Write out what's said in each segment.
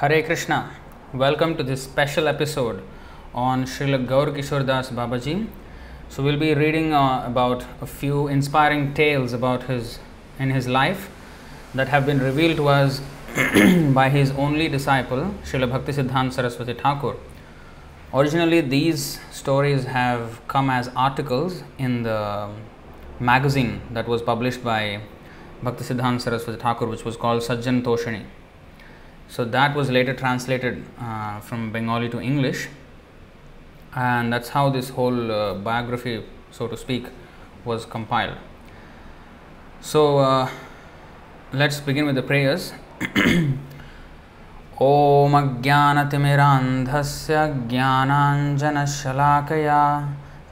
Hare Krishna. Welcome to this special episode on Srila Gaur Kishore Das Babaji. So we'll be reading uh, about a few inspiring tales about his in his life that have been revealed to us by his only disciple Srila Bhakti Siddhanta Saraswati Thakur. Originally, these stories have come as articles in the magazine that was published by Bhakti Siddhanta Saraswati Thakur, which was called Sajjan Toshani. So that was later translated uh, from Bengali to English, and that's how this whole uh, biography, so to speak, was compiled. So uh, let's begin with the prayers. ॐ अज्ञानतिमिरान्धस्य ज्ञानाञ्जनशलाकया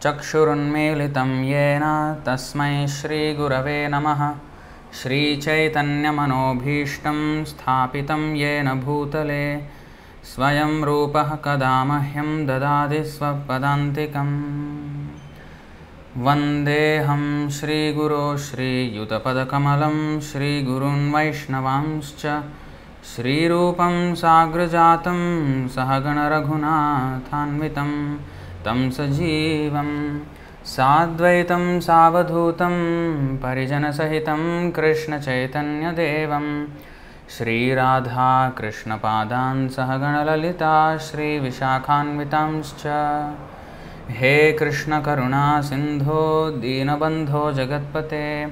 चक्षुरुन्मीलितं येन तस्मै श्रीगुरवे नमः श्रीचैतन्यमनोभीष्टं स्थापितं येन भूतले स्वयं रूपः कदा मह्यं ददाति स्वपदान्तिकम्। वन्देऽहं श्रीगुरो श्रीयुतपदकमलं श्रीगुरून् वैष्णवांश्च श्रीरूपं साग्रजातं सहगणरघुनाथान्वितं तं सजीवं साद्वैतं सावधूतं परिजनसहितं कृष्णचैतन्यदेवं। श्रीराधाकृष्णपादान् कृष्णपादान्सहगणलिता श्रीविशाखान्वितांश्च। हे कृष्णकरुणासिन्धो दीनबन्धो जगत्पते।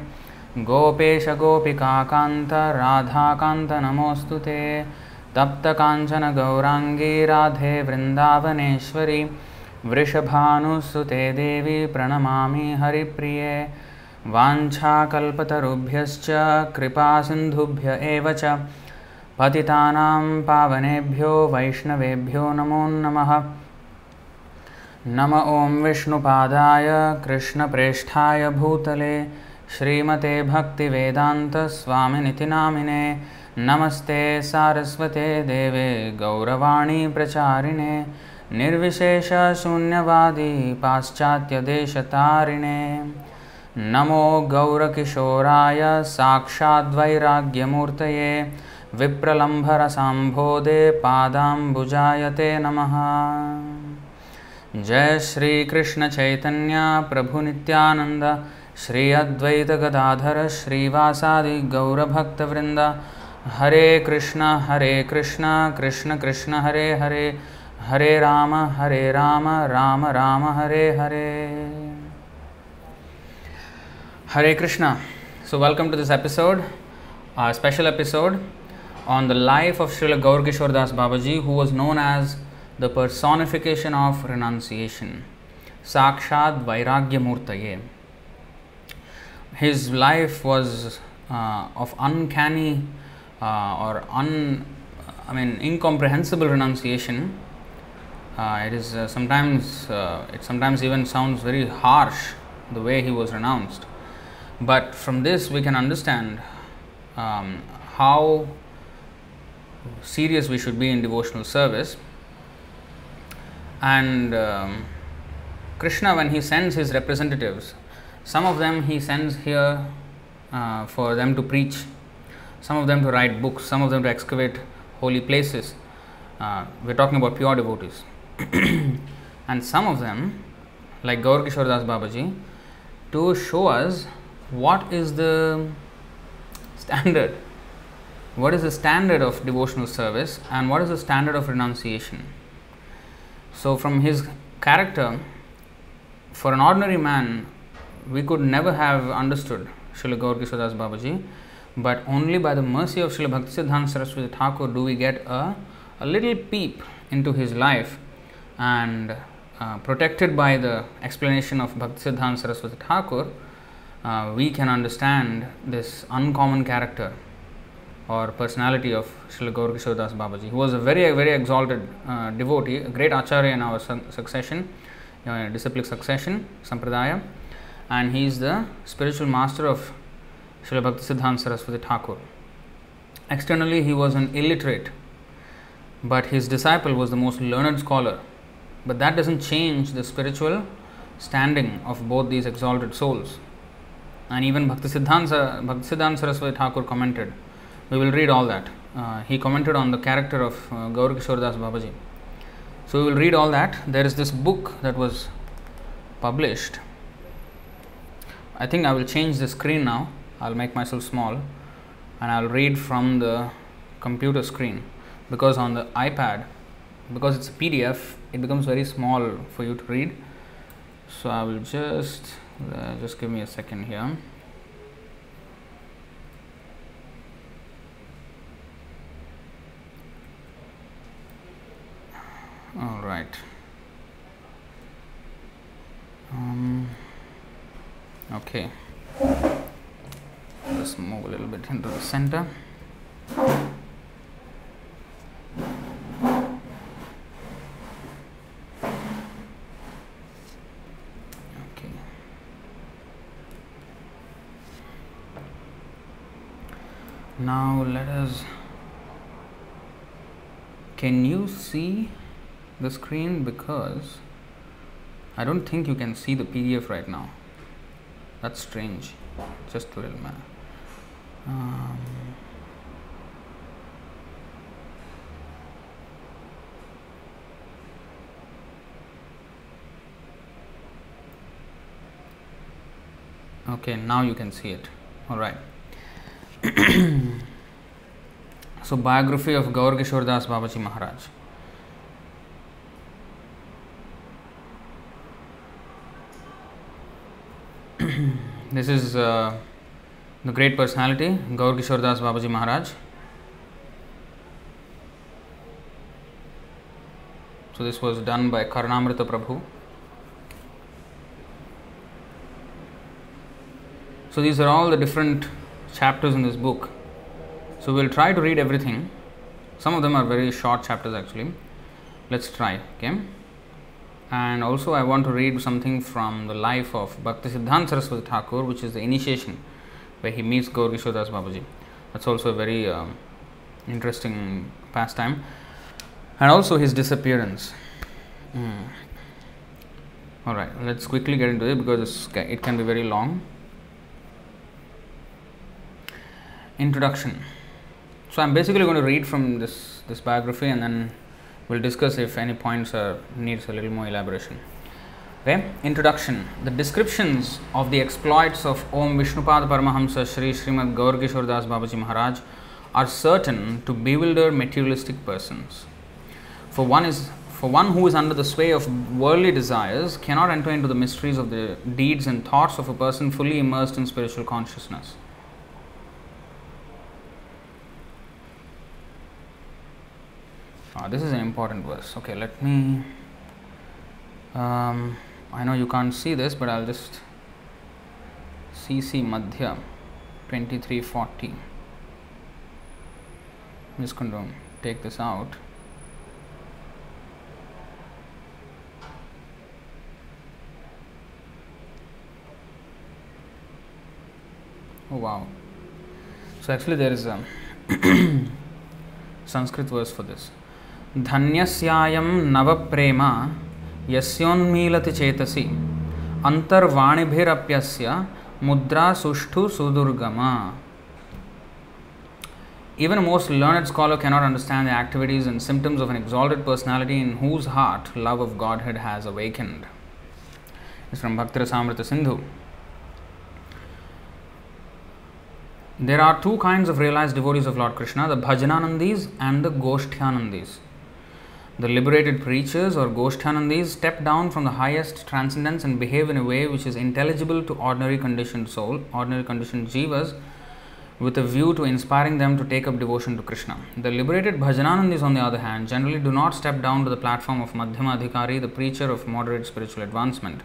गोपेशगोपिकान्त गोपेशगोपिकान्तराधाकान्तनमोऽस्तु ते। तप्तकाञ्चनगौराङ्गी राधे वृन्दावनेश्वरि। वृषभानुसुते देवी प्रणमामि हरिप्रिये। वाञ्छाकल्पतरुभ्यश्च कृपासिन्धुभ्य एव च। पतितानां पावनेभ्यो वैष्णवेभ्यो नमो नमः। नम ॐ विष्णुपादाय कृष्णप्रेष्ठाय भूतले। श्रीमते भक्तिवेदान्तस्वामिनिति नामिने नमस्ते सारस्वते देवे गौरवाणी प्रचारिणे निर्विशेषशून्यवादी पाश्चात्यदेशतारिणे नमो गौरकिशोराय साक्षाद्वैराग्यमूर्तये विप्रलम्भरसाम्भोदे पादाम्बुजाय ते नमः। जय श्रीकृष्णचैतन्य प्रभुनित्यानन्द श्री अद्वैतगदाधर श्रीवासादि गौरभक्तवृन्द। Hare Krishna Hare Krishna Krishna Krishna Hare Hare Hare Ram Hare Ram Ram Ram, Hare Hare. Hare Krishna. So welcome to this episode special episode on the life of Srila Gaura Kishore Das Babaji who was known as the personification of renunciation साक्षात वैराग्य मूर्त yeah his life was of uncanny और un I mean incomprehensible renunciation Uh, it is uh, sometimes, uh, it sometimes even sounds very harsh the way he was renounced. But from this, we can understand um, how serious we should be in devotional service. And um, Krishna, when he sends his representatives, some of them he sends here uh, for them to preach, some of them to write books, some of them to excavate holy places. Uh, we're talking about pure devotees. and some of them, like Gaur Kishore Das Babaji, to show us what is the standard. What is the standard of devotional service and what is the standard of renunciation? So from his character for an ordinary man we could never have understood Srila Gaur Kishore Das Babaji but only by the mercy of Srila Bhakti Siddhanta Saraswati Thakur do we get a, a little peep into his life and uh, protected by the explanation of Bhakti Siddhanta Saraswati Thakur uh, we can understand this uncommon character or personality of Srila Gaur Kishore Das Babaji, who was a very, very exalted uh, devotee, a great acharya in our su- succession, uh, disciplic succession, sampradaya, and he is the spiritual master of Srila Bhakti Siddhanta Saraswati Thakur. Externally, he was an illiterate, but his disciple was the most learned scholar. But that doesn't change the spiritual standing of both these exalted souls. And even Bhakti Siddhanta, Bhakti Saraswati Thakur commented. We will read all that uh, he commented on the character of uh, Gaur Kishore Das Babaji. So we will read all that. There is this book that was published. I think I will change the screen now. I'll make myself small and I'll read from the computer screen because on the iPad, because it's a PDF, it becomes very small for you to read. So I will just uh, just give me a second here. all right um, okay let's move a little bit into the center okay now let us can you see the screen because I don't think you can see the PDF right now. That's strange. Just a little man. Okay, now you can see it. All right. so, biography of Gaur Kishore Das Babaji Maharaj. this is uh, the great personality Gaur Kishore Das Babaji Maharaj. So, this was done by Karnamrita Prabhu. So, these are all the different chapters in this book. So, we will try to read everything. Some of them are very short chapters actually. Let's try. Okay and also I want to read something from the life of Bhakti Siddhanta Saraswati Thakur, which is the initiation where he meets Gaur Kishodas Babaji. That's also a very um, interesting pastime, and also his disappearance. Mm. All right, let's quickly get into it because it can be very long. Introduction. So I'm basically going to read from this this biography and then We'll discuss if any points are needs a little more elaboration. Okay, introduction. The descriptions of the exploits of Om Vishnupad Paramahamsa Sri Srimad Gaur Kishore Das Babaji Maharaj are certain to bewilder materialistic persons. For one is for one who is under the sway of worldly desires cannot enter into the mysteries of the deeds and thoughts of a person fully immersed in spiritual consciousness. Uh, this is an important verse. Okay, let me. Um, I know you can't see this, but I'll just CC Madhya 2340. I'm just going to take this out. Oh wow. So actually there is a Sanskrit verse for this. धन्यस्यायं नवप्रेम यस्योन्मीलति चेतसि अंतर्वाणिभिरप्यस्य मुद्रा सुष्ठु सुदुर्गमा Even most learned scholar cannot understand the activities and symptoms of an exalted personality in whose heart love of Godhead has awakened. It's from Bhaktirasamrita Sindhu. There are two kinds of realized devotees of Lord Krishna the Bhajananandis and the Goshthanandis. The liberated preachers or Goshthanandis step down from the highest transcendence and behave in a way which is intelligible to ordinary conditioned soul, ordinary conditioned jivas, with a view to inspiring them to take up devotion to Krishna. The liberated Bhajananandis, on the other hand, generally do not step down to the platform of Madhyama Adhikari, the preacher of moderate spiritual advancement.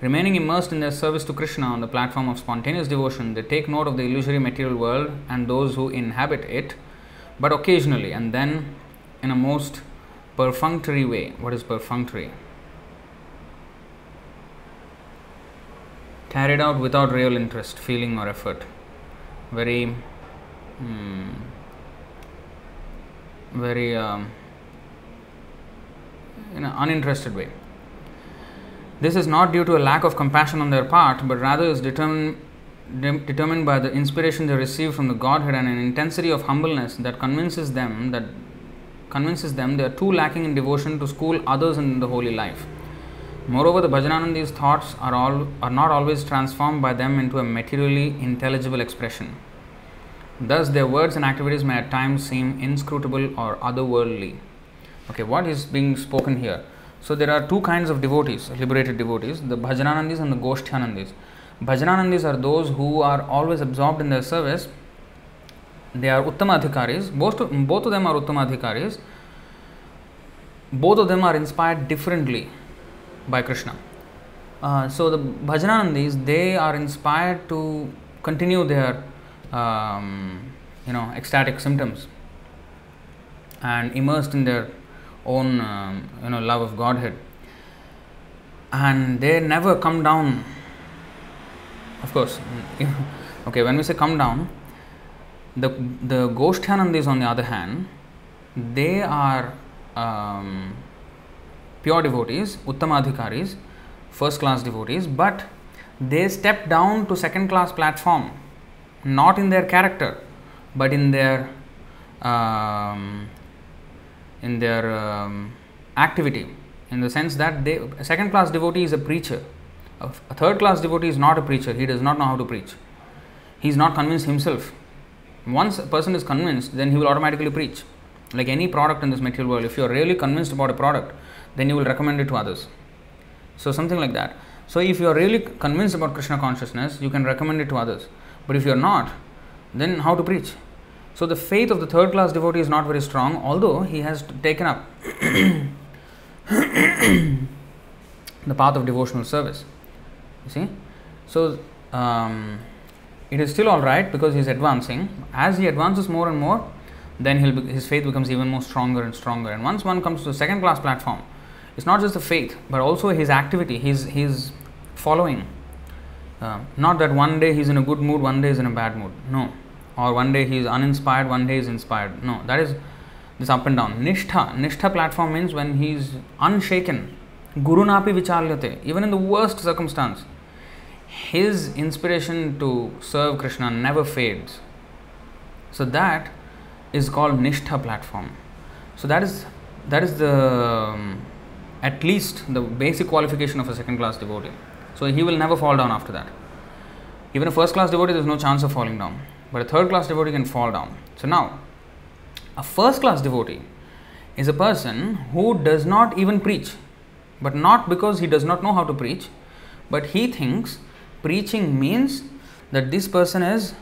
Remaining immersed in their service to Krishna on the platform of spontaneous devotion, they take note of the illusory material world and those who inhabit it, but occasionally and then in a most perfunctory way. What is perfunctory? Carried out without real interest, feeling, or effort. Very, hmm, very, um, in an uninterested way. This is not due to a lack of compassion on their part, but rather is determined determined by the inspiration they receive from the Godhead and an intensity of humbleness that convinces them that convinces them they are too lacking in devotion to school others in the holy life. Moreover, the Bhajananandi's thoughts are all are not always transformed by them into a materially intelligible expression. Thus, their words and activities may at times seem inscrutable or otherworldly. Okay, what is being spoken here? So, there are two kinds of devotees, liberated devotees the Bhajananandis and the Goshthanandis. Bhajananandis are those who are always absorbed in their service. They are Uttama Adhikaris. Both, both of them are Uttama Adhikaris. Both of them are inspired differently by Krishna. Uh, so the Bhajanandis, they are inspired to continue their, um, you know, ecstatic symptoms and immersed in their own, um, you know, love of Godhead. And they never come down. Of course, okay. When we say come down, the the Goshthanandis, on the other hand, they are um, pure devotees, Uttamadhikaris, first class devotees, but they step down to second class platform, not in their character, but in their um, in their um, activity, in the sense that they a second class devotee is a preacher, a, a third class devotee is not a preacher. He does not know how to preach. He is not convinced himself. Once a person is convinced, then he will automatically preach. Like any product in this material world, if you are really convinced about a product, then you will recommend it to others. So, something like that. So, if you are really convinced about Krishna consciousness, you can recommend it to others. But if you are not, then how to preach? So, the faith of the third class devotee is not very strong, although he has taken up the path of devotional service. You see? So, um, it is still all right because he is advancing. As he advances more and more, then be, his faith becomes even more stronger and stronger. And once one comes to the second class platform, it's not just the faith, but also his activity, his his following. Uh, not that one day he's in a good mood, one day he's in a bad mood. No, or one day he's uninspired, one day he's inspired. No, that is this up and down. Nishtha, Nishtha platform means when he's unshaken. Guru napi vichalyate, even in the worst circumstance, his inspiration to serve Krishna never fades. So that is called Nishtha platform. So that is that is the um, at least the basic qualification of a second class devotee. So he will never fall down after that. Even a first class devotee, there is no chance of falling down. But a third class devotee can fall down. So now, a first class devotee is a person who does not even preach, but not because he does not know how to preach, but he thinks preaching means that this person is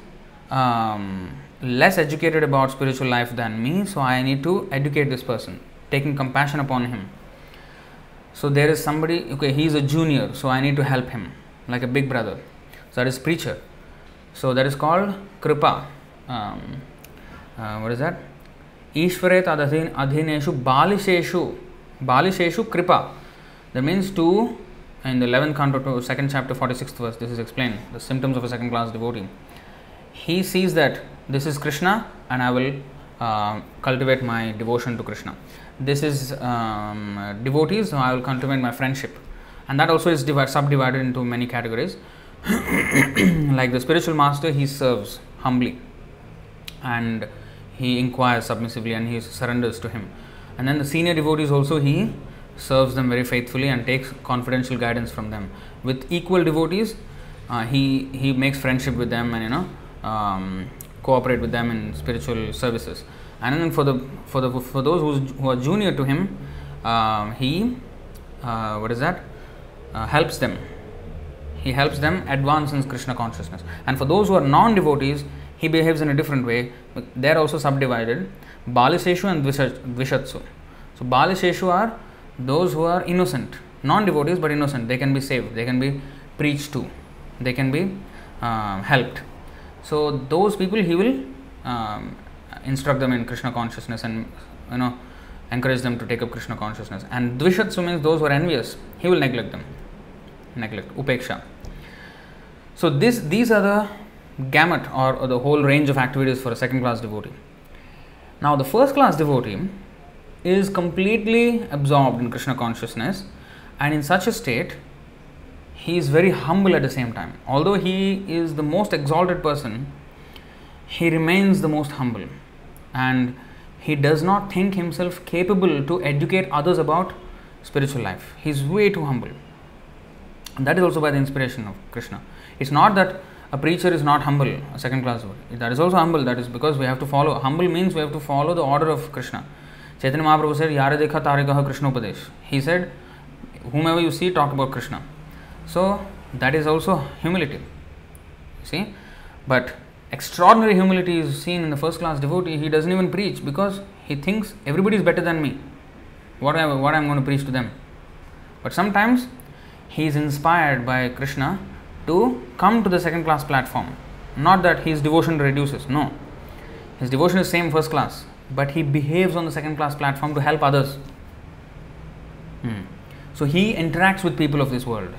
um, less educated about spiritual life than me, so I need to educate this person, taking compassion upon him. So there is somebody, okay, he is a junior, so I need to help him, like a big brother. So that is preacher. So that is called kripa. Um, uh, what is that? Ishvare tadadhin adhineshu balisheshu. Balisheshu kripa. That means to, in the 11th canto, to second chapter, 46th verse, this is explained, the symptoms of a second class devotee. He sees that this is Krishna and I will uh, cultivate my devotion to Krishna. This is um, devotees, so I will cultivate my friendship. And that also is divided, subdivided into many categories. like the spiritual master, he serves humbly and he inquires submissively and he surrenders to him. And then the senior devotees also, he serves them very faithfully and takes confidential guidance from them. With equal devotees, uh, he he makes friendship with them and you know um, cooperate with them in spiritual services. And then for the for the for those who are junior to him, uh, he uh, what is that uh, helps them. He helps them advance in Krishna consciousness. And for those who are non devotees, he behaves in a different way. They are also subdivided. Baliseshu and Dvishatsu. So Baliseshu are those who are innocent, non devotees but innocent. They can be saved. They can be preached to. They can be uh, helped. So those people he will um, instruct them in Krishna consciousness and you know encourage them to take up Krishna consciousness. And Dvishatsu means those who are envious. He will neglect them. Neglect upeksha. So this these are the gamut or, or the whole range of activities for a second class devotee. Now the first class devotee is completely absorbed in Krishna consciousness and in such a state he is very humble at the same time. Although he is the most exalted person, he remains the most humble and he does not think himself capable to educate others about spiritual life. He is way too humble. And that is also by the inspiration of Krishna. It's not that a preacher is not humble, a second class word. That is also humble. That is because we have to follow. Humble means we have to follow the order of Krishna. Chaitanya Mahaprabhu said, Yara dekha tare kaha Krishna upadesh. He said, whomever you see, talk about Krishna. So that is also humility. You see? But extraordinary humility is seen in the first class devotee. He doesn't even preach because he thinks everybody is better than me. What I what I'm going to preach to them. But sometimes he is inspired by Krishna to come to the second class platform. Not that his devotion reduces, no. His devotion is same first class, but he behaves on the second class platform to help others. Hmm. So he interacts with people of this world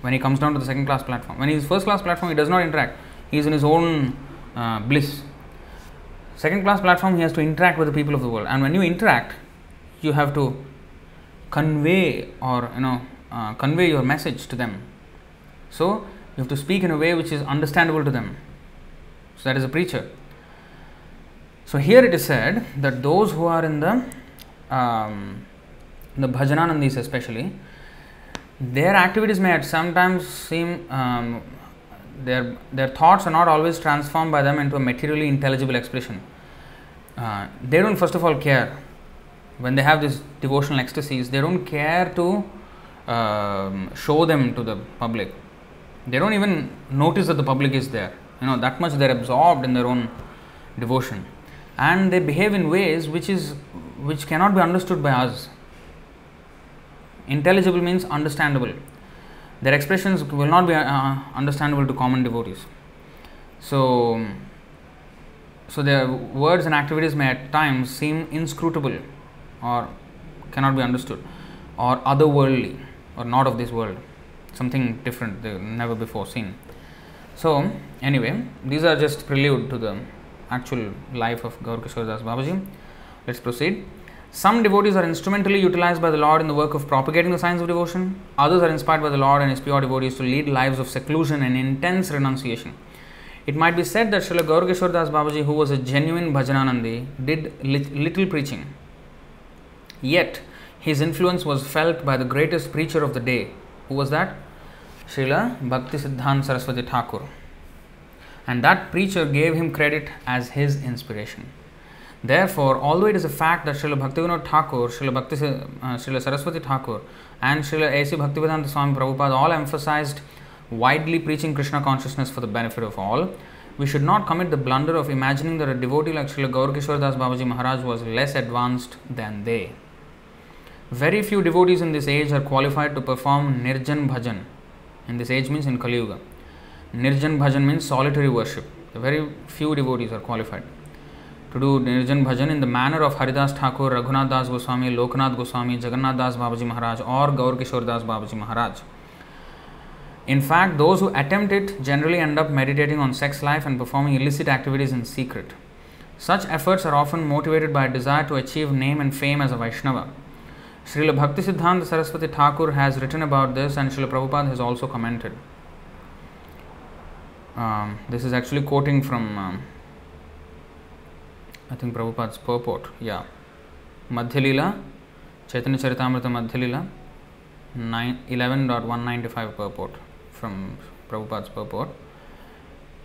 when he comes down to the second class platform. When he is first class platform, he does not interact. He is in his own uh, bliss. Second class platform, he has to interact with the people of the world. And when you interact, you have to convey or you know uh, convey your message to them. So you have to speak in a way which is understandable to them. So that is a preacher. So here it is said that those who are in the um, the bhajananandis especially, their activities may at sometimes seem um, their their thoughts are not always transformed by them into a materially intelligible expression. Uh, they don't first of all care when they have these devotional ecstasies. They don't care to um, show them to the public. They don't even notice that the public is there. You know that much they're absorbed in their own devotion, and they behave in ways which is which cannot be understood by us Intelligible means understandable. Their expressions will not be uh, understandable to common devotees. So, so their words and activities may at times seem inscrutable or cannot be understood or otherworldly or not of this world, something different, never before seen. So, anyway, these are just prelude to the actual life of Gaur Kishore Das Babaji. Let's proceed. Some devotees are instrumentally utilized by the Lord in the work of propagating the science of devotion. Others are inspired by the Lord and His pure devotees to lead lives of seclusion and intense renunciation. It might be said that Srila Gaurkishore Das Babaji, who was a genuine Bhajananandi, did little preaching. Yet, his influence was felt by the greatest preacher of the day. Who was that? Srila Bhakti Siddhanta Saraswati Thakur. And that preacher gave him credit as his inspiration. Therefore, although it is a fact that Srila Bhaktivinoda Thakur, Srila, Bhakti, uh, Saraswati Thakur, and Srila A.C. Bhaktivedanta Swami Prabhupada all emphasized widely preaching Krishna consciousness for the benefit of all, we should not commit the blunder of imagining that a devotee like Srila Das Babaji Maharaj was less advanced than they. Very few devotees in this age are qualified to perform Nirjan Bhajan. In this age means in Kali Yuga. Nirjan Bhajan means solitary worship. Very few devotees are qualified to do Nirjan Bhajan in the manner of Haridas Thakur, Raghunath Das Goswami, Loknath Goswami, Jagannath Das Babaji Maharaj, or Gaur Kishore Das Babaji Maharaj. In fact, those who attempt it generally end up meditating on sex life and performing illicit activities in secret. Such efforts are often motivated by a desire to achieve name and fame as a Vaishnava. Srila Bhakti Siddhanta Saraswati Thakur has written about this and Srila Prabhupada has also commented. Um, this is actually quoting from um, I think Prabhupada's purport. Yeah. Madhyalila, Chaitanya Charitamrita Madhyalila, 11.195 purport from Prabhupada's purport.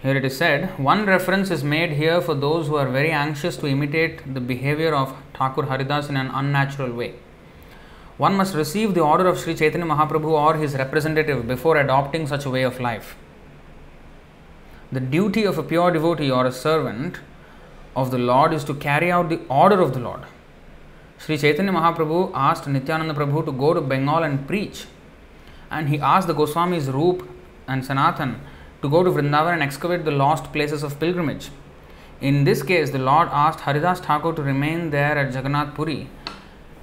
Here it is said, one reference is made here for those who are very anxious to imitate the behavior of Thakur Haridas in an unnatural way. One must receive the order of Sri Chaitanya Mahaprabhu or his representative before adopting such a way of life. The duty of a pure devotee or a servant of the Lord is to carry out the order of the Lord. Sri Chaitanya Mahaprabhu asked Nityananda Prabhu to go to Bengal and preach, and he asked the Goswamis Roop and Sanatan to go to Vrindavan and excavate the lost places of pilgrimage. In this case, the Lord asked Haridas Thakur to remain there at Jagannath Puri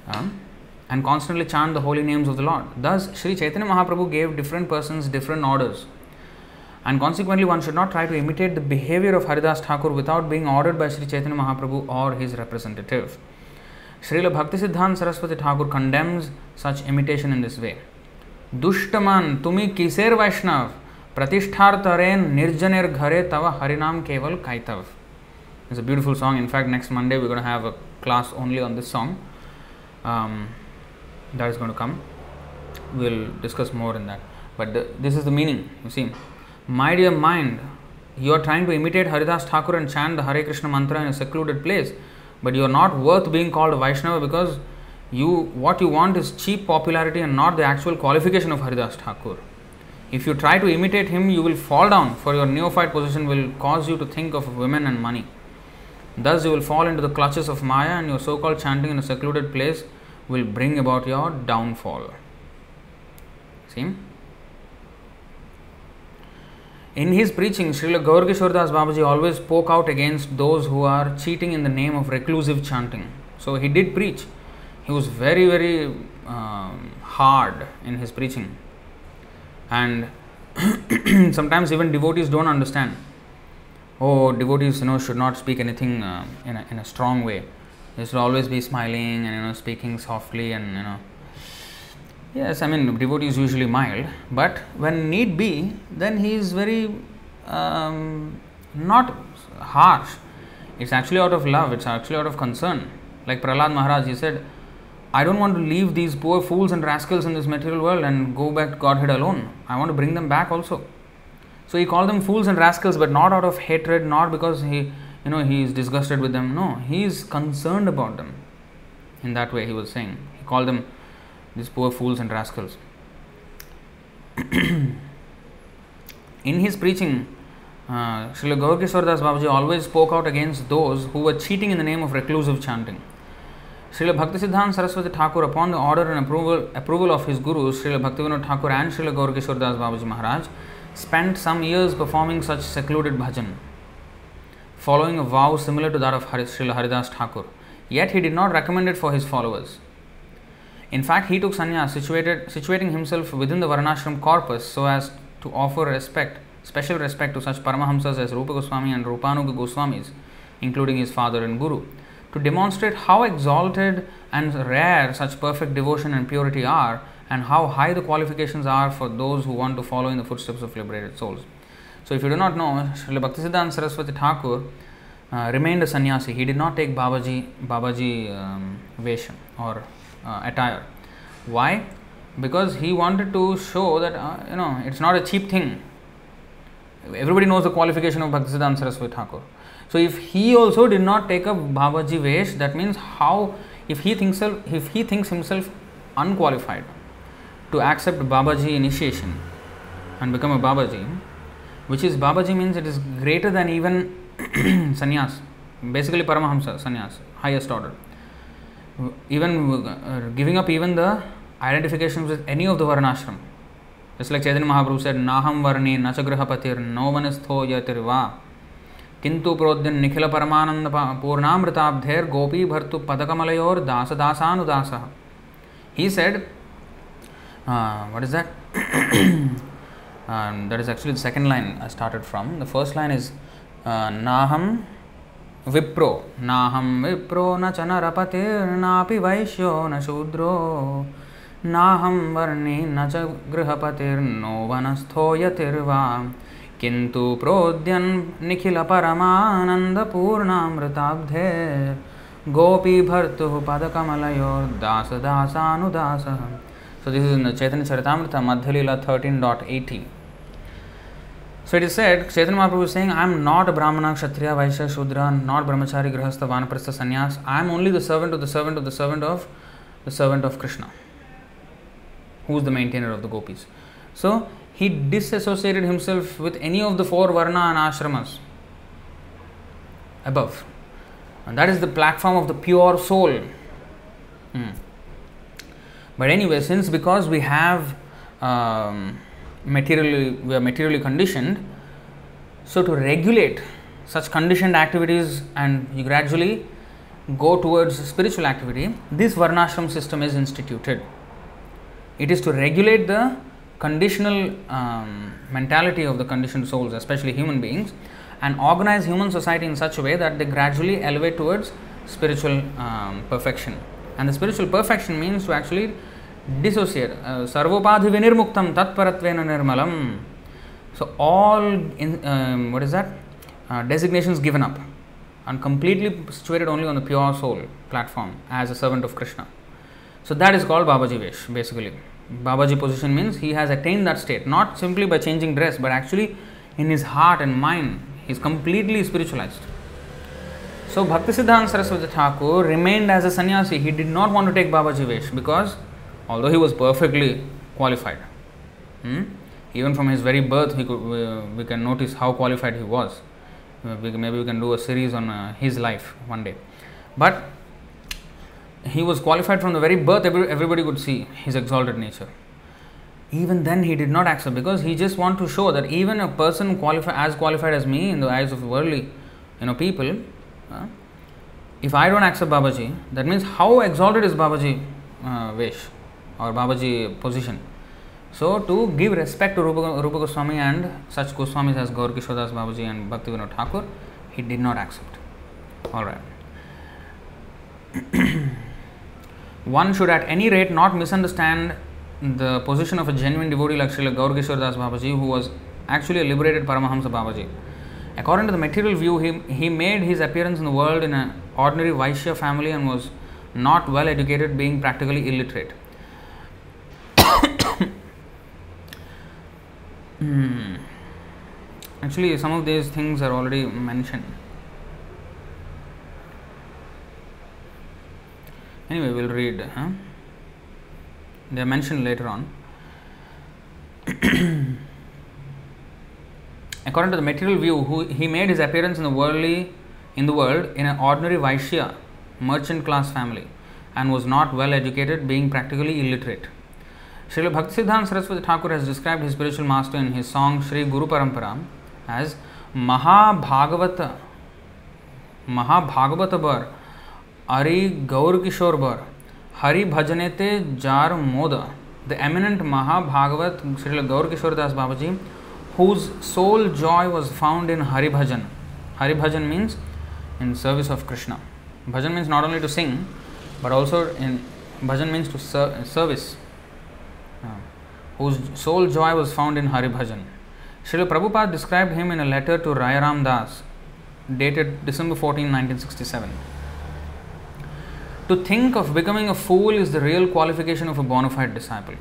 um, and constantly chant the holy names of the Lord. Thus, Sri Chaitanya Mahaprabhu gave different persons different orders and consequently one should not try to imitate the behavior of Haridas Thakur without being ordered by Sri Chaitanya Mahaprabhu or his representative. Srila Bhaktisiddhanta Saraswati Thakur condemns such imitation in this way. दुष्टमान तुम्ही किसेर वैष्णव प्रतिष्ठार्थरेन निर्जनेर घरे तव हरिनाम केवल kaitav it's a beautiful song in fact next monday we're going to have a class only on this song um, that is going to come we'll discuss more in that but the, this is the meaning you see my dear mind. You are trying to imitate haridas thakur and chant the hare krishna mantra in a secluded place but you are not worth being called vaishnava because you what you want is cheap popularity and not the actual qualification of haridas thakur. If you try to imitate him you will fall down for your neophyte position will cause you to think of women and money. Thus you will fall into the clutches of maya and your so-called chanting in a secluded place will bring about your downfall. See in his preaching, Srila Gaur Das Babaji always spoke out against those who are cheating in the name of reclusive chanting. So he did preach. He was very, very um, hard in his preaching. And sometimes even devotees don't understand. Oh, devotees, you know, should not speak anything uh, in, a, in a strong way. They should always be smiling and, you know, speaking softly and, you know, Yes, I mean, devotee is usually mild, but when need be, then he is very um, not harsh. It's actually out of love, it's actually out of concern. Like Prahlad Maharaj, he said, I don't want to leave these poor fools and rascals in this material world and go back to Godhead alone. I want to bring them back also. So he called them fools and rascals, but not out of hatred, not because he, you know, he is disgusted with them. No, he is concerned about them. In that way, he was saying. He called them these poor fools and rascals. In his preaching, uh, Srila Gaurkishore Das Babaji always spoke out against those who were cheating in the name of reclusive chanting. Srila Bhaktisiddhanta Saraswati Thakur, upon the order and approval, approval of his gurus, Srila Bhaktivinoda Thakur and Srila Gaurkishore Das Babaji Maharaj, spent some years performing such secluded bhajan, following a vow similar to that of Srila Haridas Thakur. Yet he did not recommend it for his followers. In fact, he took sannyas, situating himself within the Varnashram corpus so as to offer respect, special respect to such Paramahamsas as Rupa Goswami and Rupanuga Goswamis, including his father and guru, to demonstrate how exalted and rare such perfect devotion and purity are, and how high the qualifications are for those who want to follow in the footsteps of liberated souls. So, if you do not know, Srila Bhaktisiddhanta Saraswati Thakur uh, remained a sannyasi. He did not take Babaji, Babaji um, Vesham or uh, attire. Why? Because he wanted to show that uh, you know it's not a cheap thing. Everybody knows the qualification of Bhaktisiddhanta Saraswati Thakur. So if he also did not take up Babaji Vesh, that means how if he thinks if he thinks himself unqualified to accept Babaji initiation and become a Babaji, which is Babaji means it is greater than even sannyas, basically Paramahamsa sannyas, highest order even uh, giving up even the identification with any of the varnashram. just like chaitanya mahaprabhu said naham varne na cha grihapatir no one is tho yatirva किंतु प्रोद्यन निखिल परमानंद पूर्णामृताब्धेर गोपी भर्तु पदकमलयोर दास दासानुदास he said what is that that is actually the second line I started from the first line is नाहम विप्रो। नाहं विप्रो न च नरपतिर्नापि वैश्यो न शूद्रो। नाहं वर्णी न च गृहपतिर्नो वनस्थो यतिर्वा। किन्तु प्रोद्यन् निखिलपरमानन्दपूर्णामृताब्धे गोपीभर्तुः पदकमलयोर्दासदासानुदासः। So this is in the Chaitanya Charitamrita Madhyalila 13.80. So it is said, Chaitanya Mahaprabhu is saying, I am not a Brahmana, Kshatriya, Vaishya, Shudra, not Brahmachari, Grihastha, Vanaprastha, Sannyas. I am only the servant of the servant of the servant of the servant of Krishna, who is the maintainer of the gopis. So he disassociated himself with any of the four Varna and Ashramas above. And that is the platform of the pure soul. Hmm. But anyway, since because we have um, materially we are materially conditioned. So to regulate such conditioned activities and you gradually go towards spiritual activity this varnashram system is instituted. It is to regulate the conditional um, mentality of the conditioned souls especially human beings and organize human society in such a way that they gradually elevate towards spiritual um, perfection. And the spiritual perfection means to actually dissociate. Uh, Sarvopadhi vinirmuktam tatparatvena nirmalam. So all in, um, what is that? Uh, designations given up and completely situated only on the pure soul platform as a servant of Krishna. So that is called Babaji Vesh basically. Babaji position means he has attained that state not simply by changing dress but actually in his heart and mind he is completely spiritualized. So Bhaktisiddhanta Saraswati Thakur remained as a sannyasi. He did not want to take Babaji Vesh because although he was perfectly qualified, hmm, even from his very birth, could, uh, we can notice how qualified he was. Uh, maybe we can do a series on uh, his life one day. But he was qualified from the very birth, every, everybody could see his exalted nature. Even then, he did not accept because he just want to show that even a person qualified as qualified as me in the eyes of worldly, you know, people, uh, if I don't accept Babaji, that means how exalted is Babaji uh, Vesh or Babaji position. So, to give respect to Rupa, Rupa Goswami and such Goswamis as Gaur Kishodas Babaji and Bhakti Vinod Thakur, he did not accept. Alright. One should at any rate not misunderstand the position of a genuine devotee like Srila Gaur Das Babaji, who was actually a liberated Paramahamsa Babaji. According to the material view, he, he made his appearance in the world in an ordinary Vaishya family and was not well educated, being practically illiterate. Hmm. Actually, some of these things are already mentioned. Anyway, we'll read. Huh? They are mentioned later on. According to the material view, who, he made his appearance in the worldly in the world in an ordinary Vaishya merchant class family and was not well educated, being practically illiterate. Srila Bhaktisiddhanta Saraswati Thakur has described his spiritual master in his song Sri Guru Parampara as Mahabhagavata Mahabhagavata Bar Ari Gaur Kishore Bar Hari Bhajanete Jar Moda the eminent Mahabhagavat Srila Gaur Kishore Das Babaji whose sole joy was found in Hari Bhajan. Hari Bhajan means in service of Krishna. Bhajan means not only to sing, but also in Bhajan means to ser- service. Whose sole joy was found in Hari Bhajan. Srila Prabhupada described him in a letter to Rayaram Das, dated December 14, 1967. To think of becoming a fool is the real qualification of a bona fide disciple.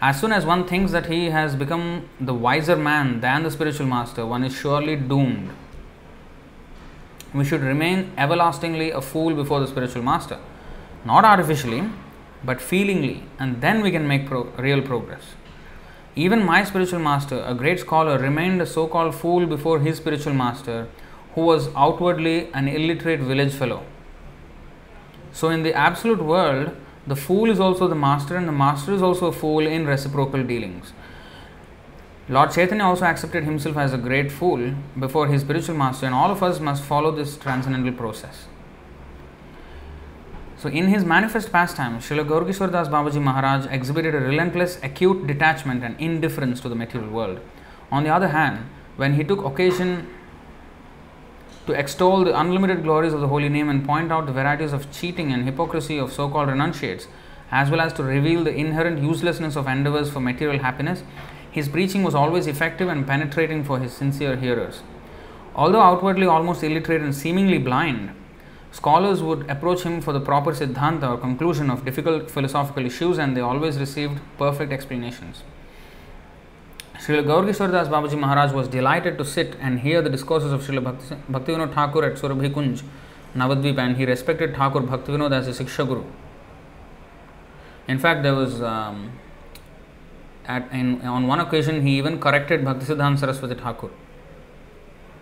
As soon as one thinks that he has become the wiser man than the spiritual master, one is surely doomed. We should remain everlastingly a fool before the spiritual master, not artificially, but feelingly, and then we can make pro- real progress. Even my spiritual master, a great scholar, remained a so called fool before his spiritual master, who was outwardly an illiterate village fellow. So, in the absolute world, the fool is also the master, and the master is also a fool in reciprocal dealings. Lord Chaitanya also accepted himself as a great fool before his spiritual master, and all of us must follow this transcendental process. So, in his manifest pastime, Srila Gaurkishore Das Babaji Maharaj exhibited a relentless, acute detachment and indifference to the material world. On the other hand, when he took occasion to extol the unlimited glories of the holy name and point out the varieties of cheating and hypocrisy of so called renunciates, as well as to reveal the inherent uselessness of endeavors for material happiness, his preaching was always effective and penetrating for his sincere hearers. Although outwardly almost illiterate and seemingly blind, scholars would approach him for the proper siddhanta or conclusion of difficult philosophical issues and they always received perfect explanations. Srila Gaurkishore Das Babaji Maharaj was delighted to sit and hear the discourses of Srila Bhaktivinoda Thakur at Surabhi Kunj, Navadvip, and he respected Thakur Bhaktivinoda as a Siksha Guru. In fact, there was um, at in, on one occasion he even corrected Bhaktisiddhanta Saraswati Thakur.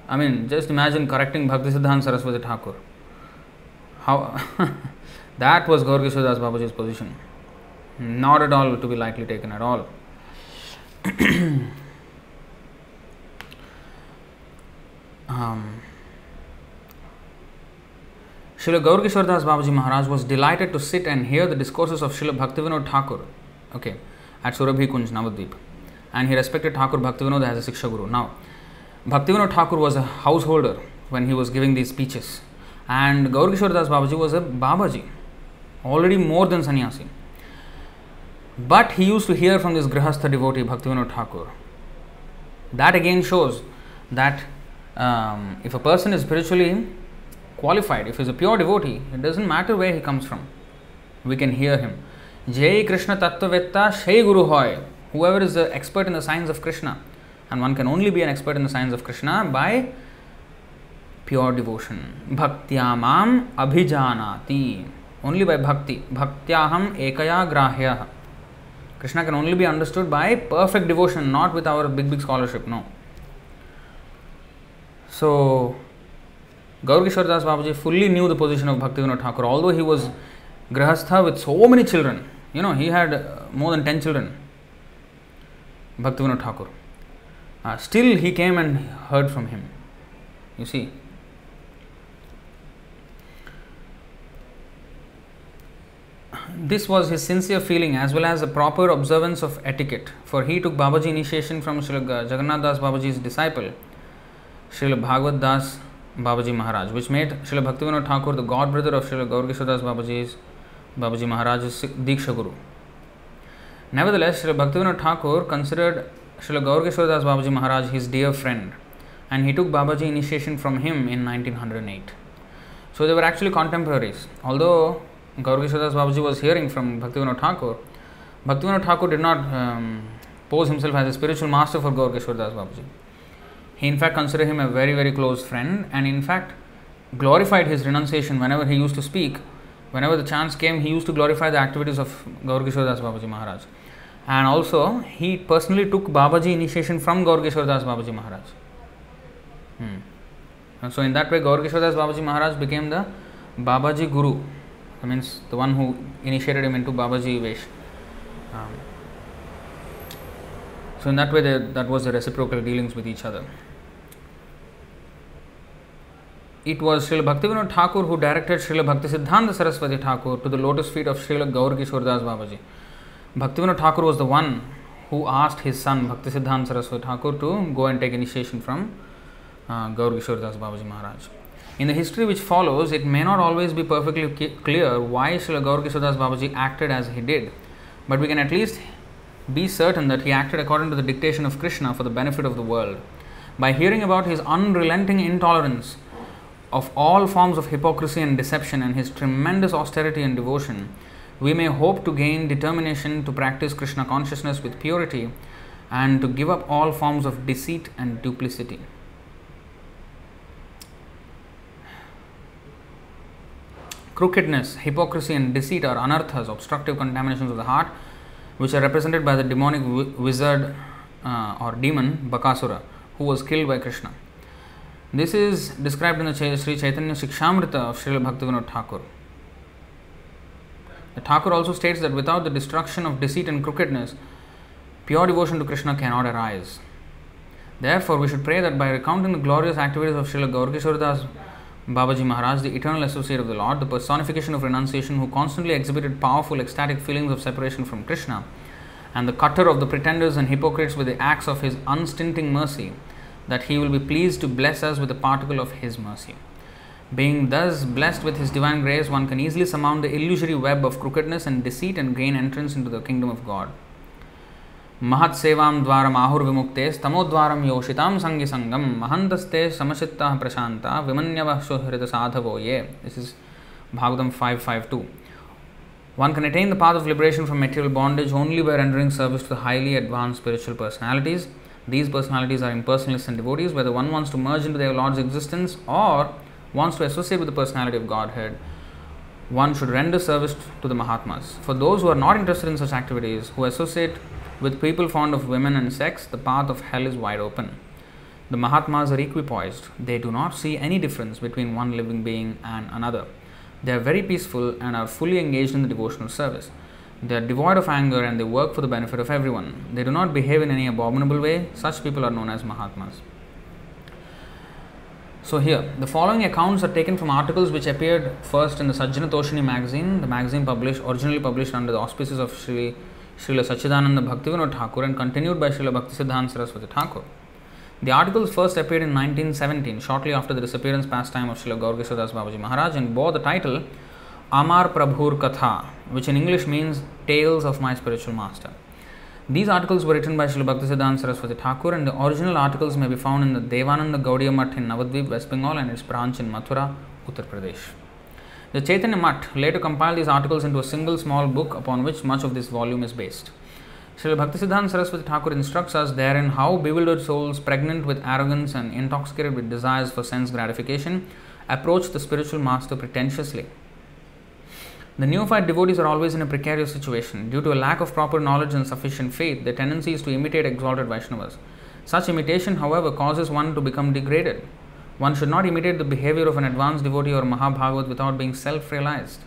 I mean, just imagine correcting Bhaktisiddhanta Saraswati Thakur. How that was Gaurkishore Das Babaji's position. Not at all to be lightly taken at all. um, Srila Gaurkishore Das Babaji Maharaj was delighted to sit and hear the discourses of Srila Bhaktivinoda Thakur okay, at Surabhi Kunj, Navadvip. And he respected Thakur Bhaktivinoda as a Siksha Guru. Now, Bhaktivinoda Thakur was a householder when he was giving these speeches. And Gaurkishore Das Babaji was a Babaji, already more than sannyasi. But he used to hear from this Grihastha devotee, Bhaktivinoda Thakur. That again shows that um, if a person is spiritually qualified, if he is a pure devotee, it doesn't matter where he comes from. We can hear him. Jai Krishna Tattvavetta Shai Guru Hoy. Whoever is the expert in the science of Krishna, and one can only be an expert in the science of Krishna by pure devotion. Bhaktyamam abhijanati. Only by bhakti. Bhaktyaham ekaya grahya. Krishna can only be understood by perfect devotion, not with our big, big scholarship. No. So, Gaur Kishore Das Babaji fully knew the position of Bhaktivinoda Thakur, although he was Grahastha with so many children. You know, he had uh, more than 10 children. Bhaktivinoda Thakur. Uh, still, he came and heard from him. You see. This was his sincere feeling as well as a proper observance of etiquette, for he took Babaji initiation from Srila Jagannath Das Babaji's disciple, Srila Bhagavad Das Babaji Maharaj, which made Srila Bhaktivinoda Thakur the god brother of Srila Gaur Das Babaji's Babaji Maharaj's Diksha Guru. Nevertheless, Srila Bhaktivinoda Thakur considered Srila Gaur Das Babaji Maharaj his dear friend and he took Babaji initiation from him in 1908. So they were actually contemporaries. Although Gaur Das Babaji was hearing from Bhaktivinoda Thakur, Bhaktivinoda Thakur did not um, pose himself as a spiritual master for Gaur Das Babaji. He in fact considered him a very very close friend and in fact glorified his renunciation whenever he used to speak. Whenever the chance came, he used to glorify the activities of Gaur Das Babaji Maharaj. And also, he personally took Babaji initiation from Gaur Das Babaji Maharaj. Hmm. And so, in that way, Gaur Das Babaji Maharaj became the Babaji Guru. Means the one who initiated him into Babaji Vesh. Um, so, in that way, they, that was the reciprocal dealings with each other. It was Srila Bhaktivinoda Thakur who directed Srila Bhakti Siddhanta Saraswati Thakur to the lotus feet of Srila Gaur Kishore Das Babaji. Bhaktivinoda Thakur was the one who asked his son Bhakti Siddhanta Saraswati Thakur to go and take initiation from uh, Gaur Kishore Babaji Maharaj. In the history which follows, it may not always be perfectly clear why Srila Gaur Kishore Babaji acted as he did, but we can at least be certain that he acted according to the dictation of Krishna for the benefit of the world. By hearing about his unrelenting intolerance of all forms of hypocrisy and deception and his tremendous austerity and devotion, we may hope to gain determination to practice Krishna consciousness with purity and to give up all forms of deceit and duplicity. Crookedness, hypocrisy, and deceit are anarthas, obstructive contaminations of the heart, which are represented by the demonic wizard uh, or demon Bakasura, who was killed by Krishna. This is described in the Sri Chaitanya Shikshamrita of Srila Bhaktivinoda Thakur. The Thakur also states that without the destruction of deceit and crookedness, pure devotion to Krishna cannot arise. Therefore, we should pray that by recounting the glorious activities of Srila Gaurkishordas Babaji Maharaj, the eternal associate of the Lord, the personification of renunciation, who constantly exhibited powerful ecstatic feelings of separation from Krishna, and the cutter of the pretenders and hypocrites with the acts of his unstinting mercy, that he will be pleased to bless us with a particle of his mercy. Being thus blessed with his divine grace, one can easily surmount the illusory web of crookedness and deceit and gain entrance into the kingdom of God. महत् सेवां द्वारम् आहुर्विमुक्ते स्तमोद्वारं योषितां सङ्गि सङ्गं महन्तस्ते समचित्ताः प्रशान्ता विमन्यवः सुहृतसाधवो yeah this is Bhagavatam 552 One can attain the path of liberation from material bondage only by rendering service to the highly advanced spiritual personalities these personalities are impersonalists and devotees, whether one wants to merge into their Lord's existence or wants to associate with the personality of Godhead, one should render service to the Mahatmas. For those who are not interested in such activities, who associate with people fond of women and sex, the path of hell is wide open. The Mahatmas are equipoised. They do not see any difference between one living being and another. They are very peaceful and are fully engaged in the devotional service. They are devoid of anger and they work for the benefit of everyone. They do not behave in any abominable way. Such people are known as Mahatmas. So, here, the following accounts are taken from articles which appeared first in the Sajjana Toshini magazine, the magazine published originally published under the auspices of Sri Srila Sachidananda Bhaktivinoda Thakur and continued by Srila Bhaktisiddhanta Saraswati Thakur. The articles first appeared in 1917, shortly after the disappearance pastime of Srila Gaur Das Babaji Maharaj, and bore the title Amar Prabhur Katha, which in English means Tales of My Spiritual Master. These articles were written by Srila Bhaktisiddhanta Saraswati Thakur and the original articles may be found in the Devananda Gaudiya Mutt in Navadvip, West Bengal and its branch in Mathura, Uttar Pradesh. The Chaitanya Mutt later compiled these articles into a single small book upon which much of this volume is based. Srila Bhaktisiddhanta Saraswati Thakur instructs us therein how bewildered souls, pregnant with arrogance and intoxicated with desires for sense gratification, approach the spiritual master pretentiously. The neophyte devotees are always in a precarious situation. Due to a lack of proper knowledge and sufficient faith, their tendency is to imitate exalted Vaishnavas. Such imitation, however, causes one to become degraded. One should not imitate the behavior of an advanced devotee or Mahabhagavat without being self realized.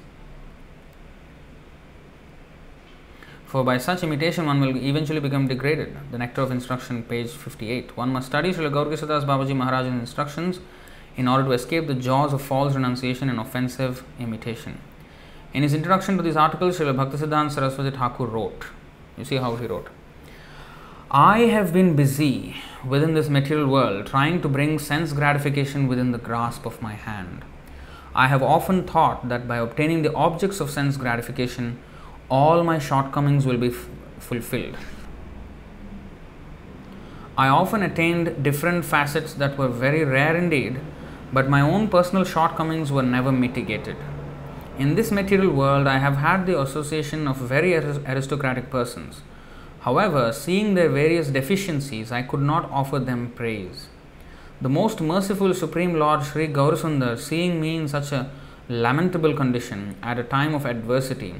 For by such imitation one will eventually become degraded. The Nectar of Instruction, page 58. One must study Srila Gaurkishadas Babaji Maharaj's instructions in order to escape the jaws of false renunciation and offensive imitation. In his introduction to these articles, Srila Bhaktisiddhanta Saraswati Thakur wrote, you see how he wrote, I have been busy within this material world trying to bring sense gratification within the grasp of my hand. I have often thought that by obtaining the objects of sense gratification, all my shortcomings will be f- fulfilled. I often attained different facets that were very rare indeed, but my own personal shortcomings were never mitigated. In this material world, I have had the association of very aristocratic persons. However, seeing their various deficiencies, I could not offer them praise. The most merciful Supreme Lord Sri Gaurasundar, seeing me in such a lamentable condition at a time of adversity,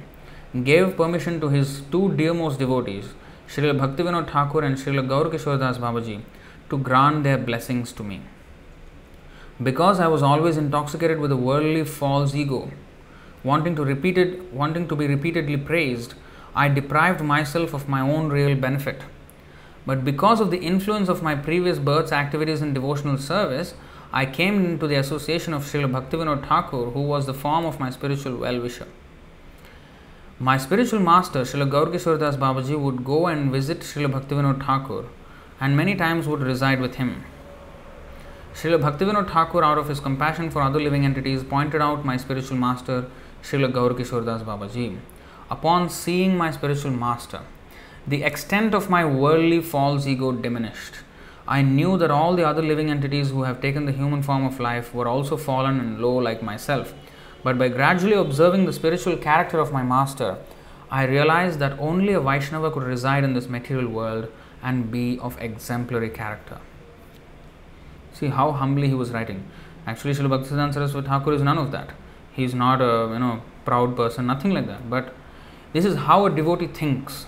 gave permission to his two dearmost devotees, Srila Bhaktivinoda Thakur and Srila Gaur Das Babaji, to grant their blessings to me. Because I was always intoxicated with a worldly false ego, wanting to repeated, wanting to be repeatedly praised, I deprived myself of my own real benefit. But because of the influence of my previous birth's activities in devotional service, I came into the association of Srila Bhaktivinoda Thakur, who was the form of my spiritual well wisher. My spiritual master, Srila Gaurkishore Das Babaji, would go and visit Srila Bhaktivinoda Thakur and many times would reside with him. Srila Bhaktivinoda Thakur, out of his compassion for other living entities, pointed out my spiritual master, Srila Gaurkishore Das Babaji. Upon seeing my spiritual master, the extent of my worldly false ego diminished. I knew that all the other living entities who have taken the human form of life were also fallen and low like myself but by gradually observing the spiritual character of my master, I realized that only a Vaishnava could reside in this material world and be of exemplary character. See how humbly he was writing. Actually, Srila Bhaktisiddhanta Saraswati Thakur is none of that. He is not a you know proud person, nothing like that. But this is how a devotee thinks.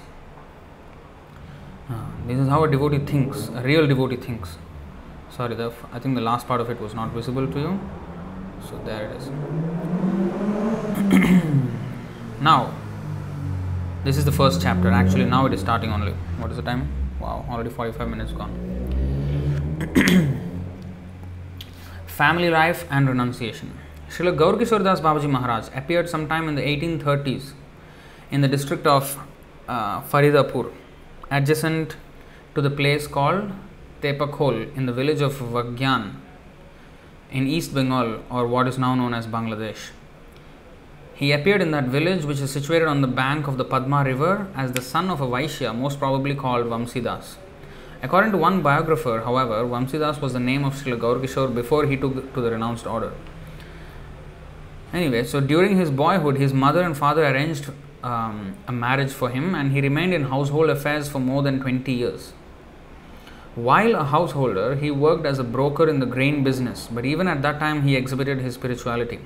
Uh, this is how a devotee thinks. A real devotee thinks. Sorry, the, I think the last part of it was not visible to you. So there it is. now, this is the first chapter. Actually, now it is starting only. What is the time? Wow, already 45 minutes gone. Family life and renunciation. Srila Gaurkishore Das Babaji Maharaj appeared sometime in the 1830s in the district of uh, Faridapur, adjacent to the place called Tepakhol in the village of Vagyan in East Bengal or what is now known as Bangladesh. He appeared in that village, which is situated on the bank of the Padma river, as the son of a Vaishya, most probably called Vamsidas. According to one biographer, however, Vamsidas was the name of Srila Gaurkishore before he took to the renounced order. Anyway, so during his boyhood, his mother and father arranged um, a marriage for him, and he remained in household affairs for more than 20 years. While a householder, he worked as a broker in the grain business, but even at that time, he exhibited his spirituality.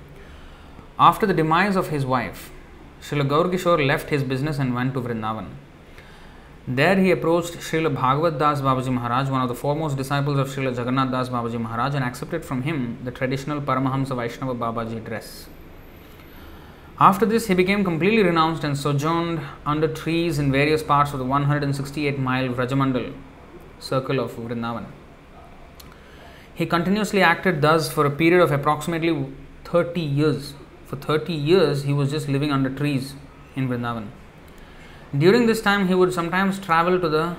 After the demise of his wife, Srila Gaurkishore left his business and went to Vrindavan. There he approached Srila Bhagavad Das Babaji Maharaj, one of the foremost disciples of Srila Jagannath Das Babaji Maharaj, and accepted from him the traditional Paramahamsa Vaishnava Babaji dress. After this, he became completely renounced and sojourned under trees in various parts of the 168 mile Vrajamandal circle of Vrindavan. He continuously acted thus for a period of approximately 30 years. For 30 years, he was just living under trees in Vrindavan. During this time, he would sometimes travel to the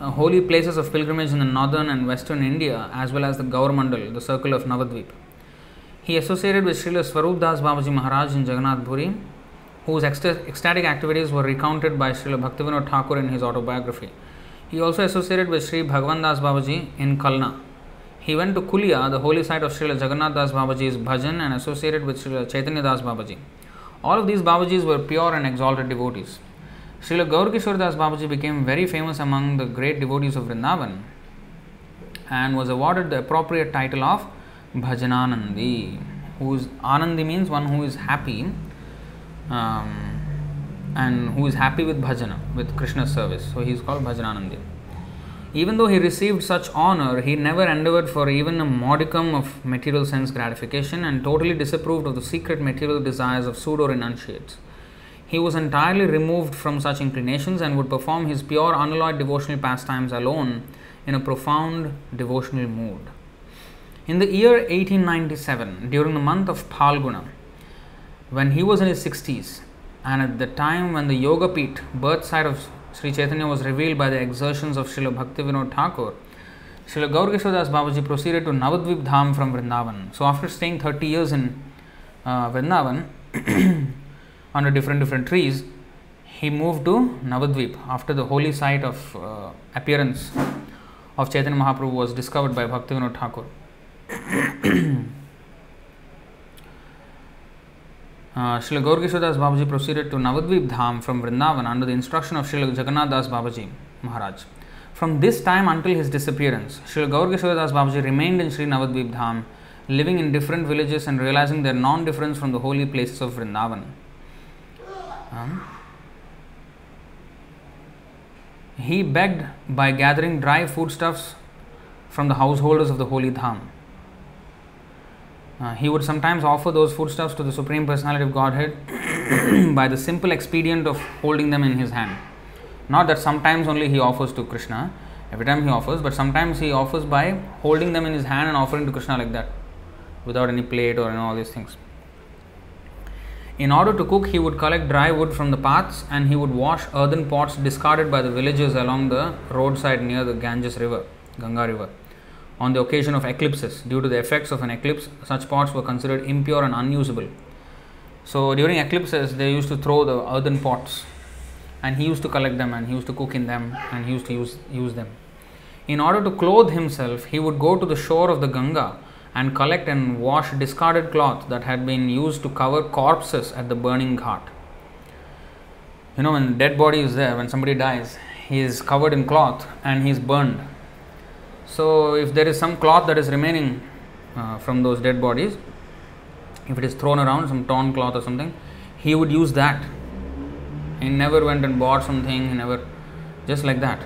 uh, holy places of pilgrimage in the northern and western India, as well as the Gaur the circle of Navadvip. He associated with Srila Swarup Das Babaji Maharaj in Jagannath Puri whose ecstatic activities were recounted by Srila Bhaktivinoda Thakur in his autobiography. He also associated with Sri Bhagwan Das Babaji in Kalna. He went to Kulia, the holy site of Srila Jagannath Das Babaji's bhajan, and associated with Srila Chaitanya Das Babaji. All of these Babajis were pure and exalted devotees. Srila Gaurkishore Das Babaji became very famous among the great devotees of Vrindavan and was awarded the appropriate title of Bhajananandi. Who is Anandi means one who is happy um, and who is happy with bhajana, with Krishna's service. So he is called Bhajananandi. Even though he received such honor, he never endeavored for even a modicum of material sense gratification and totally disapproved of the secret material desires of pseudo renunciates. He was entirely removed from such inclinations and would perform his pure unalloyed devotional pastimes alone in a profound devotional mood. In the year 1897, during the month of Phalguna, when he was in his 60s, and at the time when the Yoga Peeth, birth site of Sri Chaitanya, was revealed by the exertions of Srila Bhaktivinoda Thakur, Srila Gaurkishore Das Babaji proceeded to Navadvip Dham from Vrindavan. So, after staying 30 years in uh, Vrindavan under different different trees, he moved to Navadvip after the holy site of uh, appearance of Chaitanya Mahaprabhu was discovered by Bhaktivinoda Thakur. Uh, Srila Gaurkishore Das Babaji proceeded to Navadvip Dham from Vrindavan under the instruction of Srila Jagannath Das Babaji Maharaj. From this time until his disappearance, Srila Gaurkishore Das Babaji remained in Sri Navadvip Dham, living in different villages and realizing their non difference from the holy places of Vrindavan. Um, he begged by gathering dry foodstuffs from the householders of the holy Dham. Uh, he would sometimes offer those foodstuffs to the Supreme Personality of Godhead by the simple expedient of holding them in his hand. Not that sometimes only he offers to Krishna, every time he offers, but sometimes he offers by holding them in his hand and offering to Krishna like that, without any plate or you know, all these things. In order to cook, he would collect dry wood from the paths and he would wash earthen pots discarded by the villagers along the roadside near the Ganges River, Ganga River. On the occasion of eclipses, due to the effects of an eclipse, such pots were considered impure and unusable. So during eclipses, they used to throw the earthen pots, and he used to collect them, and he used to cook in them, and he used to use use them. In order to clothe himself, he would go to the shore of the Ganga and collect and wash discarded cloth that had been used to cover corpses at the burning ghat. You know, when dead body is there, when somebody dies, he is covered in cloth and he is burned so, if there is some cloth that is remaining uh, from those dead bodies, if it is thrown around, some torn cloth or something, he would use that. He never went and bought something, he never, just like that,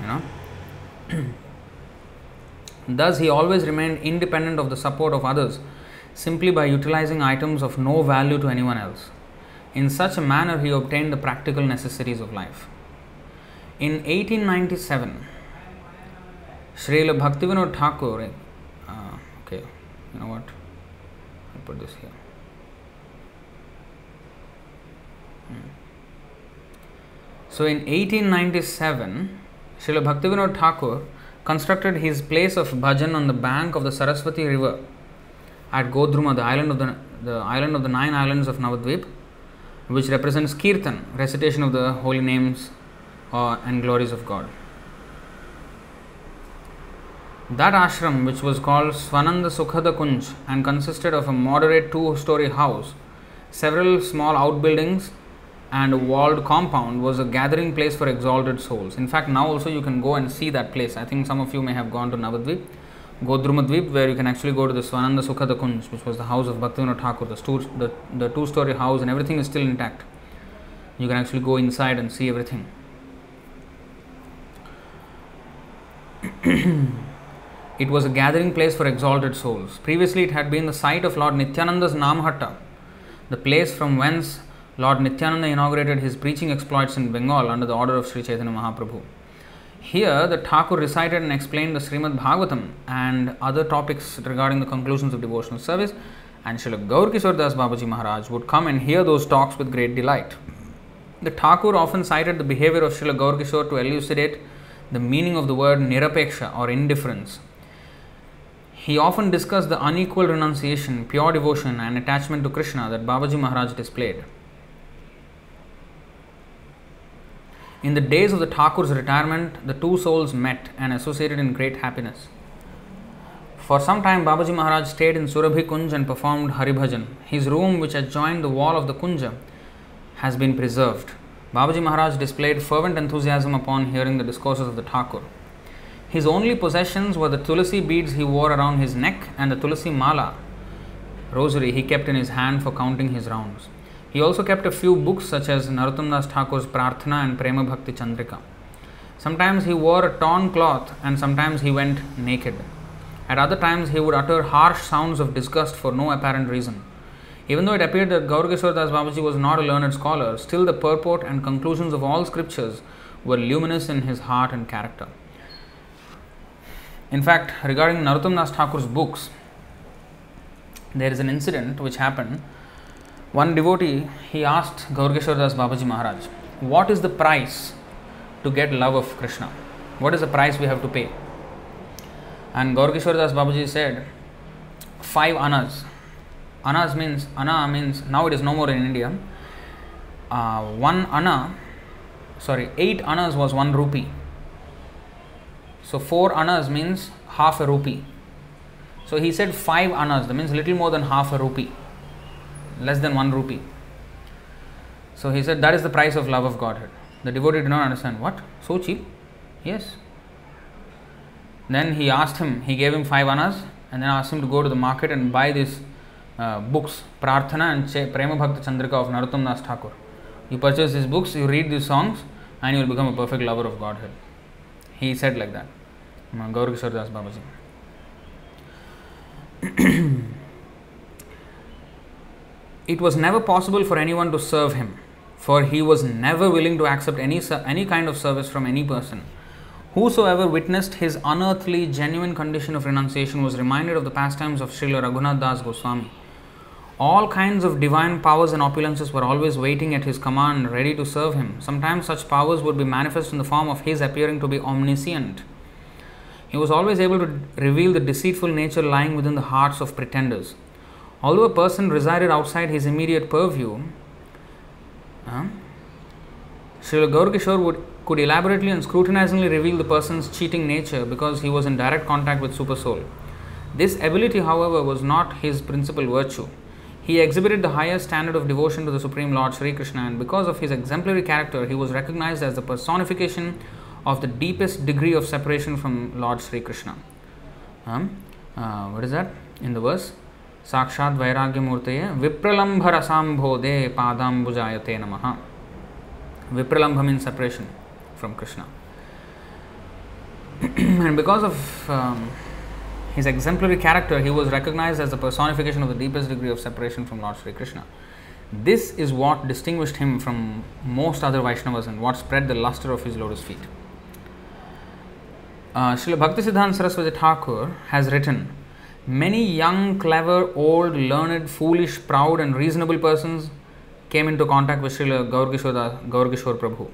you know. Thus, he always remained independent of the support of others simply by utilizing items of no value to anyone else. In such a manner, he obtained the practical necessities of life. In 1897, Srila Bhaktivinoda Thakur, uh, okay, you know what? I'll put this here. Hmm. So in 1897, Srila Bhaktivinoda Thakur constructed his place of bhajan on the bank of the Saraswati river at Godruma, the island of the, the island of the nine islands of Navadvip, which represents kirtan, recitation of the holy names uh, and glories of God. That ashram, which was called Swananda Sukhada Kunj and consisted of a moderate two story house, several small outbuildings, and a walled compound, was a gathering place for exalted souls. In fact, now also you can go and see that place. I think some of you may have gone to Navadvip, Godrumadvip, where you can actually go to the Swananda Sukhada Kunj, which was the house of Bhaktivinoda Thakur. The, two, the, the two story house and everything is still intact. You can actually go inside and see everything. It was a gathering place for exalted souls. Previously, it had been the site of Lord Nityananda's Namhatta, the place from whence Lord Nityananda inaugurated his preaching exploits in Bengal under the order of Sri Chaitanya Mahaprabhu. Here, the Thakur recited and explained the Srimad Bhagavatam and other topics regarding the conclusions of devotional service, and Srila Gaur Kishore Das Babaji Maharaj would come and hear those talks with great delight. The Thakur often cited the behavior of Srila Gaur Kishore to elucidate the meaning of the word nirapeksha or indifference he often discussed the unequal renunciation, pure devotion, and attachment to Krishna that Babaji Maharaj displayed. In the days of the Thakur's retirement, the two souls met and associated in great happiness. For some time, Babaji Maharaj stayed in Surabhi Kunj and performed Haribhajan. His room, which adjoined the wall of the Kunja, has been preserved. Babaji Maharaj displayed fervent enthusiasm upon hearing the discourses of the Thakur. His only possessions were the tulsi beads he wore around his neck and the tulsi mala rosary he kept in his hand for counting his rounds. He also kept a few books such as Narottam Das Thakur's Prarthana and Prema Bhakti Chandrika. Sometimes he wore a torn cloth and sometimes he went naked. At other times he would utter harsh sounds of disgust for no apparent reason. Even though it appeared that Gaurkishore Das Babaji was not a learned scholar, still the purport and conclusions of all scriptures were luminous in his heart and character. In fact, regarding Narottam Das Thakur's books, there is an incident which happened. One devotee he asked Gaurkishore Das Babaji Maharaj, "What is the price to get love of Krishna? What is the price we have to pay?" And Gaurkishore Das Babaji said, five annas. Annas means anna means now it is no more in India. Uh, one anna, sorry, eight annas was one rupee. So four annas means half a rupee. So he said five annas, that means little more than half a rupee, less than one rupee. So he said that is the price of love of Godhead. The devotee did not understand. What? So cheap? Yes. Then he asked him, he gave him five annas and then asked him to go to the market and buy these uh, books, Prarthana and Che, Prema Bhakti Chandrika of Narottam Das Thakur. You purchase these books, you read these songs, and you will become a perfect lover of Godhead. He said like that. It was never possible for anyone to serve him, for he was never willing to accept any, any kind of service from any person. Whosoever witnessed his unearthly, genuine condition of renunciation was reminded of the pastimes of Srila Raghunath Das Goswami. All kinds of divine powers and opulences were always waiting at his command, ready to serve him. Sometimes such powers would be manifest in the form of his appearing to be omniscient. He was always able to reveal the deceitful nature lying within the hearts of pretenders. Although a person resided outside his immediate purview, uh, Srila Gaurkishore could elaborately and scrutinizingly reveal the person's cheating nature because he was in direct contact with Supersoul. This ability, however, was not his principal virtue. He exhibited the highest standard of devotion to the Supreme Lord Sri Krishna, and because of his exemplary character, he was recognized as the personification of the deepest degree of separation from Lord Sri Krishna. Um, uh, what is that in the verse? Vairagyamurtaye Vipralambha Rasambhode Padambujayate Namaha. Vipralambha means separation from Krishna. and because of um, his exemplary character, he was recognized as the personification of the deepest degree of separation from Lord Sri Krishna. This is what distinguished him from most other Vaishnavas and what spread the luster of his lotus feet. Uh, Bhaktisiddhanta Saraswati Thakur has written Many young, clever, old, learned, foolish, proud, and reasonable persons came into contact with Srila Gaurkishore Prabhu.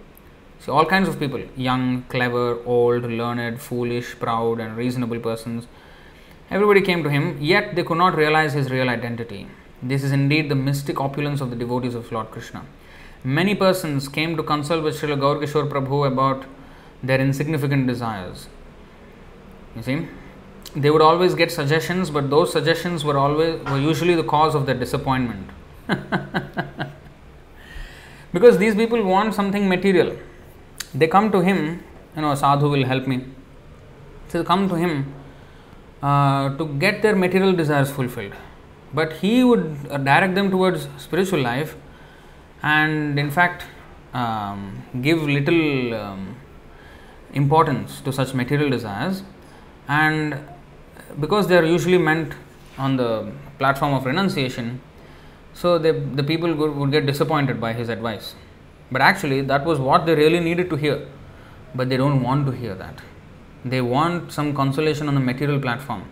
So, all kinds of people young, clever, old, learned, foolish, proud, and reasonable persons Everybody came to him, yet they could not realize his real identity. This is indeed the mystic opulence of the devotees of Lord Krishna. Many persons came to consult with Srila Gaurkishore Prabhu about their insignificant desires. You see, they would always get suggestions, but those suggestions were always were usually the cause of their disappointment. because these people want something material. They come to him, you know, sadhu will help me. So they come to him uh, to get their material desires fulfilled. But he would uh, direct them towards spiritual life and, in fact, um, give little um, importance to such material desires. And because they are usually meant on the platform of renunciation, so they, the people would, get disappointed by his advice. But actually, that was what they really needed to hear. But they don't want to hear that. They want some consolation on the material platform.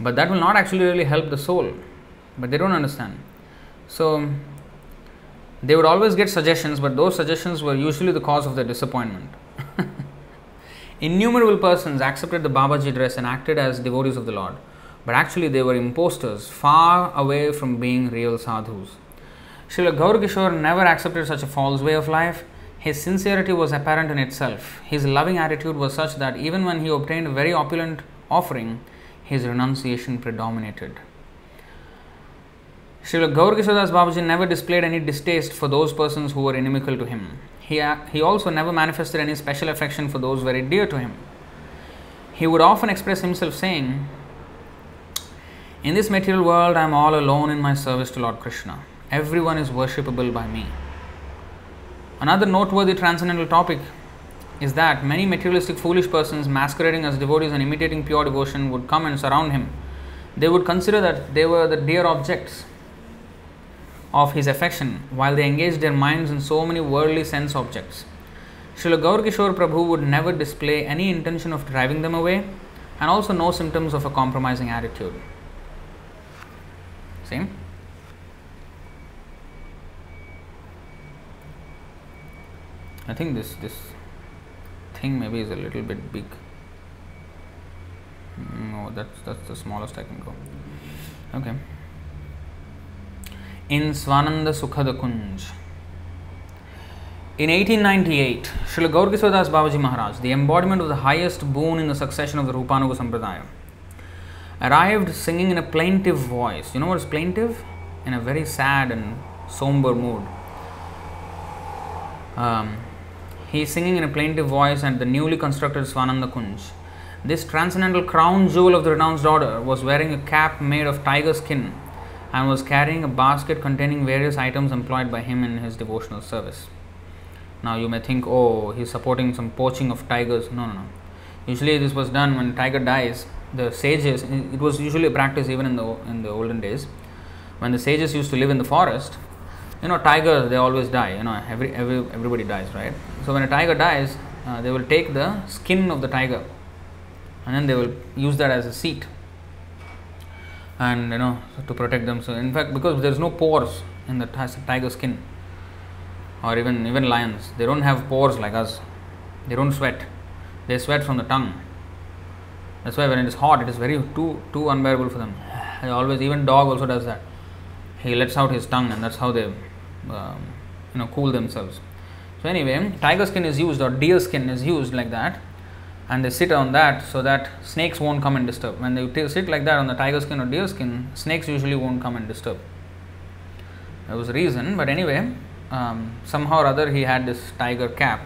But that will not actually really help the soul. But they don't understand. So they would always get suggestions but those suggestions were usually the cause of their disappointment innumerable persons accepted the babaji dress and acted as devotees of the lord but actually they were impostors far away from being real sadhus Srila Gaur never accepted such a false way of life His sincerity was apparent in itself. His loving attitude was such that even when he obtained a very opulent offering, his renunciation predominated. Srila Gaur Babaji never displayed any distaste for those persons who were inimical to him. He, uh, he also never manifested any special affection for those very dear to him. He would often express himself saying, In this material world, I am all alone in my service to Lord Krishna. Everyone is worshipable by me. Another noteworthy transcendental topic is that many materialistic foolish persons masquerading as devotees and imitating pure devotion would come and surround him. They would consider that they were the dear objects of his affection while they engaged their minds in so many worldly sense objects. Srila Gaur Kishore Prabhu would never display any intention of driving them away and also no symptoms of a compromising attitude. See? I think this this thing maybe is a little bit big. Mm, no, that's that's the smallest I can go. Okay. In Swananda Sukhada Kunj. In 1898, Srila Gaur Babaji Maharaj, the embodiment of the highest boon in the succession of the Rupanuga Sampradaya, arrived singing in a plaintive voice. You know what is plaintive? In a very sad and somber mood. Um, he is singing in a plaintive voice at the newly constructed Swananda Kunj. This transcendental crown jewel of the renounced order was wearing a cap made of tiger skin and was carrying a basket containing various items employed by him in his devotional service. Now you may think, oh, he's supporting some poaching of tigers. No, no, no. Usually this was done when tiger dies. The sages, it was usually a practice even in the in the olden days, when the sages used to live in the forest. You know, tigers they always die. You know, every, every everybody dies, right? So when a tiger dies, uh, they will take the skin of the tiger, and then they will use that as a seat and you know to protect them. So in fact because there is no pores in the tiger skin or even even lions they don't have pores like us. They don't sweat. They sweat from the tongue. That's why when it is hot it is very too too unbearable for them. They always even dog also does that. He lets out his tongue and that's how they um, you know cool themselves. So anyway tiger skin is used or deer skin is used like that and they sit on that so that snakes won't come and disturb. When they sit like that on the tiger skin or deer skin, snakes usually won't come and disturb. There was a reason, but anyway, um, somehow or other he had this tiger cap,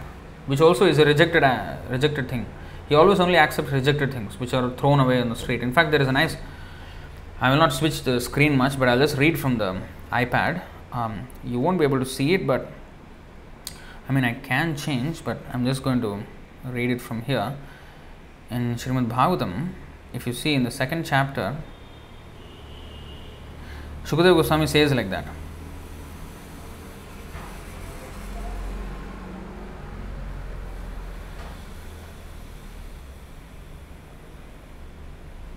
which also is a rejected uh, rejected thing. He always only accepts rejected things, which are thrown away on the street. In fact, there is a nice. I will not switch the screen much, but I'll just read from the iPad. Um, you won't be able to see it, but I mean I can change, but I'm just going to read it from here in Srimad Bhagavatam, if you see in the second chapter, Shukadeva Goswami says like that.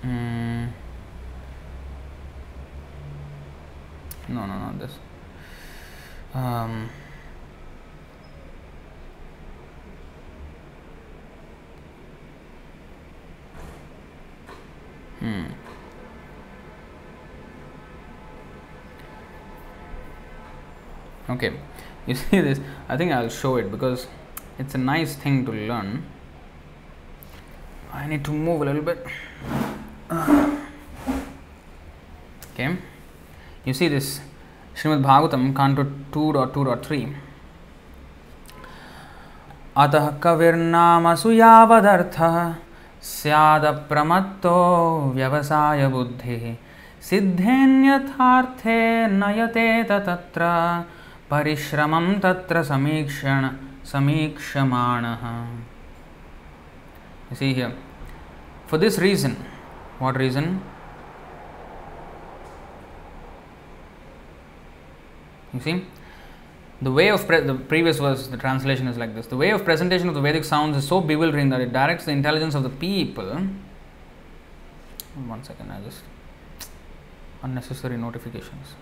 Mm. No, no, no, this. Um, Hmm. Okay, you see this? I think I'll show it because it's a nice thing to learn. I need to move a little bit. Okay, you see this Srimad Bhagavatam, Canto 2.2.3. अतः कविर्नामसु यावदर्थः स्यादप्रमत्तो व्यवसायबुद्धिः सिद्धेन्यथार्थे नयतेत तत्र परिश्रमं तत्र समीक्षण समीक्षमाणः see here. For this reason, what reason? You see? The way of pre- the previous verse, the translation is like this: the way of presentation of the Vedic sounds is so bewildering that it directs the intelligence of the people. One second, I just unnecessary notifications.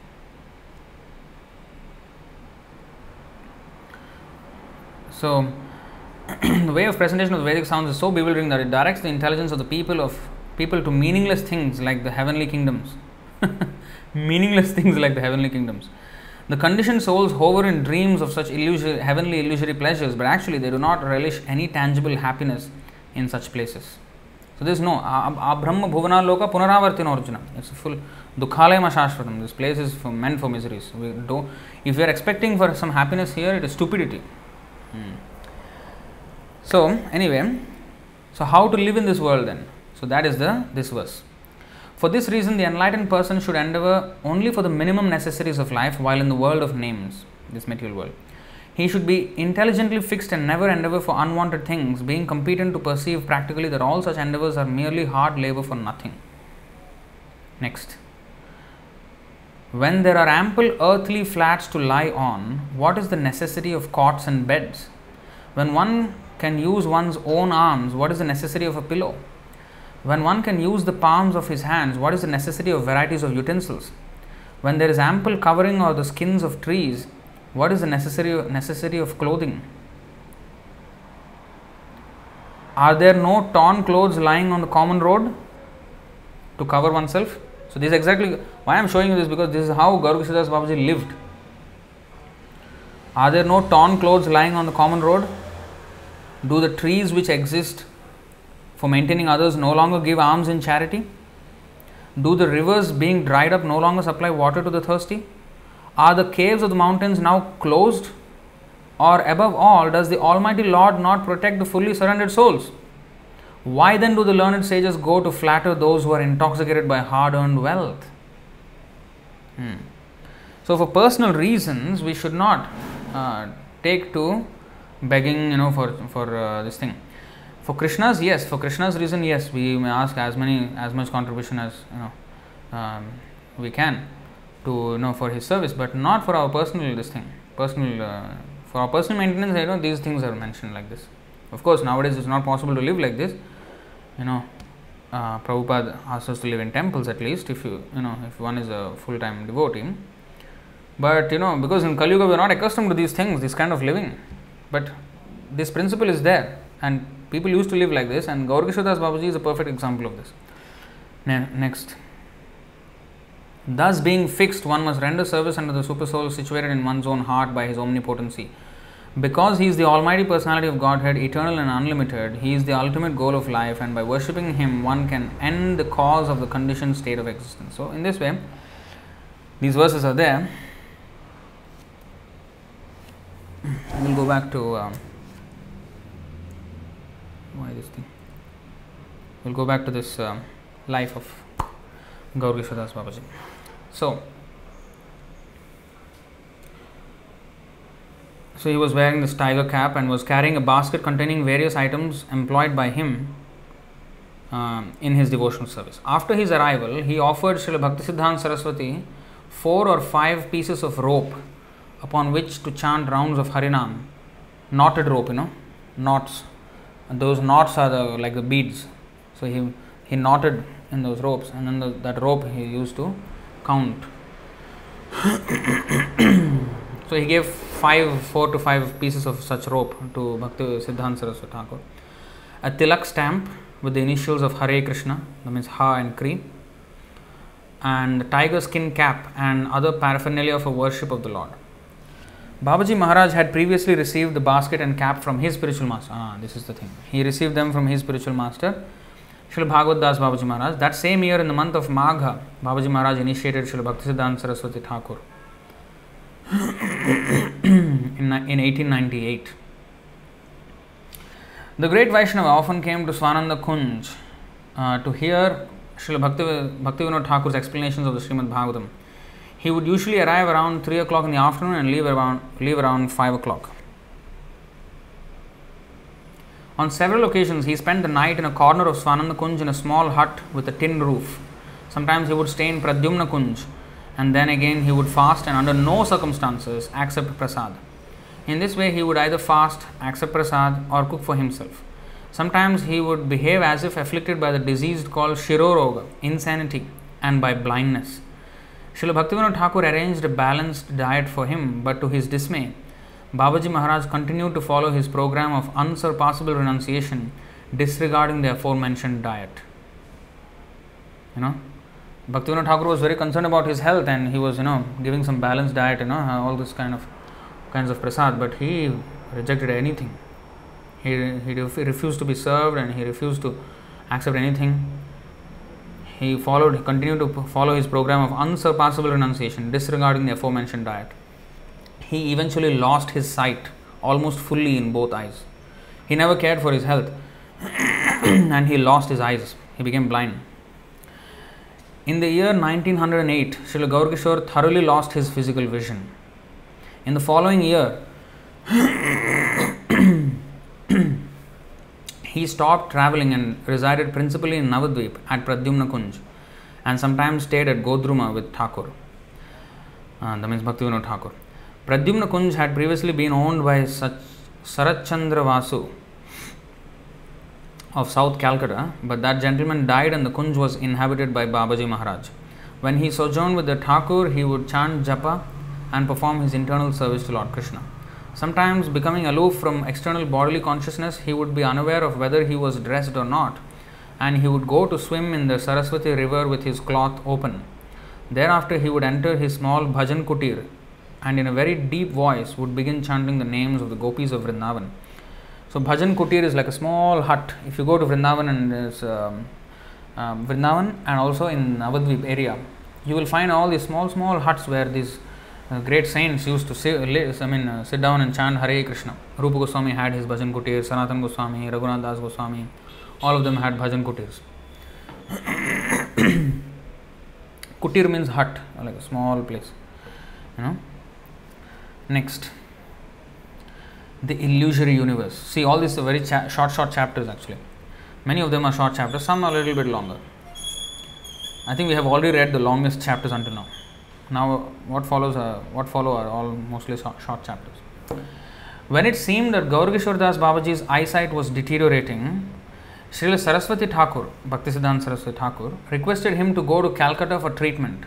So, the way of presentation of the Vedic sounds is so bewildering that it directs the intelligence of the people of people to meaningless things like the heavenly kingdoms. meaningless things like the heavenly kingdoms. The conditioned souls hover in dreams of such illusory, heavenly illusory pleasures, but actually they do not relish any tangible happiness in such places. So there's no Abrahma Bhuvana Loka Punaravartina Arjuna. It's a full Dukhalayama Shashvatam. This place is for, meant for miseries. We do, if we are expecting for some happiness here, it is stupidity. Hmm. So anyway, so how to live in this world then? So that is the this verse. For this reason, the enlightened person should endeavor only for the minimum necessaries of life while in the world of names, this material world. He should be intelligently fixed and never endeavor for unwanted things, being competent to perceive practically that all such endeavors are merely hard labor for nothing. Next. When there are ample earthly flats to lie on, what is the necessity of cots and beds? When one can use one's own arms, what is the necessity of a pillow? When one can use the palms of his hands, what is the necessity of varieties of utensils? When there is ample covering or the skins of trees, what is the necessary necessity of clothing? Are there no torn clothes lying on the common road to cover oneself? So this is exactly why I am showing you this because this is how Gaurukishdas Babaji lived. Are there no torn clothes lying on the common road? Do the trees which exist for maintaining others no longer give alms in charity? Do the rivers being dried up no longer supply water to the thirsty? Are the caves of the mountains now closed? Or above all, does the Almighty Lord not protect the fully surrendered souls? Why then do the learned sages go to flatter those who are intoxicated by hard earned wealth? Hmm. So, for personal reasons, we should not uh, take to begging, you know, for for uh, this thing. For Krishna's, yes. For Krishna's reason, yes, we may ask as many as much contribution as you know um, we can to you know for his service, but not for our personal this thing. Personal uh, for our personal maintenance, you know, these things are mentioned like this. Of course, nowadays it's not possible to live like this. You know, uh, Prabhupada asks us to live in temples at least if you you know if one is a full time devotee. But you know, because in Kali Yuga we are not accustomed to these things, this kind of living. But this principle is there, and People used to live like this, and Gaurkishodas Babaji is a perfect example of this. Ne- next. Thus, being fixed, one must render service under the super soul situated in one's own heart by his omnipotency. Because he is the Almighty Personality of Godhead, eternal and unlimited, he is the ultimate goal of life, and by worshipping him, one can end the cause of the conditioned state of existence. So, in this way, these verses are there. We'll go back to. Um, why this thing? We'll go back to this uh, life of Gaur Kishodas Babaji. So so he was wearing this tiger cap and was carrying a basket containing various items employed by him um, in his devotional service. After his arrival, he offered Srila Bhaktisiddhanta Saraswati four or five pieces of rope upon which to chant rounds of Harinam, knotted rope, you know, knots and those knots are the like the beads. So he he knotted in those ropes, and then the, that rope he used to count. so he gave five, four to five pieces of such rope to Bhakti Siddhanta Saraswati Thakur. A tilak stamp with the initials of Hare Krishna, that means Ha and Kri, and tiger skin cap and other paraphernalia for worship of the Lord. Babaji Maharaj had previously received the basket and cap from his spiritual master. Ah, this is the thing. He received them from his spiritual master, Srila Bhagavad Das Babaji Maharaj. That same year, in the month of Magha, Babaji Maharaj initiated Srila Bhaktisiddhanta Saraswati Thakur in, in 1898. The great Vaishnava often came to Swananda Kunj uh, to hear Srila Bhakti, Bhaktivinoda Thakur's explanations of the Srimad Bhagavatam. He would usually arrive around 3 o'clock in the afternoon and leave around, leave around 5 o'clock. On several occasions, he spent the night in a corner of Swananda Kunj in a small hut with a tin roof. Sometimes he would stay in Pradyumna Kunj, and then again he would fast and under no circumstances accept prasad. In this way, he would either fast, accept prasad, or cook for himself. Sometimes he would behave as if afflicted by the disease called Shiroroga, insanity, and by blindness. Srila Bhaktivinoda Thakur arranged a balanced diet for him, but to his dismay, Babaji Maharaj continued to follow his program of unsurpassable renunciation, disregarding the aforementioned diet. You know, Bhaktivinoda Thakur was very concerned about his health and he was, you know, giving some balanced diet, you know, uh, all this kind of kinds of prasad, but he rejected anything. He, he refused to be served and he refused to accept anything. He followed, continued to follow his program of unsurpassable renunciation, disregarding the aforementioned diet. He eventually lost his sight almost fully in both eyes. He never cared for his health and he lost his eyes. He became blind. In the year 1908, Srila Gaurkishore thoroughly lost his physical vision. In the following year, he stopped traveling and resided principally in Navadvip at Pradyumna Kunj and sometimes stayed at Godruma with Thakur. Uh, that means Bhaktivinoda Thakur. Pradyumna Kunj had previously been owned by Sarachandra Vasu of South Calcutta, but that gentleman died and the Kunj was inhabited by Babaji Maharaj. When he sojourned with the Thakur, he would chant japa and perform his internal service to Lord Krishna. Sometimes, becoming aloof from external bodily consciousness, he would be unaware of whether he was dressed or not, and he would go to swim in the Saraswati river with his cloth open. Thereafter, he would enter his small bhajan kutir and in a very deep voice would begin chanting the names of the gopis of Vrindavan. So bhajan kutir is like a small hut. If you go to Vrindavan and there's um, um, Vrindavan and also in Navadvip area, you will find all these small small huts where these uh, great saints used to sit, I mean, uh, sit down and chant Hare Krishna. Rupa Goswami had his bhajan kutir, Sanatan Goswami, Raghunath Das Goswami, all of them had bhajan kutirs. kutir means hut, like a small place, you know. Next the illusory universe. See, all these are very cha- short, short chapters actually. Many of them are short chapters, some are a little bit longer. I think we have already read the longest chapters until now. Now, what follows are what follow are all mostly short, chapters. When it seemed that Gaurkishore Das Babaji's eyesight was deteriorating, Srila Saraswati Thakur, Bhaktisiddhanta Saraswati Thakur, requested him to go to Calcutta for treatment.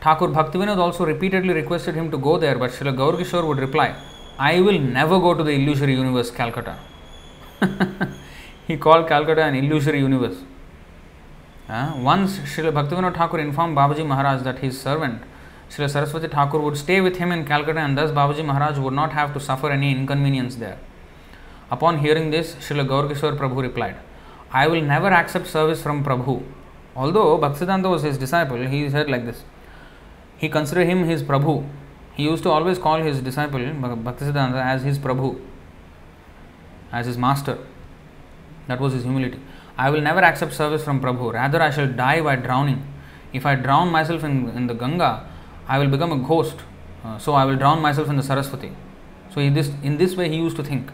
Thakur Bhaktivinoda also repeatedly requested him to go there, but Srila Gaurkishore would reply, I will never go to the illusory universe, Calcutta. he called Calcutta an illusory universe. Uh, once Srila Bhaktivinoda Thakur informed Babaji Maharaj that his servant, Srila Saraswati Thakur, would stay with him in Calcutta and thus Babaji Maharaj would not have to suffer any inconvenience there. Upon hearing this, Srila Gaurkishore Prabhu replied, I will never accept service from Prabhu. Although Bhaktisiddhanta was his disciple, he said like this. He considered him his Prabhu he used to always call his disciple Bhaktisiddhanta as his Prabhu, as his master. That was his humility. I will never accept service from Prabhu, rather, I shall die by drowning. If I drown myself in, in the Ganga, I will become a ghost. Uh, so I will drown myself in the Saraswati. So in this, in this way, he used to think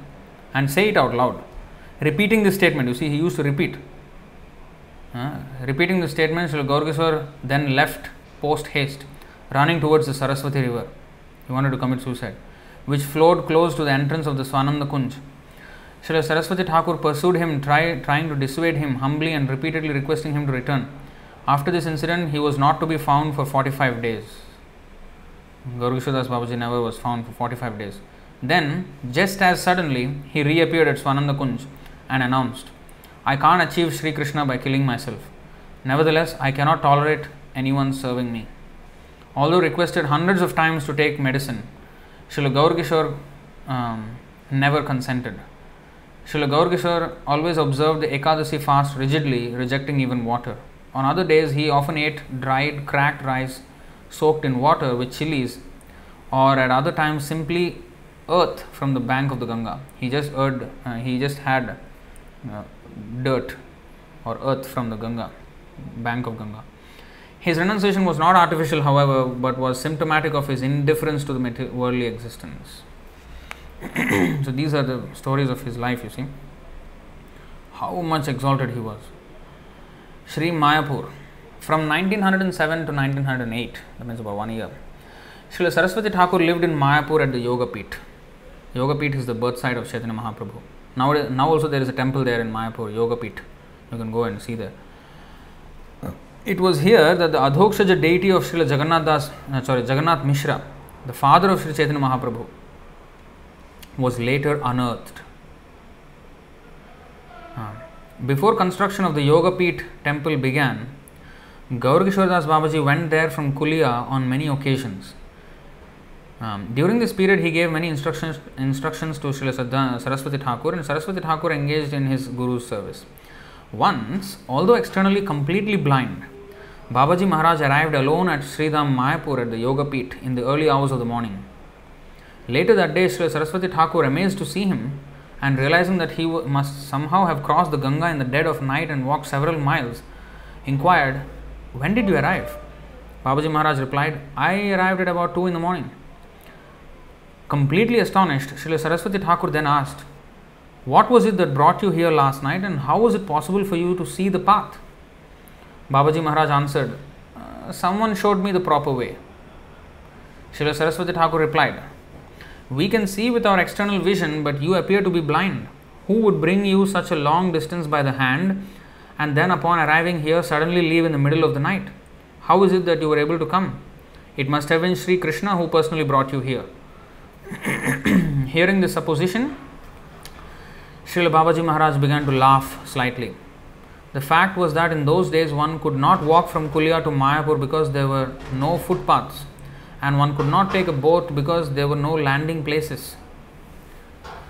and say it out loud. Repeating this statement, you see, he used to repeat. Uh, repeating the statement, Sri Gaurkishore then left post haste, running towards the Saraswati river. He wanted to commit suicide, which flowed close to the entrance of the Swananda Kunj. Saraswati Thakur pursued him, try, trying to dissuade him humbly and repeatedly requesting him to return. After this incident, he was not to be found for 45 days. Gaurkishore Babaji never was found for 45 days. Then, just as suddenly, he reappeared at Swananda Kunj and announced, I can't achieve Sri Krishna by killing myself. Nevertheless, I cannot tolerate anyone serving me. Although requested hundreds of times to take medicine, Srila Gaurkishore um, never consented. Srila Gaurkishore always observed the Ekadasi fast rigidly, rejecting even water. On other days, he often ate dried, cracked rice soaked in water with chilies, or at other times simply earth from the bank of the Ganga. He just heard, uh, he just had uh, dirt or earth from the Ganga, bank of Ganga. His renunciation was not artificial, however, but was symptomatic of his indifference to the worldly existence. so, these are the stories of his life, you see. How much exalted he was. Sri Mayapur, from 1907 to 1908, that means about one year, Srila Saraswati Thakur lived in Mayapur at the Yoga Peeth. Yoga Peeth is the birth site of Chaitanya Mahaprabhu. Now, now also there is a temple there in Mayapur, Yoga Peeth. You can go and see there. It was here that the Adhokshaja deity of Srila Jagannath Das, uh, sorry, Jagannath Mishra, the father of Sri Chaitanya Mahaprabhu, was later unearthed. Uh, before construction of the Yoga Peeth temple began, Gaur Kishoredas Babaji went there from Kulia on many occasions. Um, during this period, he gave many instructions instructions to Srila Saraswati Thakur, and Saraswati Thakur engaged in his Guru's service. Once, although externally completely blind, Babaji Maharaj arrived alone at Sridham Mayapur at the Yoga Peeth in the early hours of the morning. Later that day, Saraswati Thakur, amazed to see him and realizing that he must somehow have crossed the Ganga in the dead of night and walked several miles, inquired, When did you arrive? Babaji Maharaj replied, I arrived at about 2 in the morning. Completely astonished, Srila Saraswati Thakur then asked, What was it that brought you here last night and how was it possible for you to see the path? Babaji Maharaj answered, uh, Someone showed me the proper way. Srila Saraswati Thakur replied, We can see with our external vision, but you appear to be blind. Who would bring you such a long distance by the hand and then, upon arriving here, suddenly leave in the middle of the night? How is it that you were able to come? It must have been Sri Krishna who personally brought you here. Hearing this supposition, Srila Babaji Maharaj began to laugh slightly. The fact was that in those days one could not walk from Kulia to Mayapur because there were no footpaths, and one could not take a boat because there were no landing places.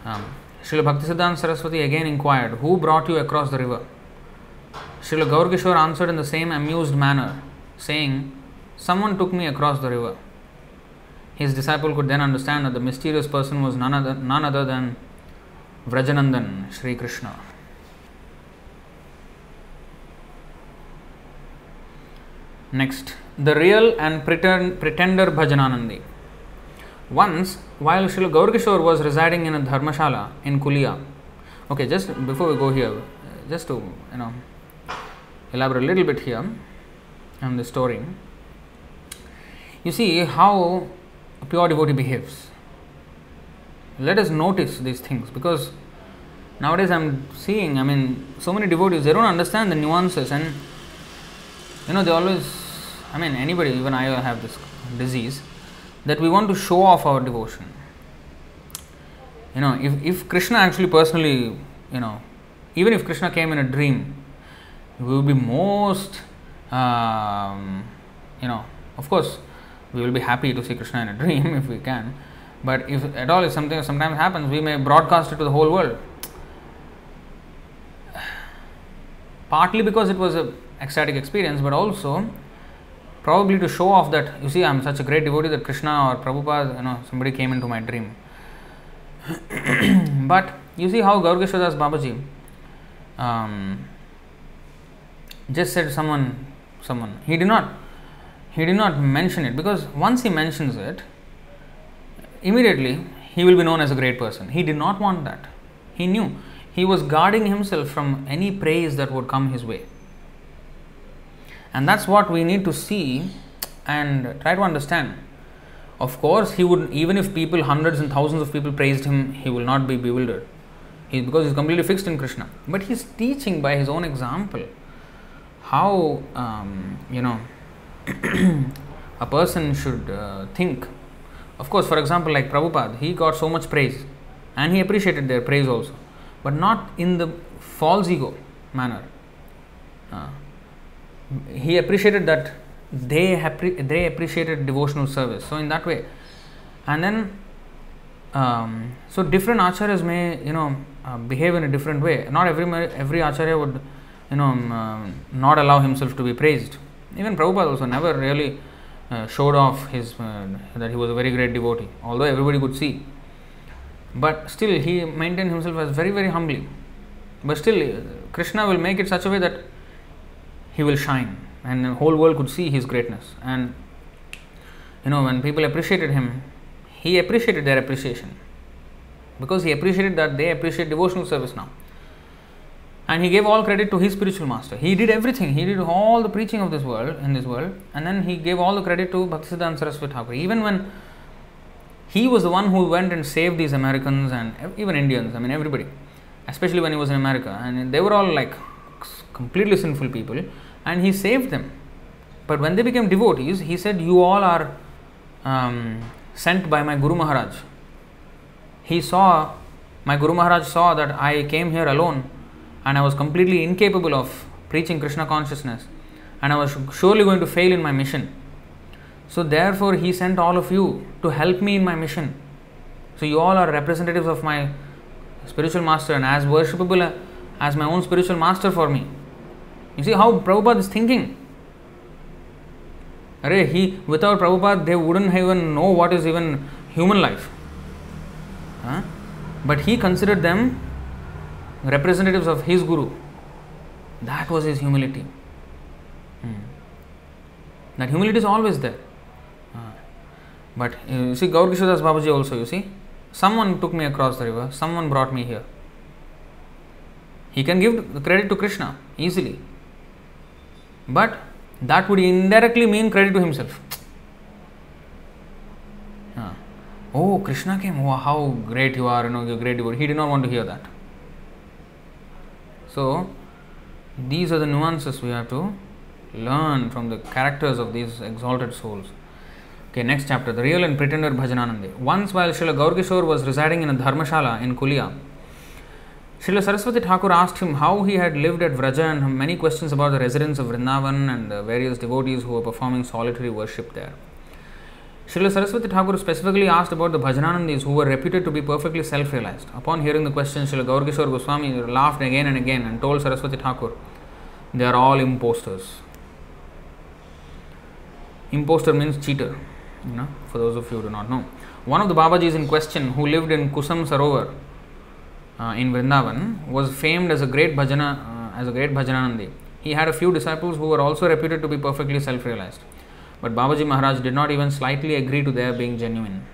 Um, Srila Bhaktisiddhanta Saraswati again inquired, Who brought you across the river? Srila Gaurkishore answered in the same amused manner, saying, Someone took me across the river. His disciple could then understand that the mysterious person was none other, none other than Vrajanandan, Sri Krishna. Next, the real and pretend, pretender Bhajananandi. Once, while Srila Gaurkishore was residing in a dharmashala in Kulia, okay, just before we go here, just to you know elaborate a little bit here on the story, you see how a pure devotee behaves. Let us notice these things because nowadays I'm seeing, I mean, so many devotees they don't understand the nuances and you know they always i mean anybody even i have this disease that we want to show off our devotion. You know if, if krishna actually personally you know even if krishna came in a dream we will be most um, you know of course we will be happy to see krishna in a dream if we can. But if at all if something sometimes happens we may broadcast it to the whole world. Partly because it was a ecstatic experience, but also probably to show off that you see I'm such a great devotee that Krishna or Prabhupada, you know, somebody came into my dream. but you see how Gaurkishodas Babaji um, just said someone, someone. He did not, he did not mention it because once he mentions it, immediately he will be known as a great person. He did not want that. He knew he was guarding himself from any praise that would come his way. And that's what we need to see and try to understand. Of course, he would, even if people, hundreds and thousands of people praised him, he will not be bewildered. He, because he's completely fixed in Krishna. But he's teaching by his own example how, um, you know, a person should uh, think. Of course, for example, like Prabhupada, he got so much praise and he appreciated their praise also, but not in the false ego manner. Uh, he appreciated that they they appreciated devotional service. So in that way, and then um, so different acharyas may you know uh, behave in a different way. Not every every acharya would you know um, uh, not allow himself to be praised. Even Prabhupada also never really uh, showed off his uh, that he was a very great devotee, although everybody could see. But still, he maintained himself as very very humbly. But still, Krishna will make it such a way that he will shine and the whole world could see his greatness. And you know when people appreciated him he appreciated their appreciation. Because he appreciated that they appreciate devotional service now. And he gave all credit to his spiritual master. He did everything. He did all the preaching of this world in this world. And then he gave all the credit to Bhaktisiddhanta Saraswati Thakur. Even when he was the one who went and saved these Americans and even Indians I mean everybody. Especially when he was in America. And they were all like completely sinful people and he saved them. But when they became devotees, he said, You all are um, sent by my Guru Maharaj. He saw, my Guru Maharaj saw that I came here alone and I was completely incapable of preaching Krishna consciousness. and I was surely going to fail in my mission. So, therefore, He sent all of you to help me in my mission. So, you all are representatives of my spiritual master and as worshipable as my own spiritual master for me. You see how Prabhupada is thinking. Array, he without Prabhupada they wouldn't even know what is even human life. Huh? But he considered them representatives of his Guru. That was his humility. Hmm. That humility is always there. Uh, but you see, Gaur Kishodas Babaji also, you see, someone took me across the river, someone brought me here. He can give credit to Krishna easily. But that would indirectly mean credit to himself. Oh, Krishna came, how great you are, you know, you're great He did not want to hear that. So, these are the nuances we have to learn from the characters of these exalted souls. Okay, next chapter The Real and Pretender Bhajananandi. Once, while Srila Gaurkishore was residing in a dharmashala in Kulia, Srila Saraswati Thakur asked him how he had lived at Vraja and many questions about the residents of Vrindavan and the various devotees who were performing solitary worship there. Srila Saraswati Thakur specifically asked about the Bhajanandis who were reputed to be perfectly self realized. Upon hearing the question, Srila Gaurkishore Goswami laughed again and again and told Saraswati Thakur, They are all imposters. Imposter means cheater, you know, for those of you who do not know. One of the Babajis in question, who lived in Kusum Sarovar uh, in Vrindavan, was famed as a great bhajana, uh, as a great bhajananandi. He had a few disciples who were also reputed to be perfectly self-realized. But Babaji Maharaj did not even slightly agree to their being genuine.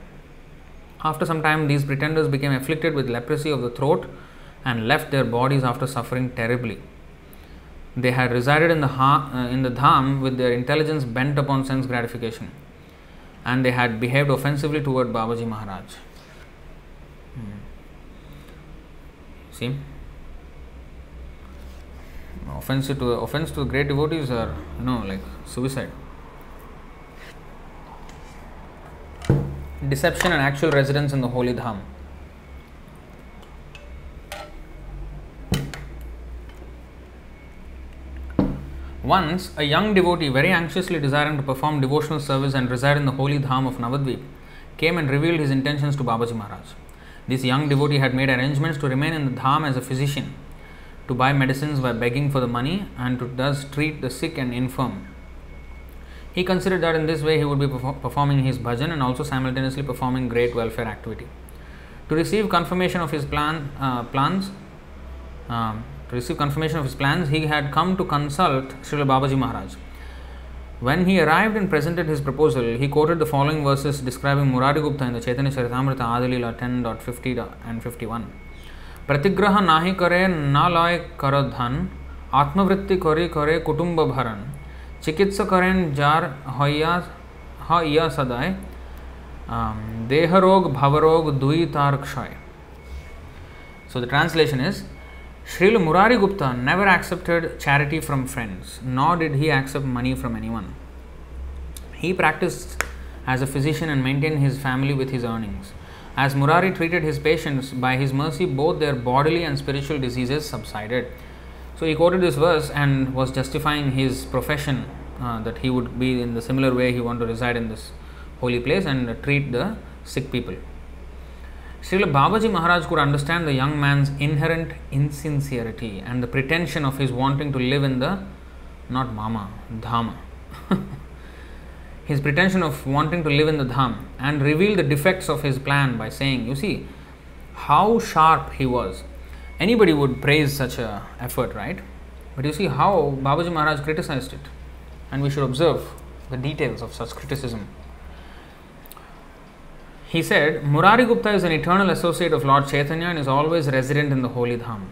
After some time, these pretenders became afflicted with leprosy of the throat and left their bodies after suffering terribly. They had resided in the, ha- uh, in the dham with their intelligence bent upon sense gratification, and they had behaved offensively toward Babaji Maharaj. Hmm. See, offensive to offense to great devotees are you know like suicide. Deception and actual residence in the holy dham. Once, a young devotee, very anxiously desiring to perform devotional service and reside in the holy dham of Navadvip, came and revealed his intentions to Babaji Maharaj. This young devotee had made arrangements to remain in the dham as a physician, to buy medicines by begging for the money, and to thus treat the sick and infirm. He considered that in this way he would be performing his bhajan and also simultaneously performing great welfare activity. To receive confirmation of his plan, uh, plans, um, to receive confirmation of his plans, he had come to consult Srila Babaji Maharaj. When he arrived and presented his proposal, he quoted the following verses describing Murari Gupta in the Chaitanya Charitamrita Adi-lila 10.50 and 51. Pratigraha nahi kare na nalai karadhan, atmavritti kare kare kutumba bharan, chikitsa karen jar haiya sadai, um, deharog bhavarog dui tarakshay. So the translation is, Srila Murari Gupta never accepted charity from friends, nor did he accept money from anyone. He practiced as a physician and maintained his family with his earnings. As Murari treated his patients, by his mercy, both their bodily and spiritual diseases subsided. So he quoted this verse and was justifying his profession uh, that he would be in the similar way he wanted to reside in this holy place and treat the sick people. Srila Babaji Maharaj could understand the young man's inherent insincerity and the pretension of his wanting to live in the not mama, dhama. his pretension of wanting to live in the dham and reveal the defects of his plan by saying, You see, how sharp he was. Anybody would praise such a effort, right? But you see how Babaji Maharaj criticized it. And we should observe the details of such criticism. He said, Murari Gupta is an eternal associate of Lord Chaitanya and is always resident in the holy dham.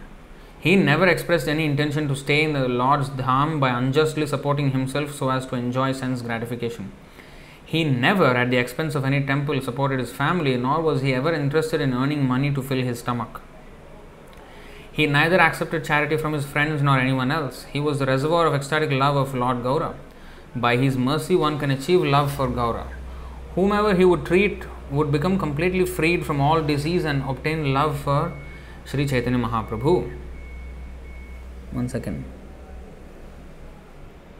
He never expressed any intention to stay in the Lord's dham by unjustly supporting himself so as to enjoy sense gratification. He never, at the expense of any temple, supported his family, nor was he ever interested in earning money to fill his stomach. He neither accepted charity from his friends nor anyone else. He was the reservoir of ecstatic love of Lord Gaura. By his mercy, one can achieve love for Gaura. Whomever he would treat would become completely freed from all disease and obtain love for Sri Chaitanya Mahaprabhu. One second.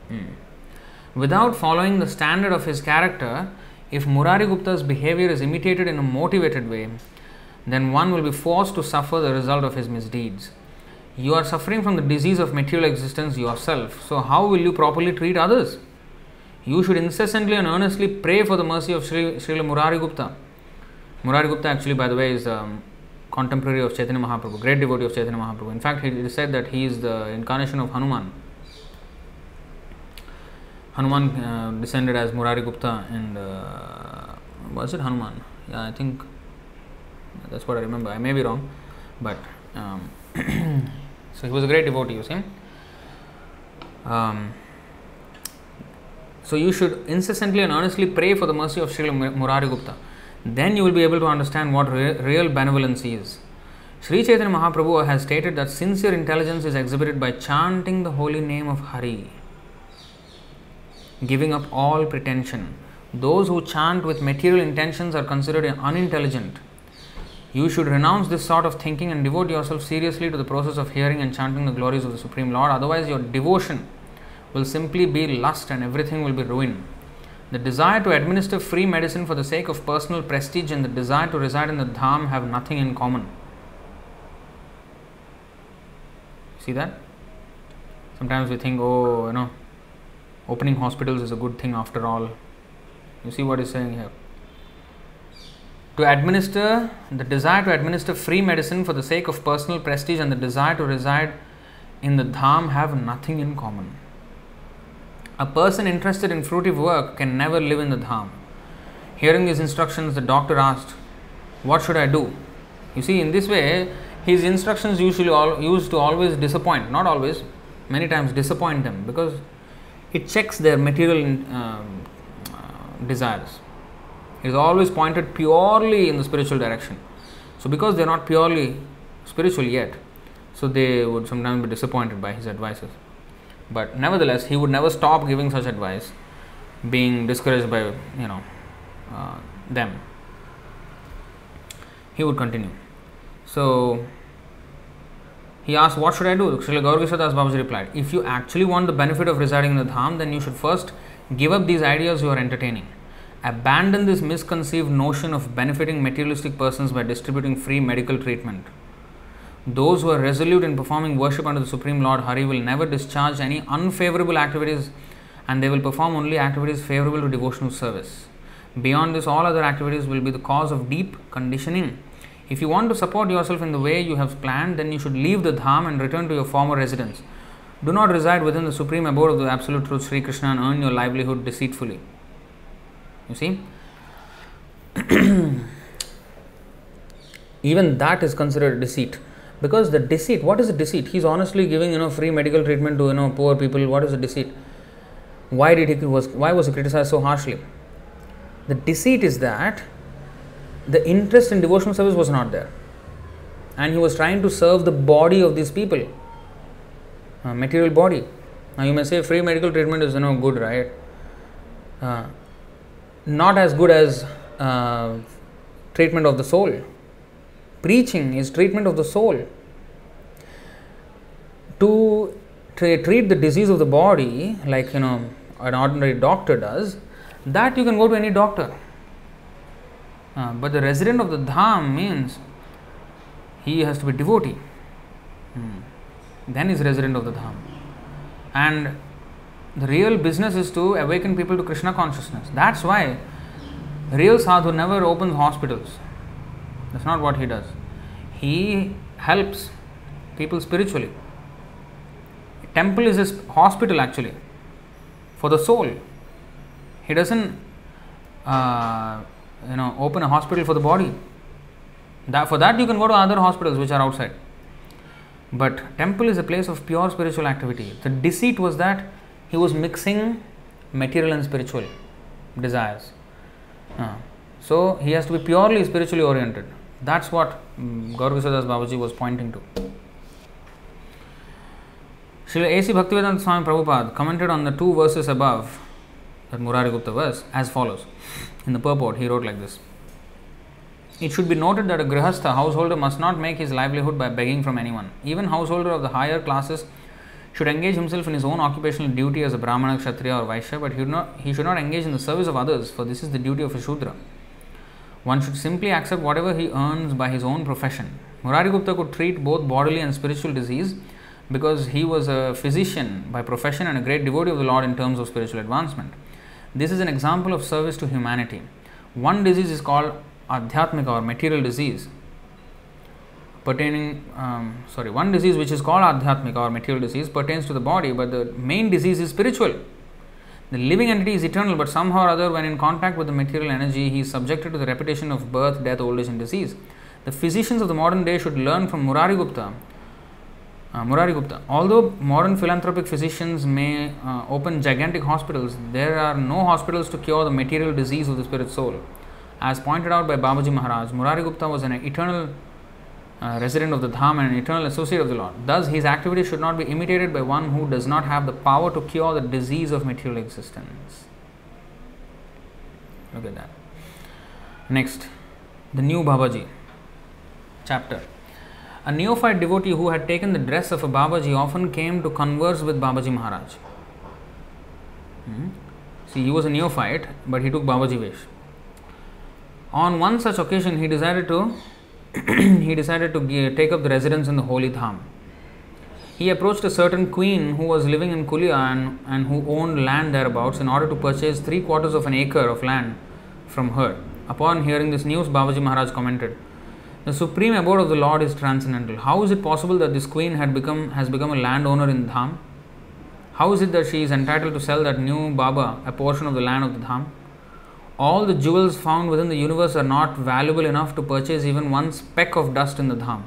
Hmm. Without following the standard of his character, if Murari Gupta's behavior is imitated in a motivated way, then one will be forced to suffer the result of his misdeeds. You are suffering from the disease of material existence yourself, so how will you properly treat others? You should incessantly and earnestly pray for the mercy of Sri, Srila Murari Gupta. Murari Gupta, actually, by the way, is um, contemporary of Chaitanya Mahaprabhu, great devotee of Chaitanya Mahaprabhu. In fact, it is said that he is the incarnation of Hanuman. Hanuman uh, descended as Murari Gupta, and uh, was it Hanuman? Yeah, I think that's what I remember. I may be wrong, but um, so he was a great devotee. You see. Um, so you should incessantly and earnestly pray for the mercy of Srila Murari Gupta. Then you will be able to understand what re- real benevolence is. Sri Chaitanya Mahaprabhu has stated that sincere intelligence is exhibited by chanting the holy name of Hari, giving up all pretension. Those who chant with material intentions are considered unintelligent. You should renounce this sort of thinking and devote yourself seriously to the process of hearing and chanting the glories of the Supreme Lord. Otherwise, your devotion will simply be lust and everything will be ruined. The desire to administer free medicine for the sake of personal prestige and the desire to reside in the dham have nothing in common. See that? Sometimes we think, oh, you know, opening hospitals is a good thing after all. You see what he's saying here? To administer, the desire to administer free medicine for the sake of personal prestige and the desire to reside in the dham have nothing in common. A person interested in fruitive work can never live in the dham. Hearing these instructions, the doctor asked, What should I do? You see, in this way, his instructions usually all, used to always disappoint, not always, many times disappoint them because it checks their material um, uh, desires. It is always pointed purely in the spiritual direction. So, because they are not purely spiritual yet, so they would sometimes be disappointed by his advices. But nevertheless, he would never stop giving such advice, being discouraged by you know uh, them. He would continue. So he asked, What should I do? Srila Gaurkishor Das Babaji replied, If you actually want the benefit of residing in the Dham, then you should first give up these ideas you are entertaining. Abandon this misconceived notion of benefiting materialistic persons by distributing free medical treatment. Those who are resolute in performing worship under the Supreme Lord Hari will never discharge any unfavorable activities and they will perform only activities favorable to devotional service. Beyond this, all other activities will be the cause of deep conditioning. If you want to support yourself in the way you have planned, then you should leave the dham and return to your former residence. Do not reside within the supreme abode of the Absolute Truth, Sri Krishna, and earn your livelihood deceitfully. You see? Even that is considered deceit because the deceit what is the deceit? He's honestly giving you know free medical treatment to you know poor people. What is the deceit? Why did he was why was he criticized so harshly? The deceit is that the interest in devotional service was not there. And he was trying to serve the body of these people. Uh, material body. Now you may say free medical treatment is you know good right? Uh, not as good as uh, treatment of the soul Preaching is treatment of the soul. To tra- treat the disease of the body, like you know an ordinary doctor does, that you can go to any doctor. Uh, but the resident of the dham means he has to be devotee. Hmm. Then is resident of the dham. And the real business is to awaken people to Krishna consciousness. That's why real sadhu never opens hospitals. That's not what he does. He helps people spiritually. Temple is his hospital actually for the soul. He doesn't, uh, you know, open a hospital for the body. That, for that you can go to other hospitals which are outside. But temple is a place of pure spiritual activity. The deceit was that he was mixing material and spiritual desires. Uh, so he has to be purely spiritually oriented. That's what um, Gaurkishoradas Babaji was pointing to. Srila A.C. Bhaktivedanta Swami Prabhupada commented on the two verses above, that Murari Gupta verse, as follows. In the purport, he wrote like this It should be noted that a grihastha householder must not make his livelihood by begging from anyone. Even householder of the higher classes should engage himself in his own occupational duty as a Brahmana, Kshatriya, or Vaishya, but he, should not, he should not engage in the service of others, for this is the duty of a Shudra. One should simply accept whatever he earns by his own profession. Murari Gupta could treat both bodily and spiritual disease because he was a physician by profession and a great devotee of the Lord in terms of spiritual advancement. This is an example of service to humanity. One disease is called adhyatmika or material disease, pertaining, um, sorry, one disease which is called adhyatmika or material disease pertains to the body, but the main disease is spiritual. The living entity is eternal, but somehow or other, when in contact with the material energy, he is subjected to the repetition of birth, death, old age, and disease. The physicians of the modern day should learn from Murari Gupta. Uh, Murari Gupta. Although modern philanthropic physicians may uh, open gigantic hospitals, there are no hospitals to cure the material disease of the spirit soul. As pointed out by Babaji Maharaj, Murari Gupta was an eternal uh, resident of the Dham and an eternal associate of the Lord. Thus, his activity should not be imitated by one who does not have the power to cure the disease of material existence. Look at that. Next, the new Babaji chapter. A neophyte devotee who had taken the dress of a Babaji often came to converse with Babaji Maharaj. Hmm? See, he was a neophyte, but he took Babaji Vesh. On one such occasion, he decided to he decided to take up the residence in the holy Dham. He approached a certain queen who was living in Kulia and, and who owned land thereabouts in order to purchase three quarters of an acre of land from her. Upon hearing this news, Babaji Maharaj commented, The supreme abode of the Lord is transcendental. How is it possible that this queen had become has become a landowner in Dham? How is it that she is entitled to sell that new Baba a portion of the land of the Dham? All the jewels found within the universe are not valuable enough to purchase even one speck of dust in the dham.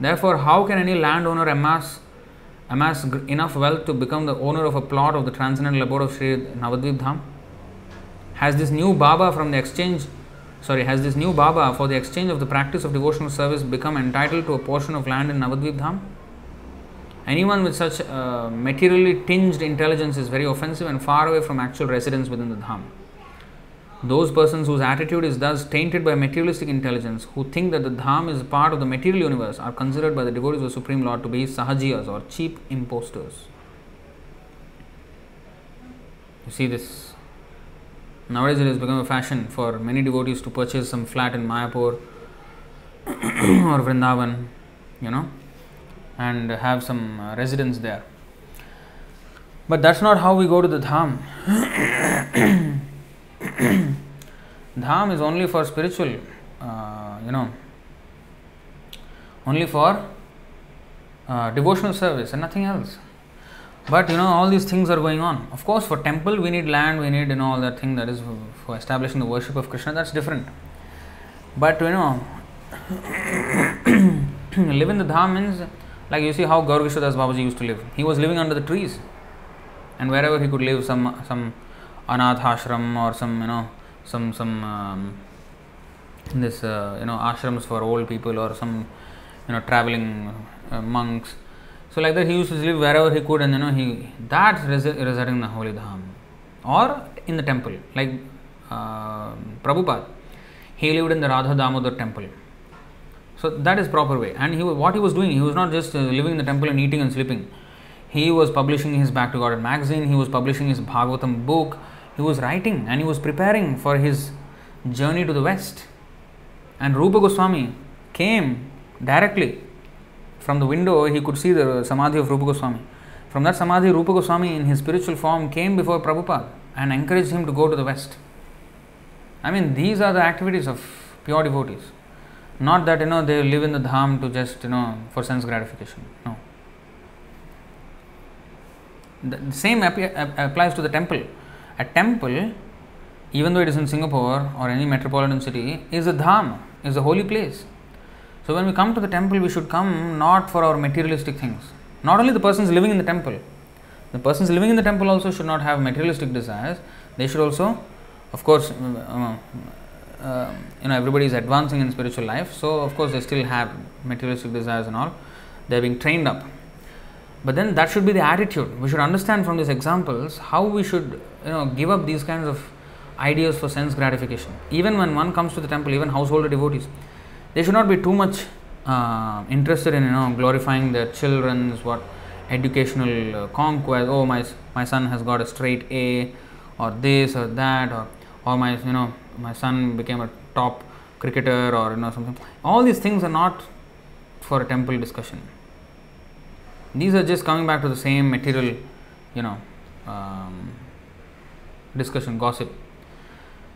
Therefore, how can any landowner amass amass enough wealth to become the owner of a plot of the transcendental abode of Sri Navadvip Dham? Has this new Baba from the exchange, sorry, has this new Baba for the exchange of the practice of devotional service become entitled to a portion of land in Navadvip Dham? Anyone with such uh, materially tinged intelligence is very offensive and far away from actual residence within the Dham. Those persons whose attitude is thus tainted by materialistic intelligence, who think that the Dham is part of the material universe, are considered by the devotees of the Supreme Lord to be sahajiyas or cheap impostors. You see this. Nowadays, it has become a fashion for many devotees to purchase some flat in Mayapur or Vrindavan, you know, and have some uh, residence there. But that's not how we go to the Dham. Dham is only for spiritual, uh, you know, only for uh, devotional service and nothing else. But you know, all these things are going on. Of course, for temple we need land, we need you know all that thing that is for establishing the worship of Krishna. That's different. But you know, live in the dham means like you see how Gaur Babaji used to live. He was living under the trees, and wherever he could live, some some anath ashram or some you know some some um, this uh, you know ashrams for old people or some you know traveling uh, monks. So like that he used to live wherever he could and you know he that's residing in the holy dham or in the temple like uh, Prabhupada. He lived in the Radha Damodar temple. So that is proper way. And he what he was doing he was not just uh, living in the temple and eating and sleeping. He was publishing his Back to God magazine. He was publishing his Bhagavatam book he was writing and he was preparing for his journey to the west. And Rupa Goswami came directly from the window, he could see the Samadhi of Rupa Goswami. From that Samadhi, Rupa Goswami in his spiritual form came before Prabhupada and encouraged him to go to the west. I mean, these are the activities of pure devotees. Not that you know they live in the dham to just you know for sense gratification. No. The same applies to the temple a temple, even though it is in Singapore or any metropolitan city, is a dham, is a holy place. So when we come to the temple, we should come not for our materialistic things. Not only the persons living in the temple, the persons living in the temple also should not have materialistic desires. They should also, of course, uh, uh, you know, everybody is advancing in spiritual life, so of course they still have materialistic desires and all. They are being trained up but then that should be the attitude. We should understand from these examples how we should you know give up these kinds of ideas for sense gratification. Even when one comes to the temple, even household devotees, they should not be too much uh, interested in you know glorifying their children's what educational uh, conquest. Oh, my my son has got a straight A, or this or that, or or my you know my son became a top cricketer, or you know something. All these things are not for a temple discussion. These are just coming back to the same material, you know, um, discussion, gossip.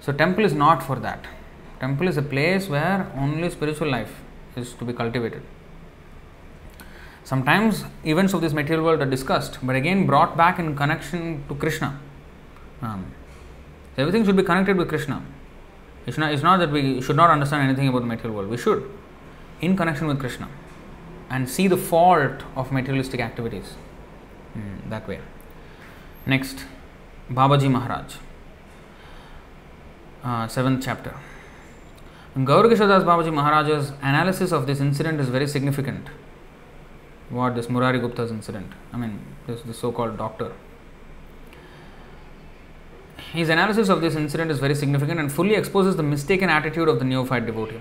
So temple is not for that. Temple is a place where only spiritual life is to be cultivated. Sometimes events of this material world are discussed, but again brought back in connection to Krishna. Um, everything should be connected with Krishna. It's not, it's not that we should not understand anything about the material world. We should, in connection with Krishna, and see the fault of materialistic activities mm, that way. Next, Babaji Maharaj, uh, seventh chapter. Gaurkishadas Babaji Maharaj's analysis of this incident is very significant what this Murari Gupta's incident. I mean, this the so-called doctor. His analysis of this incident is very significant and fully exposes the mistaken attitude of the neophyte devotee.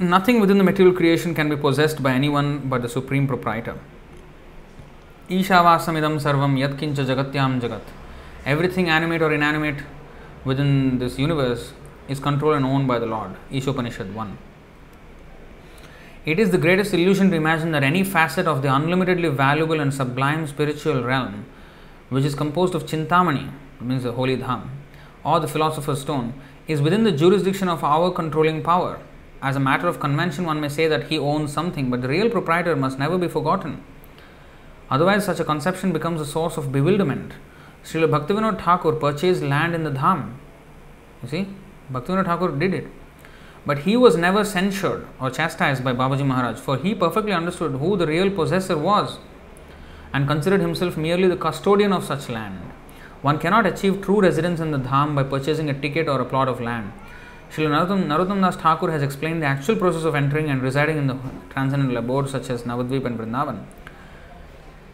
Nothing within the material creation can be possessed by anyone but the supreme proprietor. Ishavasamidam sarvam yatkincha jagatyam jagat. Everything animate or inanimate within this universe is controlled and owned by the Lord. Ishopanishad 1. It is the greatest illusion to imagine that any facet of the unlimitedly valuable and sublime spiritual realm, which is composed of Chintamani, means the holy dham, or the philosopher's stone, is within the jurisdiction of our controlling power. As a matter of convention, one may say that he owns something, but the real proprietor must never be forgotten. Otherwise, such a conception becomes a source of bewilderment. Srila Bhaktivinoda Thakur purchased land in the dham. You see, Bhaktivinoda Thakur did it. But he was never censured or chastised by Babaji Maharaj, for he perfectly understood who the real possessor was and considered himself merely the custodian of such land. One cannot achieve true residence in the Dham by purchasing a ticket or a plot of land. Srila Narottam, Narottam Das Thakur has explained the actual process of entering and residing in the transcendental abodes such as Navadvip and Vrindavan.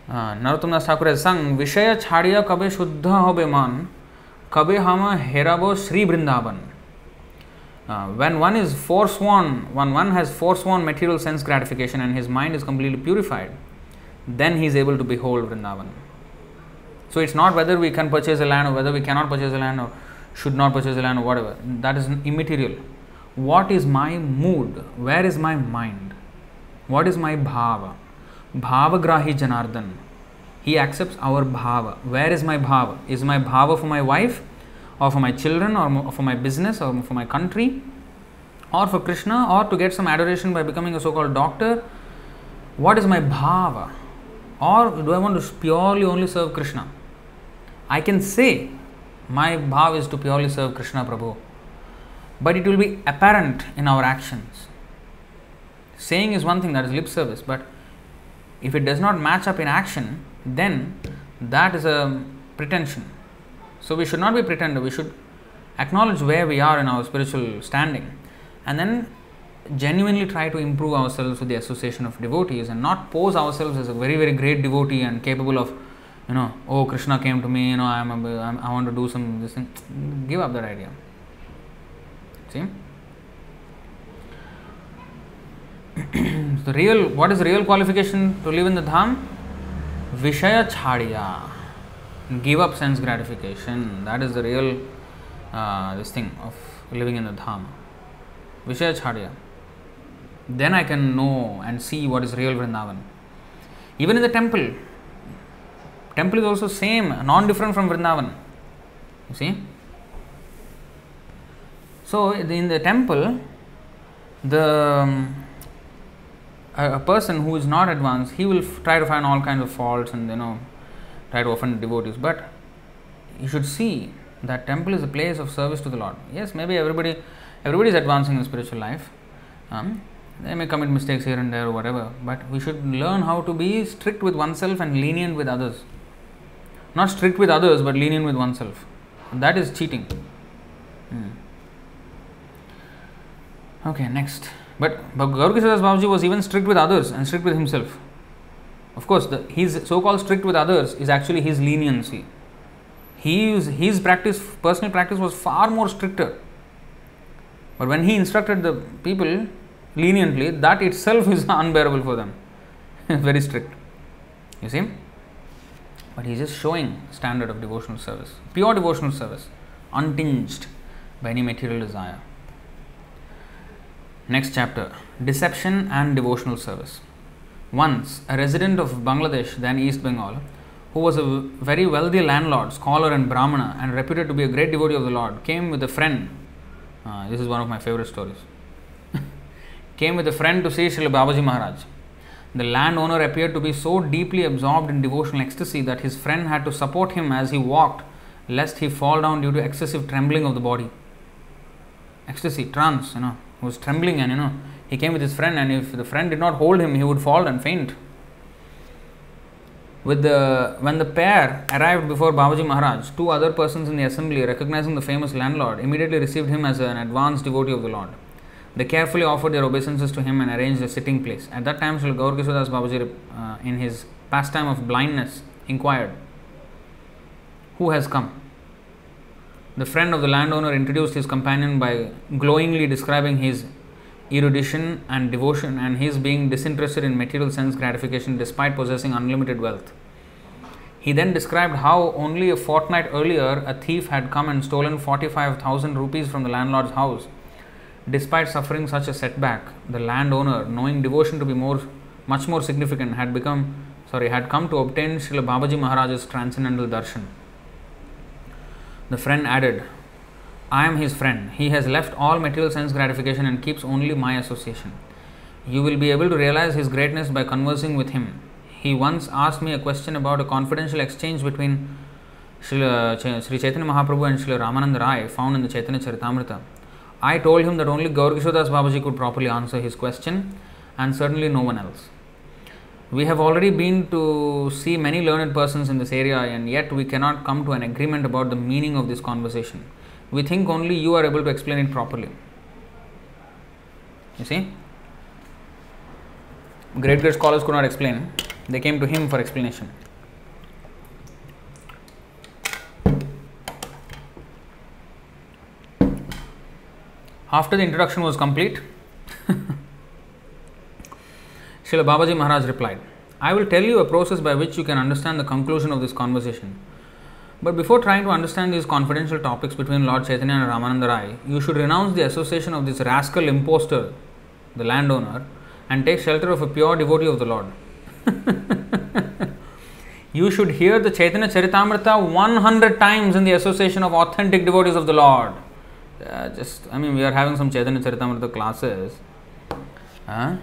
Uh, Narottam Das Thakur has sung Vishaya Chhadiya Kabe Shuddha Hobe Man Kabe Hama Herabo Sri Vrindavan. Uh, when one is forsworn, when one has forsworn material sense gratification and his mind is completely purified, then he is able to behold Vrindavan. So it's not whether we can purchase a land or whether we cannot purchase a land or should not purchase a land or whatever. That is immaterial. What is my mood? Where is my mind? What is my bhava? Bhava grahi Janardan. He accepts our bhava. Where is my bhava? Is my bhava for my wife? or for my children or for my business or for my country or for Krishna or to get some adoration by becoming a so called doctor. What is my bhava? Or do I want to purely only serve Krishna? I can say my bhav is to purely serve Krishna Prabhu, but it will be apparent in our actions. Saying is one thing that is lip service, but if it does not match up in action, then that is a pretension. So we should not be pretender, we should acknowledge where we are in our spiritual standing and then genuinely try to improve ourselves with the association of devotees and not pose ourselves as a very very great devotee and capable of you know oh krishna came to me you know i'm, a, I'm i want to do some this thing give up that idea see the real what is the real qualification to live in the dham vishaya chhadiya give up sense gratification. That is the real uh, this thing of living in the dham. Vishaya Chhadya. Then I can know and see what is real Vrindavan. Even in the temple, temple is also same, non-different from Vrindavan. You see. So in the temple, the um, a, person who is not advanced, he will f- try to find all kinds of faults and you know try to offend devotees, but you should see that temple is a place of service to the Lord. Yes, maybe everybody everybody is advancing in spiritual life. Um, they may commit mistakes here and there or whatever, but we should learn how to be strict with oneself and lenient with others. Not strict with others, but lenient with oneself. That is cheating. Hmm. Okay, next. But, but Gaurkishadas Babaji was even strict with others and strict with himself. Of course, the, his so-called strict with others is actually his leniency. His, his practice, personal practice was far more stricter. But when he instructed the people leniently, that itself is unbearable for them. Very strict. You see? But he's just showing standard of devotional service, pure devotional service, untinged by any material desire. Next chapter Deception and Devotional Service. Once, a resident of Bangladesh, then East Bengal, who was a very wealthy landlord, scholar, and Brahmana, and reputed to be a great devotee of the Lord, came with a friend. Uh, this is one of my favorite stories. came with a friend to see Srila Babaji Maharaj. The landowner appeared to be so deeply absorbed in devotional ecstasy that his friend had to support him as he walked, lest he fall down due to excessive trembling of the body. Ecstasy, trance, you know, he was trembling, and you know, he came with his friend, and if the friend did not hold him, he would fall and faint. With the when the pair arrived before Babaji Maharaj, two other persons in the assembly, recognizing the famous landlord, immediately received him as an advanced devotee of the Lord. They carefully offered their obeisances to him and arranged a sitting place. At that time, Sri Gaurkishoradas Babaji, uh, in his pastime of blindness, inquired, Who has come? The friend of the landowner introduced his companion by glowingly describing his erudition and devotion and his being disinterested in material sense gratification despite possessing unlimited wealth. He then described how only a fortnight earlier a thief had come and stolen 45,000 rupees from the landlord's house Despite suffering such a setback, the landowner, knowing devotion to be more, much more significant, had become sorry had come to obtain Srila Babaji Maharaj's transcendental darshan. The friend added, I am his friend. He has left all material sense gratification and keeps only my association. You will be able to realize his greatness by conversing with him. He once asked me a question about a confidential exchange between Sri, Chaitanya Mahaprabhu and Sri Ramananda Rai found in the Chaitanya Charitamrita. I told him that only Gaurkishoradas Babaji could properly answer his question and certainly no one else. We have already been to see many learned persons in this area and yet we cannot come to an agreement about the meaning of this conversation. We think only you are able to explain it properly. You see? Great great scholars could not explain. They came to him for explanation. After the introduction was complete, Srila Babaji Maharaj replied, I will tell you a process by which you can understand the conclusion of this conversation. But before trying to understand these confidential topics between Lord Chaitanya and Ramananda Rai, you should renounce the association of this rascal impostor, the landowner, and take shelter of a pure devotee of the Lord. you should hear the Chaitanya Charitamrita 100 times in the association of authentic devotees of the Lord. Uh, just I mean we are having some Chaitanya Charitamrita classes. Uh,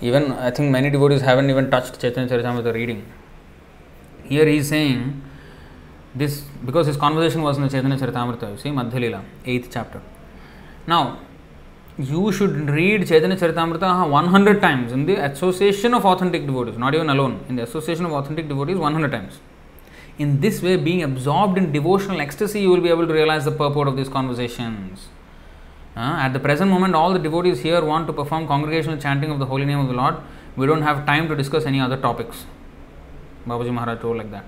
even I think many devotees haven't even touched Chaitanya Charitamrita reading. Here he is saying this because his conversation was in the Chaitanya Charitamrita, you see, Madhyalila, 8th chapter. Now, you should read Chaitanya Charitamrita 100 times in the association of authentic devotees, not even alone, in the association of authentic devotees 100 times. In this way, being absorbed in devotional ecstasy, you will be able to realize the purport of these conversations. Uh, at the present moment, all the devotees here want to perform congregational chanting of the holy name of the Lord. We don't have time to discuss any other topics. Babaji Maharaj told like that.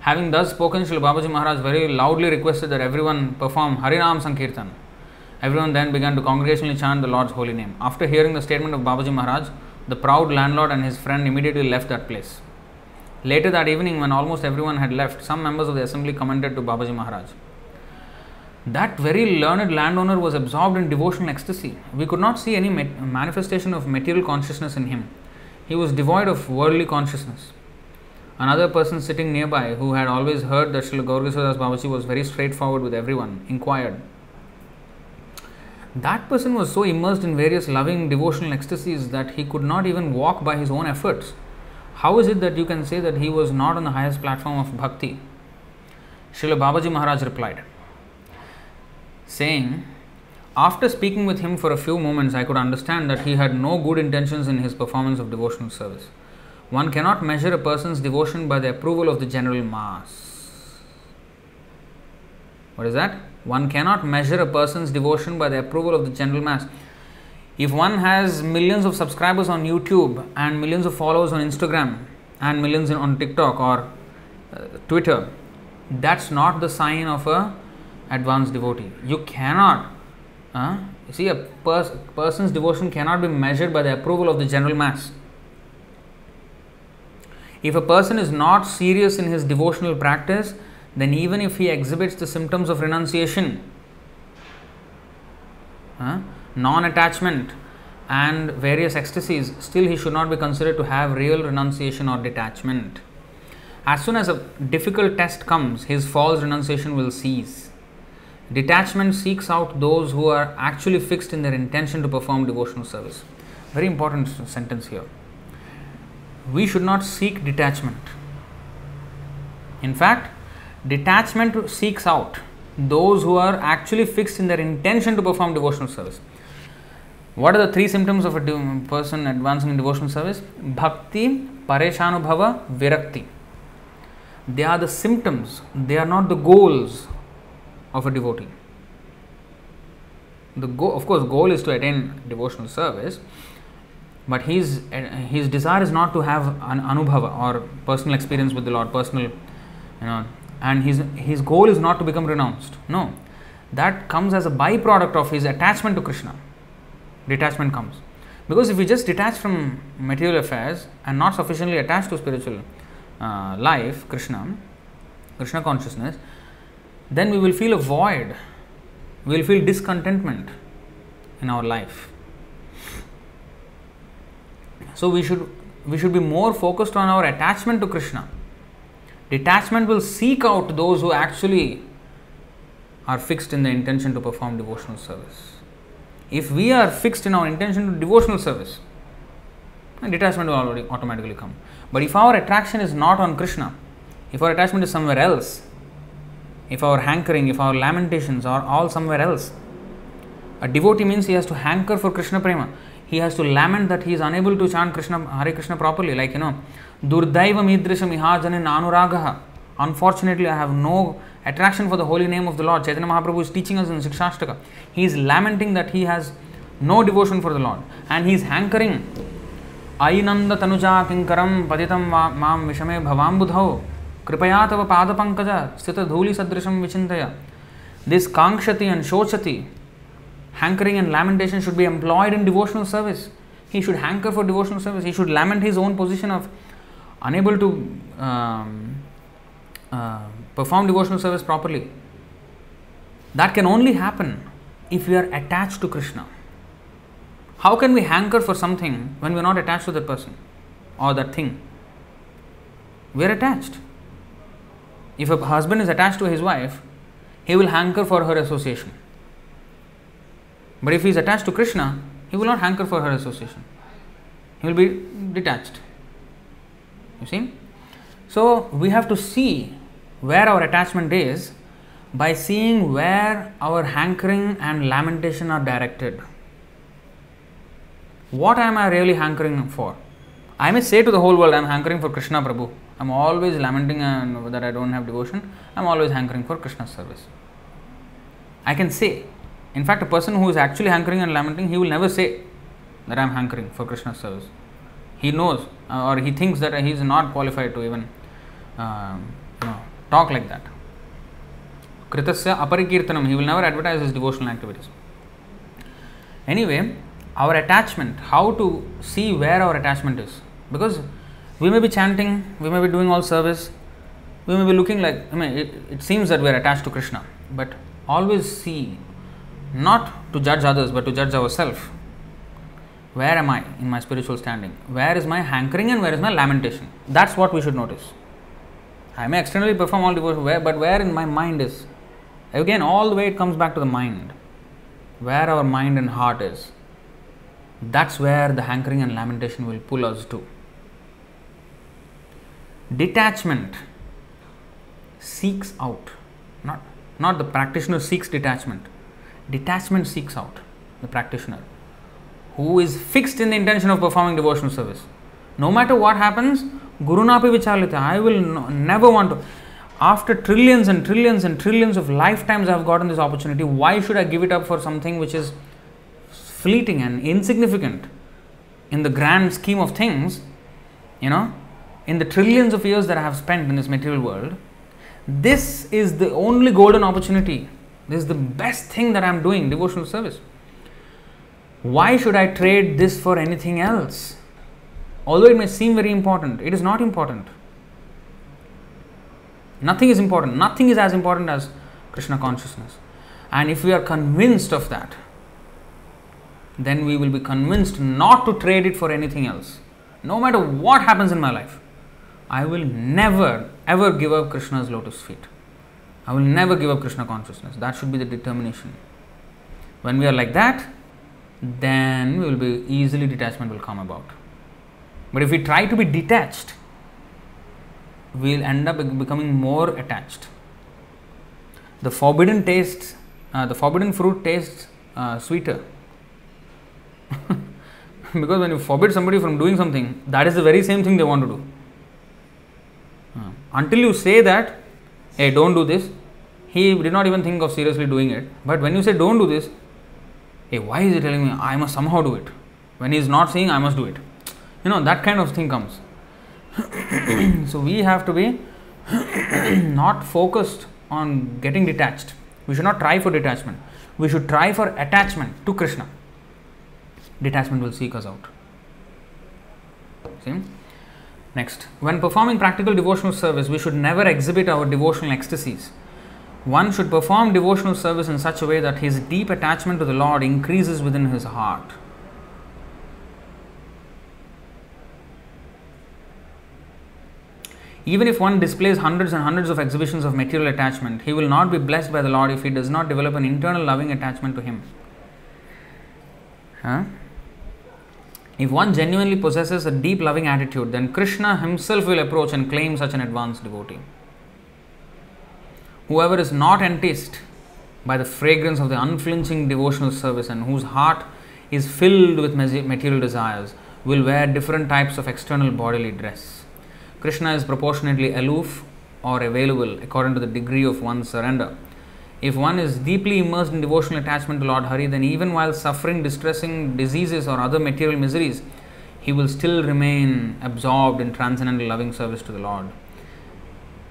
Having thus spoken, Srila Babaji Maharaj very loudly requested that everyone perform Harinam Sankirtan. Everyone then began to congregationally chant the Lord's holy name. After hearing the statement of Babaji Maharaj, the proud landlord and his friend immediately left that place. Later that evening, when almost everyone had left, some members of the assembly commented to Babaji Maharaj. That very learned landowner was absorbed in devotional ecstasy. We could not see any manifestation of material consciousness in him. He was devoid of worldly consciousness. Another person sitting nearby, who had always heard that Srila Gaurkishoradas Babaji was very straightforward with everyone, inquired. That person was so immersed in various loving devotional ecstasies that he could not even walk by his own efforts. How is it that you can say that he was not on the highest platform of bhakti? Srila Babaji Maharaj replied, saying, After speaking with him for a few moments, I could understand that he had no good intentions in his performance of devotional service. One cannot measure a person's devotion by the approval of the general mass. What is that? One cannot measure a person's devotion by the approval of the general mass. If one has millions of subscribers on YouTube and millions of followers on Instagram and millions on TikTok or uh, Twitter, that's not the sign of a advanced devotee. You cannot uh, see a pers- person's devotion cannot be measured by the approval of the general mass. If a person is not serious in his devotional practice, then even if he exhibits the symptoms of renunciation, uh, non attachment, and various ecstasies, still he should not be considered to have real renunciation or detachment. As soon as a difficult test comes, his false renunciation will cease. Detachment seeks out those who are actually fixed in their intention to perform devotional service. Very important sentence here. We should not seek detachment. In fact, detachment seeks out those who are actually fixed in their intention to perform devotional service. What are the three symptoms of a person advancing in devotional service? Bhakti, Pareshanubhava, Virakti. They are the symptoms, they are not the goals of a devotee. The go- of course, goal is to attain devotional service, but his his desire is not to have an anubhava or personal experience with the Lord, personal, you know, and his his goal is not to become renounced. No, that comes as a byproduct of his attachment to Krishna. Detachment comes because if we just detach from material affairs and not sufficiently attached to spiritual uh, life, Krishna, Krishna consciousness, then we will feel a void. We will feel discontentment in our life. So we should we should be more focused on our attachment to Krishna. Detachment will seek out those who actually are fixed in the intention to perform devotional service. If we are fixed in our intention to devotional service, detachment will already automatically come. But if our attraction is not on Krishna, if our attachment is somewhere else, if our hankering, if our lamentations are all somewhere else, a devotee means he has to hanker for Krishna Prema. He has to lament that he is unable to chant Krishna Hare Krishna properly. Like you know, Durdaiva Midrisha Mihajanin Anuragaha. Unfortunately, I have no attraction for the holy name of the Lord. Chaitanya Mahaprabhu is teaching us in Sikshashtaka. He is lamenting that he has no devotion for the Lord and he is hankering. Ainanda Tanuja Kinkaram Paditam Mam Vishame Bhavambudhau Kripaya Tava Padapankaja Sthita Dhuli Sadrisham Vichintaya. This Kankshati and Shochati, hankering and lamentation should be employed in devotional service. He should hanker for devotional service. He should lament his own position of unable to um, uh, perform devotional service properly. That can only happen if we are attached to Krishna. How can we hanker for something when we are not attached to that person or that thing? We are attached. If a husband is attached to his wife, he will hanker for her association. But if he is attached to Krishna, he will not hanker for her association. He will be detached. You see? So we have to see where our attachment is by seeing where our hankering and lamentation are directed. What am I really hankering for? I may say to the whole world, I am hankering for Krishna Prabhu. I am always lamenting and that I don't have devotion. I am always hankering for Krishna's service. I can say. In fact, a person who is actually hankering and lamenting, he will never say that I am hankering for Krishna's service. He knows or he thinks that he is not qualified to even um, talk like that. Kritasya aparikirtanam, he will never advertise his devotional activities. Anyway, our attachment, how to see where our attachment is. Because we may be chanting, we may be doing all service, we may be looking like, I mean, it, it seems that we are attached to Krishna, but always see, not to judge others, but to judge ourselves. Where am I in my spiritual standing? Where is my hankering and where is my lamentation? That's what we should notice. I may externally perform all devotion, but where in my mind is? Again, all the way it comes back to the mind. Where our mind and heart is. That's where the hankering and lamentation will pull us to. Detachment seeks out, not, not the practitioner seeks detachment. Detachment seeks out the practitioner who is fixed in the intention of performing devotional service. No matter what happens, Gurunapi Vichalita, I will no, never want to. After trillions and trillions and trillions of lifetimes I have gotten this opportunity, why should I give it up for something which is fleeting and insignificant in the grand scheme of things? You know, in the trillions of years that I have spent in this material world, this is the only golden opportunity. This is the best thing that I am doing devotional service. Why should I trade this for anything else? Although it may seem very important, it is not important. Nothing is important. Nothing is as important as Krishna consciousness. And if we are convinced of that, then we will be convinced not to trade it for anything else. No matter what happens in my life, I will never ever give up Krishna's lotus feet. I will never give up Krishna consciousness. That should be the determination. When we are like that, then we will be easily detachment will come about. But if we try to be detached, we'll end up becoming more attached. The forbidden tastes, uh, the forbidden fruit tastes uh, sweeter. because when you forbid somebody from doing something, that is the very same thing they want to do. Uh, until you say that, hey, don't do this, he did not even think of seriously doing it. But when you say, don't do this, hey, why is he telling me I must somehow do it? When he is not saying, I must do it. You know, that kind of thing comes. so we have to be not focused on getting detached. We should not try for detachment. We should try for attachment to Krishna. Detachment will seek us out. See? Next, when performing practical devotional service, we should never exhibit our devotional ecstasies. One should perform devotional service in such a way that his deep attachment to the Lord increases within his heart. Even if one displays hundreds and hundreds of exhibitions of material attachment, he will not be blessed by the Lord if he does not develop an internal loving attachment to Him. Huh? If one genuinely possesses a deep loving attitude, then Krishna himself will approach and claim such an advanced devotee. Whoever is not enticed by the fragrance of the unflinching devotional service and whose heart is filled with material desires will wear different types of external bodily dress. Krishna is proportionately aloof or available according to the degree of one's surrender. If one is deeply immersed in devotional attachment to Lord Hari, then even while suffering distressing diseases or other material miseries, he will still remain absorbed in transcendental loving service to the Lord.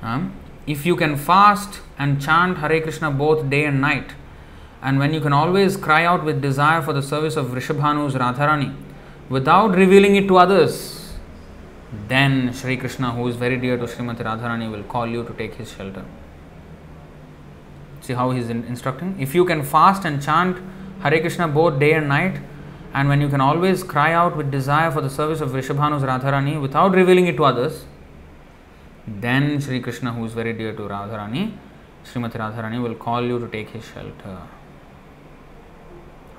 Um, if you can fast and chant Hare Krishna both day and night, and when you can always cry out with desire for the service of Vrishabhanu's Radharani without revealing it to others, then Sri Krishna, who is very dear to Srimati Radharani, will call you to take his shelter. See how he is instructing? If you can fast and chant Hare Krishna both day and night, and when you can always cry out with desire for the service of Vrishabhanu's Radharani without revealing it to others, then Sri Krishna, who is very dear to Radharani, Srimati Radharani, will call you to take his shelter.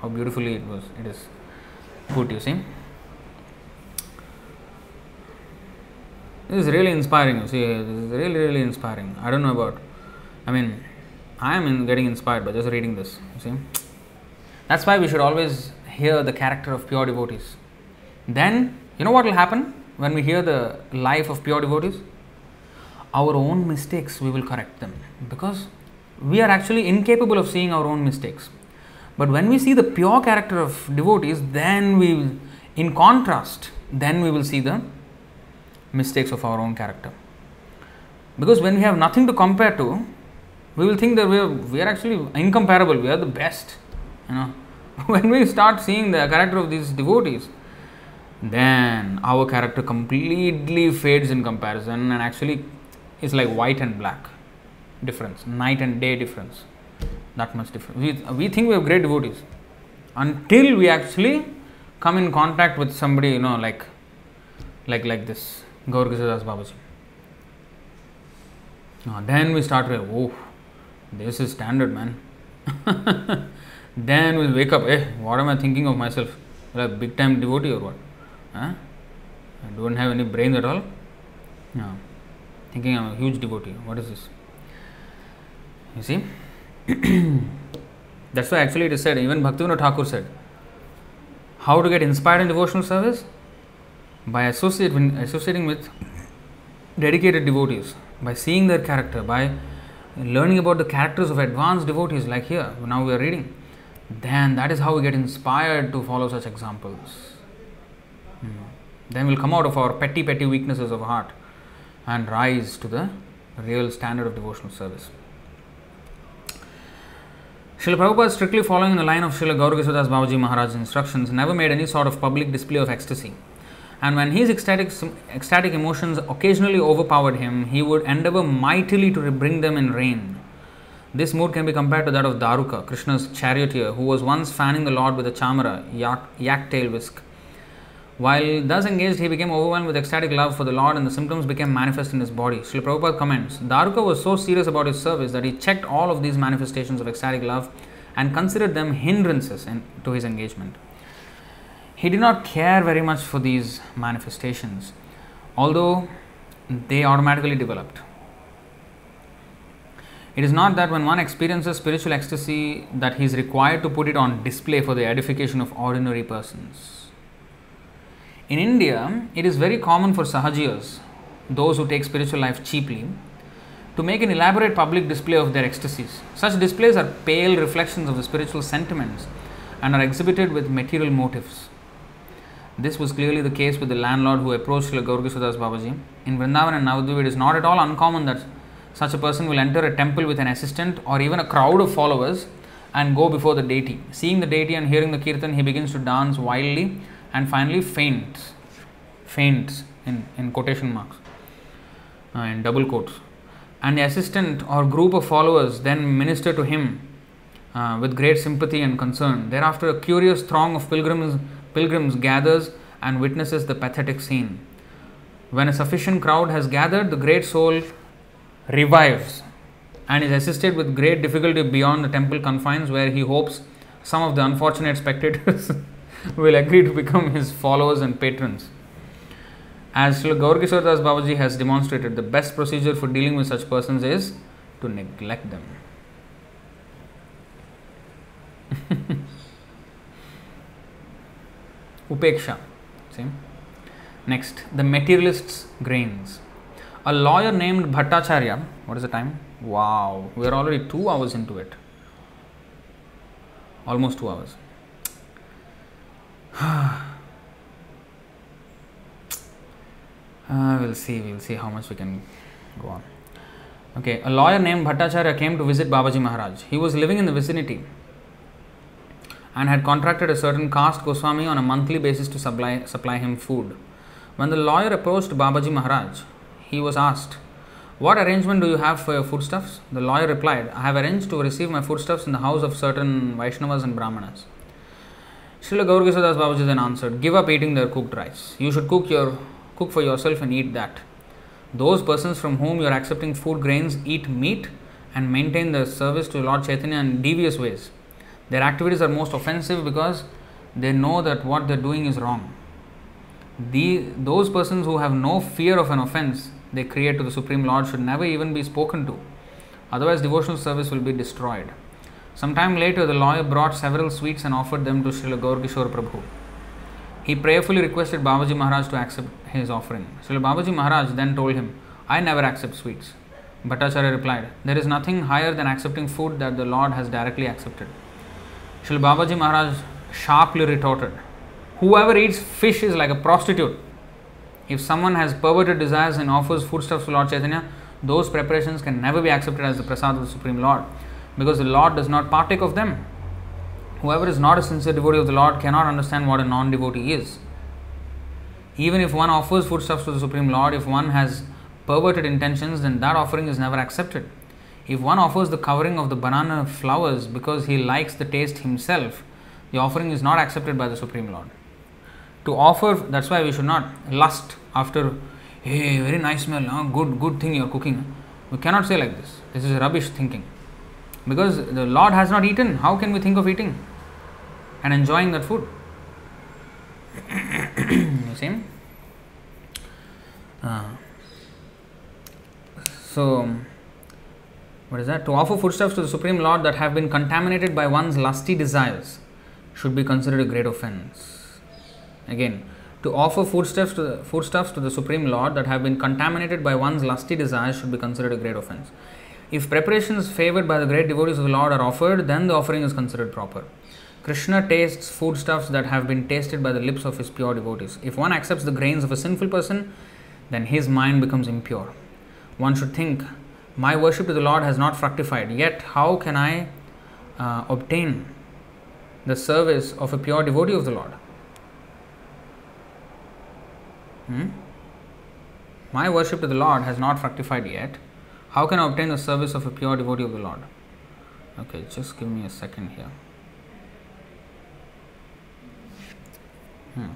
How beautifully it was, it is put, you see. This is really inspiring. You see, this is really, really inspiring. I don't know about. I mean, I am in getting inspired by just reading this. See, that's why we should always hear the character of pure devotees. Then, you know what will happen when we hear the life of pure devotees? Our own mistakes, we will correct them because we are actually incapable of seeing our own mistakes. But when we see the pure character of devotees, then we, in contrast, then we will see the mistakes of our own character. Because when we have nothing to compare to, we will think that we are, we are actually incomparable, we are the best. You know, when we start seeing the character of these devotees, then our character completely fades in comparison and actually is like white and black difference, night and day difference. That much difference. We, we think we have great devotees until we actually come in contact with somebody, you know, like like like this Gaurkishoradas then we start with, oh, this is standard, man. then we'll wake up, eh, what am I thinking of myself? Like big time devotee or what? I don't have any brain at all. Thinking I'm a huge devotee. What is this? You see? That's why actually it is said, even Bhaktivinoda Thakur said, how to get inspired in devotional service? By associate, associating with dedicated devotees, by seeing their character, by learning about the characters of advanced devotees, like here, now we are reading, then that is how we get inspired to follow such examples. Hmm. Then we'll come out of our petty, petty weaknesses of heart and rise to the real standard of devotional service. Srila Prabhupada, strictly following the line of Srila Gaurkishoradas Babaji Maharaj's instructions, never made any sort of public display of ecstasy And when his ecstatic, ecstatic emotions occasionally overpowered him, he would endeavor mightily to bring them in rein. This mood can be compared to that of Daruka, Krishna's charioteer, who was once fanning the Lord with a chamara, yak, yak tail whisk. While thus engaged, he became overwhelmed with ecstatic love for the Lord and the symptoms became manifest in his body. Srila Prabhupada comments Daruka was so serious about his service that he checked all of these manifestations of ecstatic love and considered them hindrances in, to his engagement. He did not care very much for these manifestations, although they automatically developed. It is not that when one experiences spiritual ecstasy that he is required to put it on display for the edification of ordinary persons. In India, it is very common for sahajiyas, those who take spiritual life cheaply, to make an elaborate public display of their ecstasies. Such displays are pale reflections of the spiritual sentiments and are exhibited with material motives. This was clearly the case with the landlord who approached Srila Gaurkishoradas Babaji. In Vrindavan and Navadvip, it is not at all uncommon that such a person will enter a temple with an assistant or even a crowd of followers and go before the deity. Seeing the deity and hearing the kirtan, he begins to dance wildly and finally faints. Faints in, in quotation marks, uh, in double quotes. And the assistant or group of followers then minister to him uh, with great sympathy and concern. Thereafter, a curious throng of pilgrims pilgrims gathers and witnesses the pathetic scene. When a sufficient crowd has gathered, the great soul revives and is assisted with great difficulty beyond the temple confines, where he hopes some of the unfortunate spectators will agree to become his followers and patrons. As Srila Das Babaji has demonstrated, the best procedure for dealing with such persons is to neglect them. Upeksha. See? Next, the materialist's grains. A lawyer named Bhattacharya, what is the time? Wow, we are already two hours into it. Almost two hours. uh, we'll see, we'll see how much we can go on. Okay, a lawyer named Bhattacharya came to visit Babaji Maharaj. He was living in the vicinity and had contracted a certain caste Goswami on a monthly basis to supply, supply him food. When the lawyer approached Babaji Maharaj, he was asked, What arrangement do you have for your foodstuffs? The lawyer replied, I have arranged to receive my foodstuffs in the house of certain Vaishnavas and Brahmanas. Srila Gaurkishoradas Babaji then answered, Give up eating their cooked rice. You should cook, your, cook for yourself and eat that. Those persons from whom you are accepting food grains eat meat and maintain their service to Lord Chaitanya in devious ways. Their activities are most offensive because they know that what they're doing is wrong. The, those persons who have no fear of an offense they create to the Supreme Lord should never even be spoken to. Otherwise, devotional service will be destroyed. Some time later, the lawyer brought several sweets and offered them to Srila Gaurkishore Prabhu. He prayerfully requested Babaji Maharaj to accept his offering. Srila Babaji Maharaj then told him, I never accept sweets. Bhattacharya replied, There is nothing higher than accepting food that the Lord has directly accepted. Srila Babaji Maharaj sharply retorted, Whoever eats fish is like a prostitute. If someone has perverted desires and offers foodstuffs to Lord Chaitanya, those preparations can never be accepted as the prasad of the Supreme Lord because the Lord does not partake of them. Whoever is not a sincere devotee of the Lord cannot understand what a non devotee is. Even if one offers foodstuffs to the Supreme Lord, if one has perverted intentions, then that offering is never accepted. If one offers the covering of the banana flowers because he likes the taste himself, the offering is not accepted by the Supreme Lord. To offer, that's why we should not lust after, hey, very nice smell, huh? good, good thing you are cooking. We cannot say like this. This is rubbish thinking. Because the Lord has not eaten, how can we think of eating and enjoying that food? you see? Uh, so, what is that? To offer foodstuffs to the Supreme Lord that have been contaminated by one's lusty desires should be considered a great offense. Again, to offer foodstuffs to the, foodstuffs to the Supreme Lord that have been contaminated by one's lusty desires should be considered a great offense. If preparations favored by the great devotees of the Lord are offered, then the offering is considered proper. Krishna tastes foodstuffs that have been tasted by the lips of his pure devotees. If one accepts the grains of a sinful person, then his mind becomes impure. One should think my worship to the Lord has not fructified, yet how can I uh, obtain the service of a pure devotee of the Lord? Hmm? My worship to the Lord has not fructified yet. How can I obtain the service of a pure devotee of the Lord? Okay, just give me a second here. Hmm.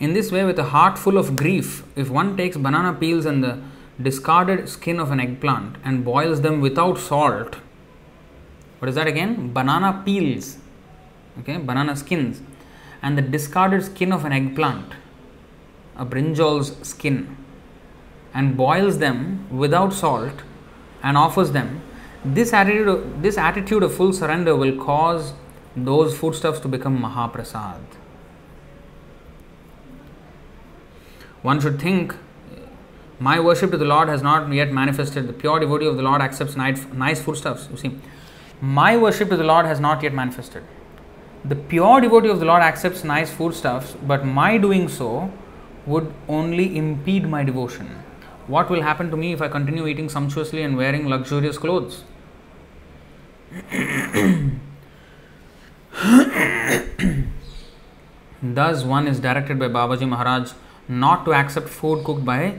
In this way, with a heart full of grief, if one takes banana peels and the discarded skin of an eggplant and boils them without salt, what is that again? Banana peels, okay, banana skins, and the discarded skin of an eggplant, a brinjal's skin, and boils them without salt and offers them, this attitude, this attitude of full surrender will cause those foodstuffs to become Mahaprasad. One should think, my worship to the Lord has not yet manifested. The pure devotee of the Lord accepts nice, foodstuffs. You see, my worship to the Lord has not yet manifested. The pure devotee of the Lord accepts nice foodstuffs, but my doing so would only impede my devotion. What will happen to me if I continue eating sumptuously and wearing luxurious clothes? Thus, one is directed by Babaji Maharaj not to accept food cooked by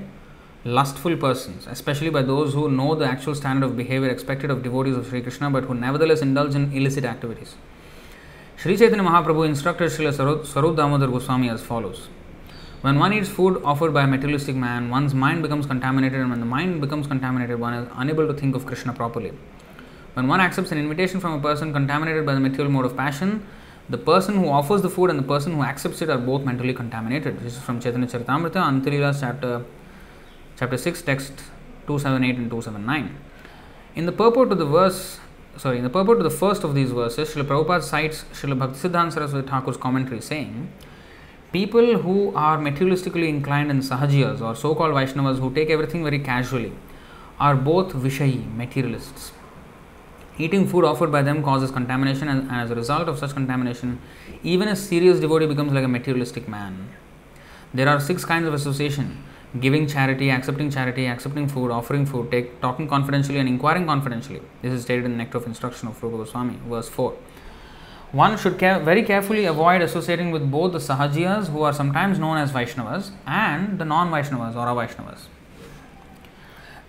lustful persons, especially by those who know the actual standard of behavior expected of devotees of Sri Krishna but who nevertheless indulge in illicit activities. Sri Chaitanya Mahaprabhu instructed Srila Swarup Damodar Goswami as follows When one eats food offered by a materialistic man, one's mind becomes contaminated, and when the mind becomes contaminated, one is unable to think of Krishna properly. When one accepts an invitation from a person contaminated by the material mode of passion, the person who offers the food and the person who accepts it are both mentally contaminated. This is from Chaitanya Charitamrita, Antya-lila chapter, chapter 6, text 278 and 279. In the purport of the verse, sorry, in the purport of the first of these verses, Srila Prabhupada cites Srila Bhaktisiddhanta Saraswati Thakur's commentary saying, People who are materialistically inclined and sahajiyas or so called Vaishnavas who take everything very casually are both Vishayi, materialists. Eating food offered by them causes contamination, and as a result of such contamination, even a serious devotee becomes like a materialistic man. There are six kinds of association giving charity, accepting charity, accepting food, offering food, take, talking confidentially, and inquiring confidentially. This is stated in the Nectar of Instruction of Rupa Goswami, verse 4. One should care, very carefully avoid associating with both the Sahajiyas, who are sometimes known as Vaishnavas, and the non Vaishnavas or Avaishnavas.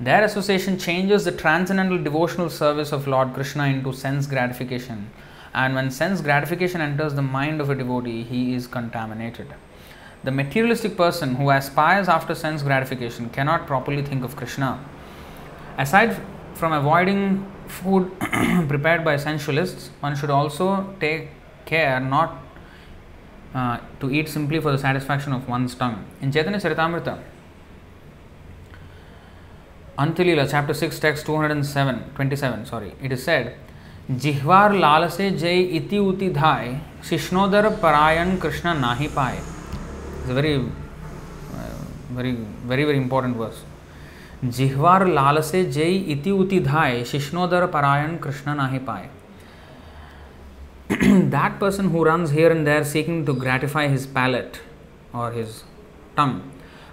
Their association changes the transcendental devotional service of Lord Krishna into sense gratification, and when sense gratification enters the mind of a devotee, he is contaminated. The materialistic person who aspires after sense gratification cannot properly think of Krishna. Aside from avoiding food prepared by sensualists, one should also take care not uh, to eat simply for the satisfaction of one's tongue. In Chaitanya Charitamrita, Antilila, chapter 6, text 207, 27, sorry, it is said, जिह्वार लाल से जय इति उति धाय शिष्णोदर परायण कृष्ण नाही पाए it's very very very very important verse जिह्वार लाल से जय इति उति धाय शिष्णोदर परायण कृष्ण नाही पाए that person who runs here and there seeking to gratify his palate or his tongue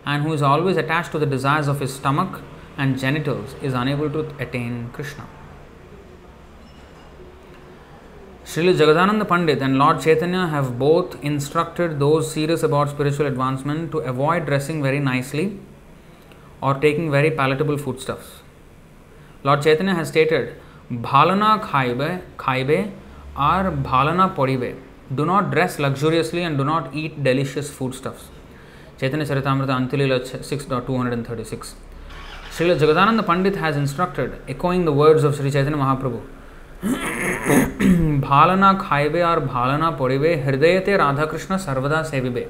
and who is always attached to the desires of his stomach and genitals is unable to attain Krishna. Srila Jagadananda Pandit and Lord Chaitanya have both instructed those serious about spiritual advancement to avoid dressing very nicely or taking very palatable foodstuffs. Lord Chaitanya has stated, Bhalana khaibe, khaibe or bhalana podibe. Do not dress luxuriously and do not eat delicious foodstuffs. Chaitanya Charitamrita Antya-lila 6.236. Srila Jagadananda Pandit has instructed, echoing the words of Sri Chaitanya Mahaprabhu, Bhalana khaibe or bhalana podibe hridayate Radha Krishna sarvada sevibe.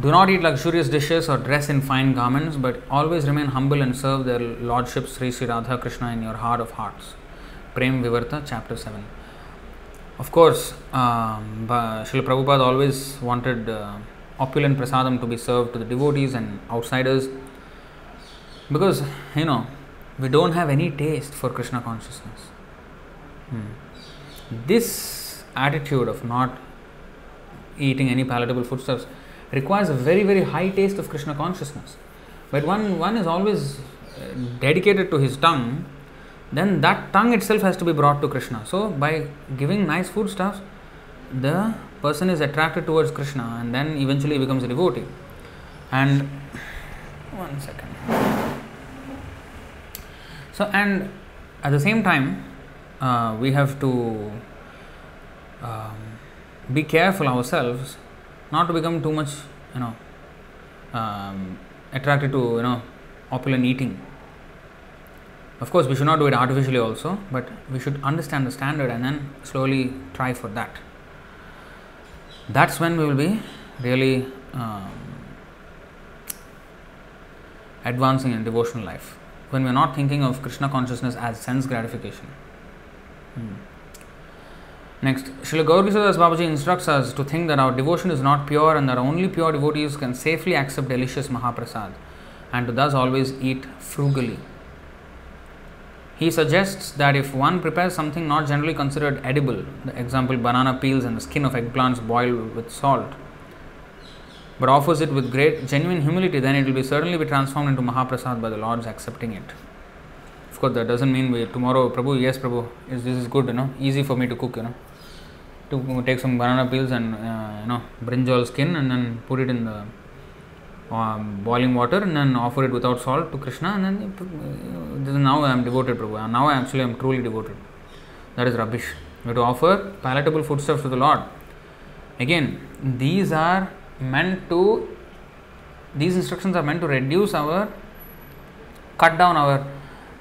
Do not eat luxurious dishes or dress in fine garments, but always remain humble and serve their Lordship Sri Sri Radha Krishna in your heart of hearts. Prem Vivarta, chapter 7. Of course, um, Srila Prabhupada always wanted uh, opulent prasadam to be served to the devotees and outsiders because you know we don't have any taste for krishna consciousness hmm. this attitude of not eating any palatable foodstuffs requires a very very high taste of krishna consciousness but one one is always uh, dedicated to his tongue then that tongue itself has to be brought to krishna so by giving nice foodstuffs the person is attracted towards Krishna and then eventually becomes a devotee. And one second. So, and at the same time, uh, we have to um, be careful ourselves not to become too much, you know, um, attracted to you know opulent eating. Of course, we should not do it artificially also, but we should understand the standard and then slowly try for that. That's when we will be really um, advancing in devotional life. When we are not thinking of Krishna consciousness as sense gratification. Hmm. Next, Srila Gaurkishoradas Babaji instructs us to think that our devotion is not pure and that only pure devotees can safely accept delicious Mahaprasad and to thus always eat frugally. He suggests that if one prepares something not generally considered edible, the example banana peels and the skin of eggplants boiled with salt, but offers it with great genuine humility, then it will be certainly be transformed into Mahaprasad by the Lord's accepting it. Of course, that doesn't mean we tomorrow, Prabhu, yes, Prabhu, is this is good, you know, easy for me to cook, you know to take some banana peels and uh, you know brinjal skin and then put it in the um, boiling water and then offer it without salt to Krishna and then uh, now I am devoted Prabhu. Now I actually am truly devoted. That is rubbish. We have to offer palatable foodstuffs to the Lord. Again, these are meant to these instructions are meant to reduce our cut down our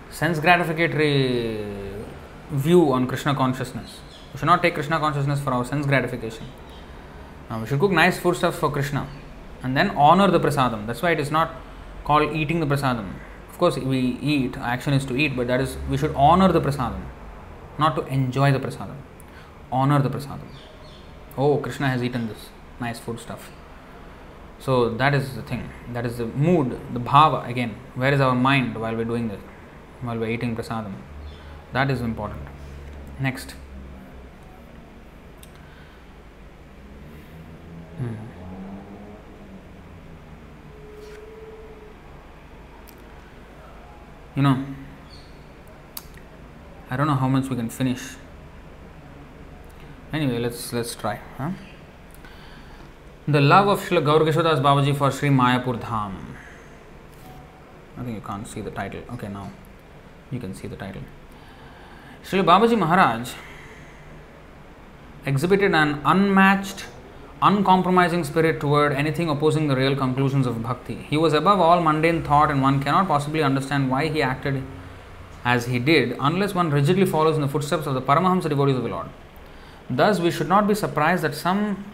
sense gratificatory view on Krishna consciousness. We should not take Krishna consciousness for our sense gratification. Now we should cook nice food stuff for Krishna and then honor the prasadam. That's why it is not called eating the prasadam. Of course, we eat, action is to eat, but that is, we should honor the prasadam, not to enjoy the prasadam. Honor the prasadam. Oh, Krishna has eaten this nice food stuff. So that is the thing. That is the mood, the bhava again. Where is our mind while we're doing this? While we're eating prasadam. That is important. Next. Hmm. You know, I don't know how much we can finish. Anyway, let's let's try. Huh? The love of Srila Gaurkishoradas Babaji for Sri Mayapur Dham. I think you can't see the title. Okay, now you can see the title. Srila Babaji Maharaj exhibited an unmatched uncompromising spirit toward anything opposing the real conclusions of bhakti. He was above all mundane thought, and one cannot possibly understand why he acted as he did unless one rigidly follows in the footsteps of the Paramahamsa devotees of the Lord. Thus, we should not be surprised that some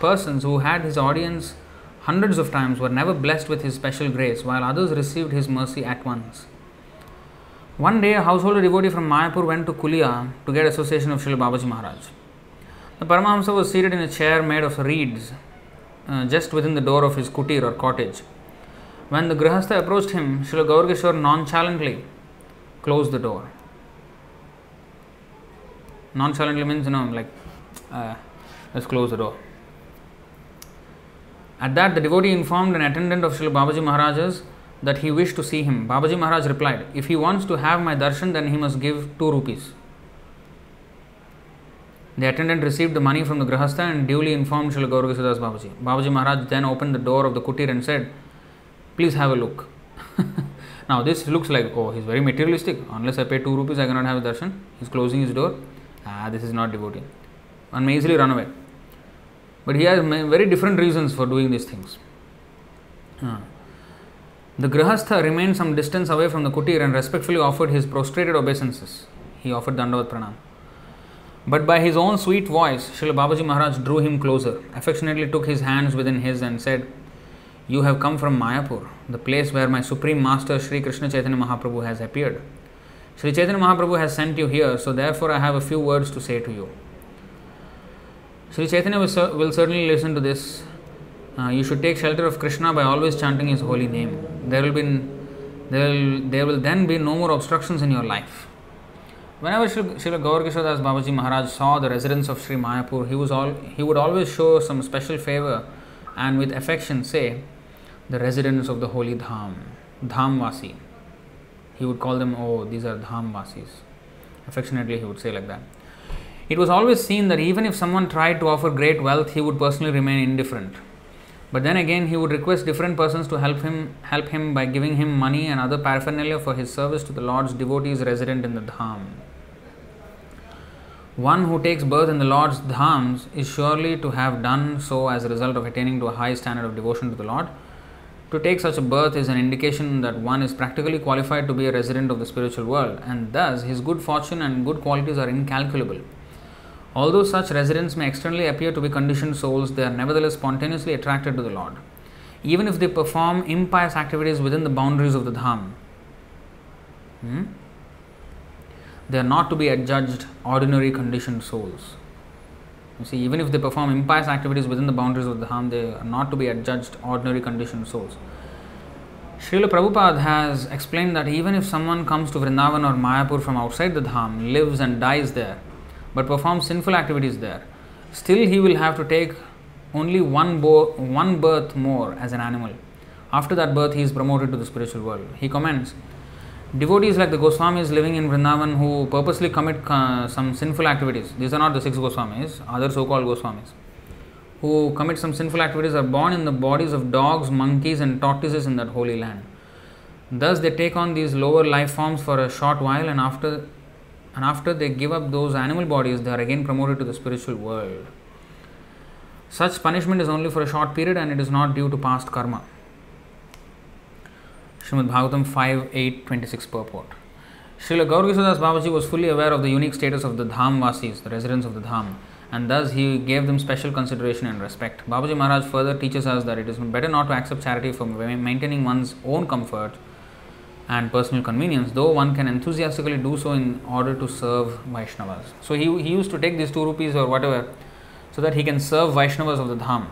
persons who had his audience hundreds of times were never blessed with his special grace, while others received his mercy at once. One day, a householder devotee from Mayapur went to Kulia to get association of Srila Babaji Maharaj. The Paramahamsa was seated in a chair made of reeds uh, just within the door of his kutir or cottage. When the Grihastha approached him, Srila Gaurkishore nonchalantly closed the door. Nonchalantly means, you know, like, uh, let's close the door. At that, the devotee informed an attendant of Srila Babaji Maharaj's that he wished to see him. Babaji Maharaj replied, If he wants to have my darshan, then he must give two rupees. The attendant received the money from the Grihastha and duly informed Srila Gaurkishoradas Babaji. Babaji Maharaj then opened the door of the kutir and said, Please have a look. now, this looks like, oh, he's very materialistic. Unless I pay 2 rupees, I cannot have darshan. He's closing his door. Ah, this is not devotee. One may easily run away. But he has very different reasons for doing these things. Ah. The Grihastha remained some distance away from the kutir and respectfully offered his prostrated obeisances. He offered Dandavat Pranam. But by his own sweet voice, Srila Babaji Maharaj drew him closer, affectionately took his hands within his, and said, You have come from Mayapur, the place where my Supreme Master Sri Krishna Chaitanya Mahaprabhu has appeared. Sri Chaitanya Mahaprabhu has sent you here, so therefore I have a few words to say to you. Sri Chaitanya will, will certainly listen to this. Uh, you should take shelter of Krishna by always chanting his holy name. There will be there will, there will then be no more obstructions in your life. Whenever Srila Gaur Das Babaji Maharaj saw the residents of Sri Mayapur, he, was all, he would always show some special favor and with affection say, the residents of the holy Dham, Dhamvasi. He would call them, oh, these are Dhamvasis. Affectionately, he would say like that. It was always seen that even if someone tried to offer great wealth, he would personally remain indifferent. But then again, he would request different persons to help him help him by giving him money and other paraphernalia for his service to the Lord's devotees resident in the dham. One who takes birth in the Lord's dhams is surely to have done so as a result of attaining to a high standard of devotion to the Lord. To take such a birth is an indication that one is practically qualified to be a resident of the spiritual world, and thus his good fortune and good qualities are incalculable. Although such residents may externally appear to be conditioned souls, they are nevertheless spontaneously attracted to the Lord, even if they perform impious activities within the boundaries of the dham. Hmm? They are not to be adjudged ordinary conditioned souls. You see, even if they perform impious activities within the boundaries of the dham, they are not to be adjudged ordinary conditioned souls. Srila Prabhupada has explained that even if someone comes to Vrindavan or Mayapur from outside the dham, lives and dies there, but performs sinful activities there, still he will have to take only one, bo- one birth more as an animal. After that birth, he is promoted to the spiritual world. He comments Devotees like the Goswamis living in Vrindavan who purposely commit uh, some sinful activities, these are not the six Goswamis, other so called Goswamis, who commit some sinful activities are born in the bodies of dogs, monkeys, and tortoises in that holy land. Thus, they take on these lower life forms for a short while, and after and after they give up those animal bodies, they are again promoted to the spiritual world. Such punishment is only for a short period and it is not due to past karma. Srimad Bhagavatam 5 8 26 purport. Srila Gaurkishoradas Babaji was fully aware of the unique status of the Dham Vasis, the residents of the Dham, and thus he gave them special consideration and respect. Babaji Maharaj further teaches us that it is better not to accept charity for maintaining one's own comfort and personal convenience, though one can enthusiastically do so in order to serve Vaishnavas. So he, he used to take these two rupees or whatever so that he can serve Vaishnavas of the Dham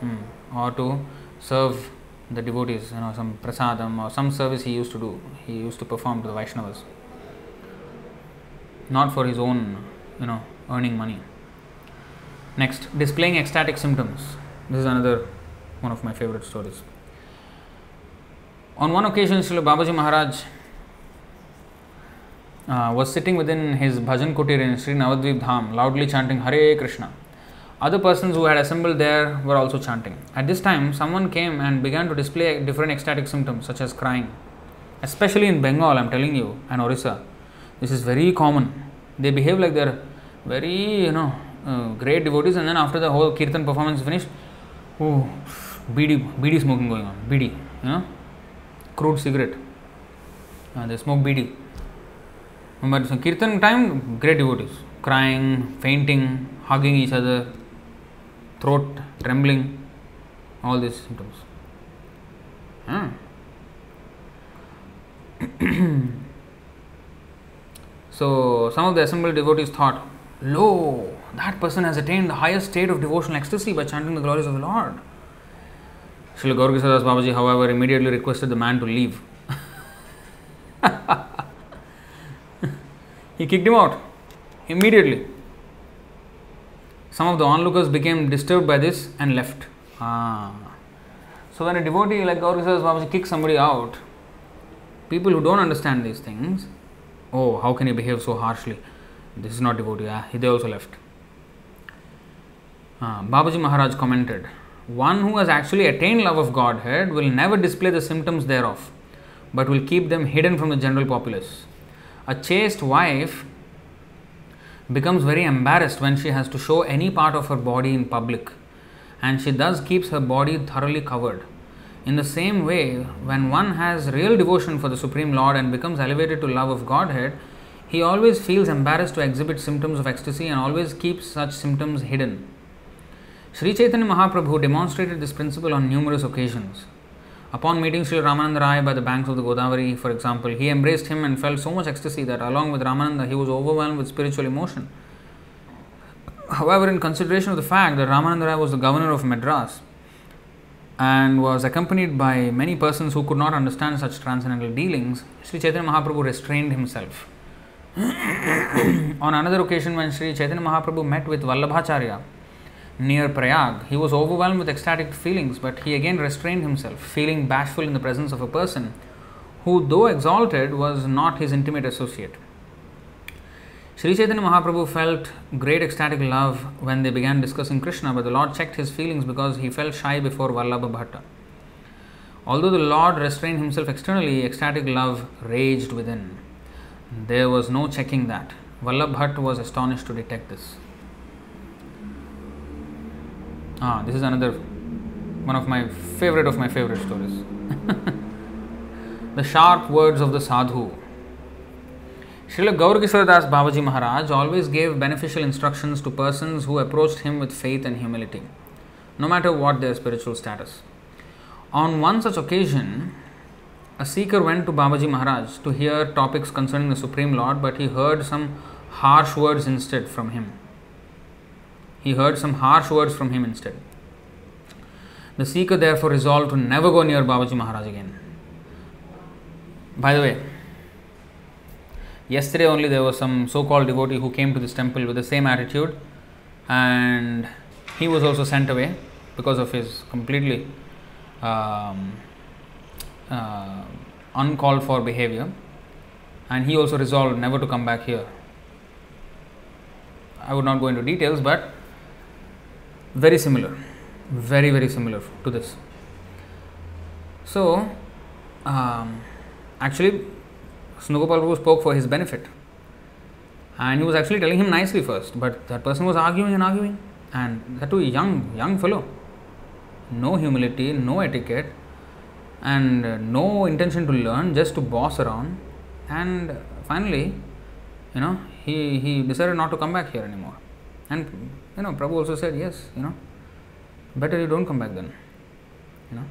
hmm. or to serve the devotees, you know, some prasadam or some service he used to do. He used to perform to the Vaishnavas, not for his own, you know, earning money. Next, displaying ecstatic symptoms. This is another one of my favorite stories. On one occasion, Srila Babaji Maharaj uh, was sitting within his bhajan kutir in Sri Navadvip Dham, loudly chanting Hare Krishna. Other persons who had assembled there were also chanting. At this time, someone came and began to display different ecstatic symptoms, such as crying. Especially in Bengal, I'm telling you, and Orissa, this is very common. They behave like they're very, you know, uh, great devotees, and then after the whole kirtan performance is finished, oh, BD, BD smoking going on, BD, you know, crude cigarette. Uh, they smoke BD. But so kirtan time, great devotees, crying, fainting, hugging each other, throat trembling, all these symptoms. So, some of the assembled devotees thought, Lo, that person has attained the highest state of devotional ecstasy by chanting the glories of the Lord. Srila Gaurkishoradas Babaji, however, immediately requested the man to leave. he kicked him out immediately. Some of the onlookers became disturbed by this and left. Ah. So when a devotee like Gaurkishoradas Babaji kicks somebody out, people who don't understand these things, oh, how can he behave so harshly? This is not devotee. Ah, he they also left. Ah, Babaji Maharaj commented, one who has actually attained love of Godhead will never display the symptoms thereof, but will keep them hidden from the general populace. A chaste wife becomes very embarrassed when she has to show any part of her body in public, and she thus keeps her body thoroughly covered. In the same way, when one has real devotion for the Supreme Lord and becomes elevated to love of Godhead, he always feels embarrassed to exhibit symptoms of ecstasy and always keeps such symptoms hidden. Sri Chaitanya Mahaprabhu demonstrated this principle on numerous occasions. Upon meeting Sri Ramananda Rai by the banks of the Godavari, for example, he embraced him and felt so much ecstasy that along with Ramananda he was overwhelmed with spiritual emotion. However, in consideration of the fact that Ramananda Rai was the governor of Madras and was accompanied by many persons who could not understand such transcendental dealings, Sri Chaitanya Mahaprabhu restrained himself. On another occasion, when Sri Chaitanya Mahaprabhu met with Vallabhacharya, near Prayag. He was overwhelmed with ecstatic feelings, but he again restrained himself, feeling bashful in the presence of a person who, though exalted, was not his intimate associate. Sri Chaitanya Mahaprabhu felt great ecstatic love when they began discussing Krishna, but the Lord checked his feelings because he felt shy before Vallabha Bhatta. Although the Lord restrained himself externally, ecstatic love raged within. There was no checking that. Vallabh Bhatt was astonished to detect this. Ah, this is another one of my favorite of my favorite stories. the sharp words of the sadhu. Srila Das Babaji Maharaj always gave beneficial instructions to persons who approached him with faith and humility, no matter what their spiritual status. On one such occasion, a seeker went to Babaji Maharaj to hear topics concerning the Supreme Lord, but he heard some harsh words instead from him. He heard some harsh words from him instead. The seeker therefore resolved to never go near Babaji Maharaj again. By the way, yesterday only there was some so called devotee who came to this temple with the same attitude, and he was also sent away because of his completely um, uh, uncalled for behavior, and he also resolved never to come back here. I would not go into details, but very similar, very, very similar to this. So, um, actually, Snugopal Prabhu spoke for his benefit. And he was actually telling him nicely first, but that person was arguing and arguing. And that too, young, young fellow. No humility, no etiquette, and no intention to learn, just to boss around. And finally, you know, he, he decided not to come back here anymore. And you know, Prabhu also said, yes, you know, better you don't come back then. You know.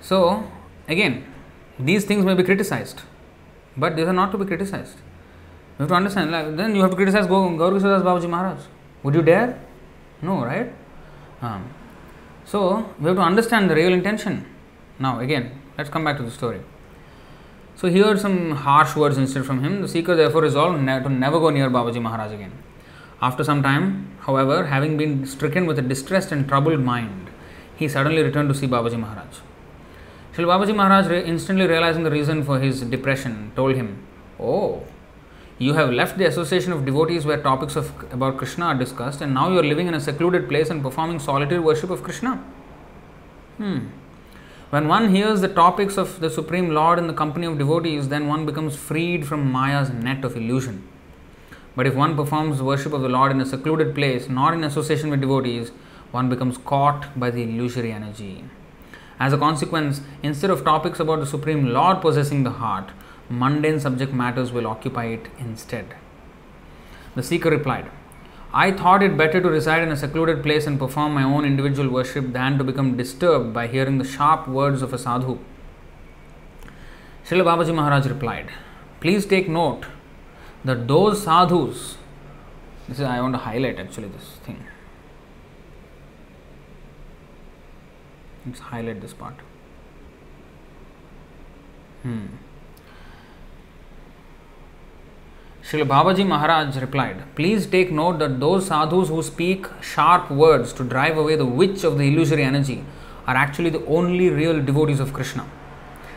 So again, these things may be criticized, but these are not to be criticized. You have to understand. Like, then you have to criticize Gaur Kishoredas Babaji Maharaj. Would you dare? No, right? Um, so we have to understand the real intention. Now again, let's come back to the story. So here some harsh words instead from him. The seeker therefore resolved ne- to never go near Babaji Maharaj again. After some time, however, having been stricken with a distressed and troubled mind, he suddenly returned to see Babaji Maharaj. Shri Babaji Maharaj, re- instantly realizing the reason for his depression, told him, Oh, you have left the association of devotees where topics of, about Krishna are discussed, and now you are living in a secluded place and performing solitary worship of Krishna. Hmm. When one hears the topics of the Supreme Lord in the company of devotees, then one becomes freed from Maya's net of illusion. But if one performs worship of the Lord in a secluded place, not in association with devotees, one becomes caught by the illusory energy. As a consequence, instead of topics about the Supreme Lord possessing the heart, mundane subject matters will occupy it instead. The seeker replied, I thought it better to reside in a secluded place and perform my own individual worship than to become disturbed by hearing the sharp words of a sadhu. Srila Babaji Maharaj replied, Please take note that those sadhus, this is I want to highlight actually this thing. Let's highlight this part. Hmm. Srila Babaji Maharaj replied, Please take note that those sadhus who speak sharp words to drive away the witch of the illusory energy are actually the only real devotees of Krishna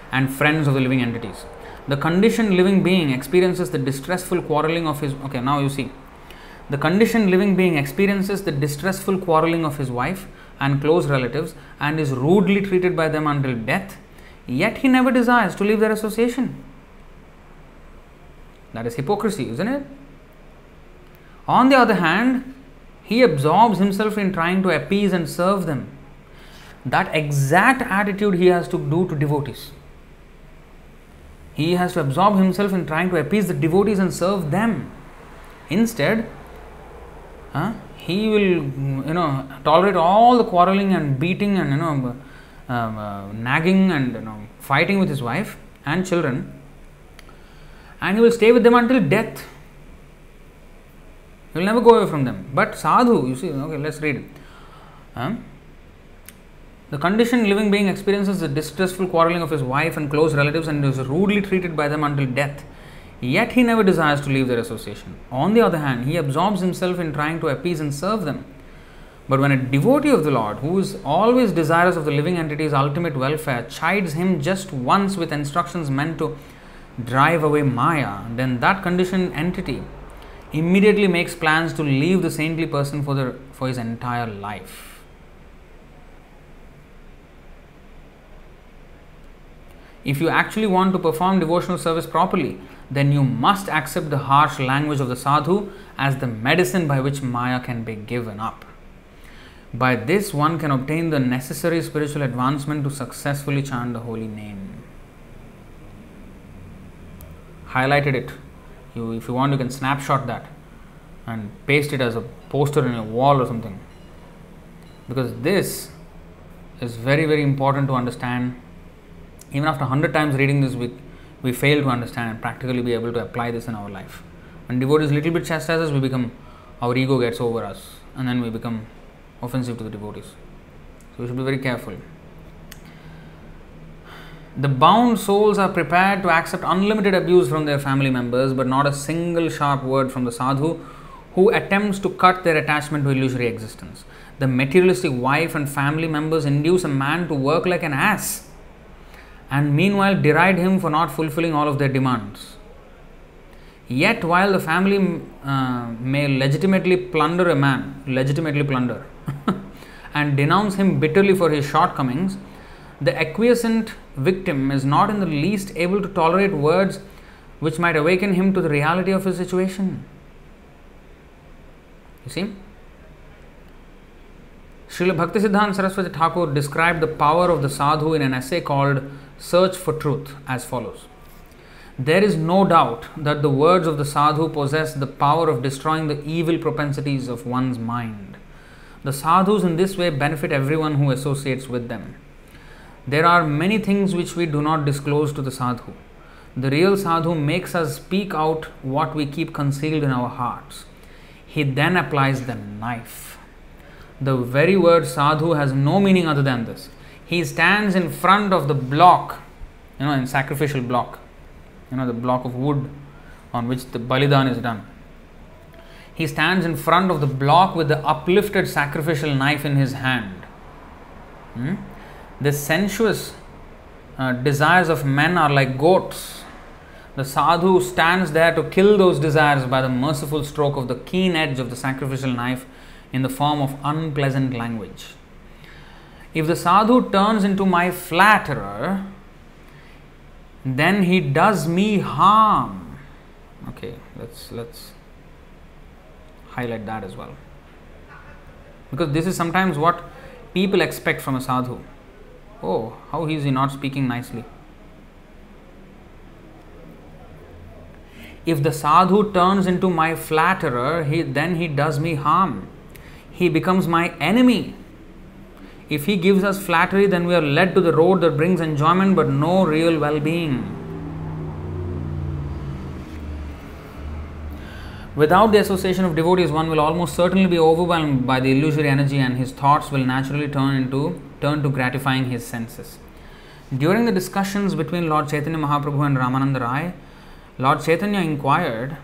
and friends of the living entities. The conditioned living being experiences the distressful quarreling of his. Okay, now you see. The conditioned living being experiences the distressful quarreling of his wife and close relatives and is rudely treated by them until death, yet he never desires to leave their association. That is hypocrisy, isn't it? On the other hand, he absorbs himself in trying to appease and serve them. That exact attitude he has to do to devotees. He has to absorb himself in trying to appease the devotees and serve them. Instead, huh, he will, you know, tolerate all the quarreling and beating and you know, um, uh, nagging and you know, fighting with his wife and children and he will stay with them until death. He will never go away from them. But sadhu, you see, okay, let's read. Um, the conditioned living being experiences the distressful quarreling of his wife and close relatives and is rudely treated by them until death. Yet he never desires to leave their association. On the other hand, he absorbs himself in trying to appease and serve them. But when a devotee of the Lord, who is always desirous of the living entity's ultimate welfare, chides him just once with instructions meant to drive away Maya, then that conditioned entity immediately makes plans to leave the saintly person for, the, for his entire life. If you actually want to perform devotional service properly, then you must accept the harsh language of the sadhu as the medicine by which Maya can be given up. By this, one can obtain the necessary spiritual advancement to successfully chant the holy name. Highlighted it. You, if you want, you can snapshot that and paste it as a poster in your wall or something. Because this is very, very important to understand. Even after 100 times reading this, we, we fail to understand and practically be able to apply this in our life. When devotees little bit chastise us, we become, our ego gets over us, and then we become offensive to the devotees. So we should be very careful. The bound souls are prepared to accept unlimited abuse from their family members, but not a single sharp word from the sadhu who attempts to cut their attachment to illusory existence. The materialistic wife and family members induce a man to work like an ass and meanwhile deride him for not fulfilling all of their demands. Yet, while the family uh, may legitimately plunder a man, legitimately plunder, and denounce him bitterly for his shortcomings, the acquiescent victim is not in the least able to tolerate words which might awaken him to the reality of his situation. You see? Srila Bhaktisiddhanta Saraswati Thakur described the power of the sadhu in an essay called Search for Truth as follows. There is no doubt that the words of the sadhu possess the power of destroying the evil propensities of one's mind. The sadhus in this way benefit everyone who associates with them. There are many things which we do not disclose to the sadhu. The real sadhu makes us speak out what we keep concealed in our hearts. He then applies the knife. The very word sadhu has no meaning other than this. He stands in front of the block, you know, in sacrificial block, you know, the block of wood on which the balidan is done. He stands in front of the block with the uplifted sacrificial knife in his hand. Hmm? The sensuous uh, desires of men are like goats. The sadhu stands there to kill those desires by the merciful stroke of the keen edge of the sacrificial knife in the form of unpleasant language. If the sadhu turns into my flatterer, then he does me harm. Okay, let's let's highlight that as well. Because this is sometimes what people expect from a sadhu. Oh, how is he not speaking nicely? If the sadhu turns into my flatterer, he, then he does me harm. He becomes my enemy. If he gives us flattery, then we are led to the road that brings enjoyment but no real well being. Without the association of devotees, one will almost certainly be overwhelmed by the illusory energy, and his thoughts will naturally turn into turn to gratifying his senses. During the discussions between Lord Chaitanya Mahaprabhu and Ramananda Rai, Lord Chaitanya inquired,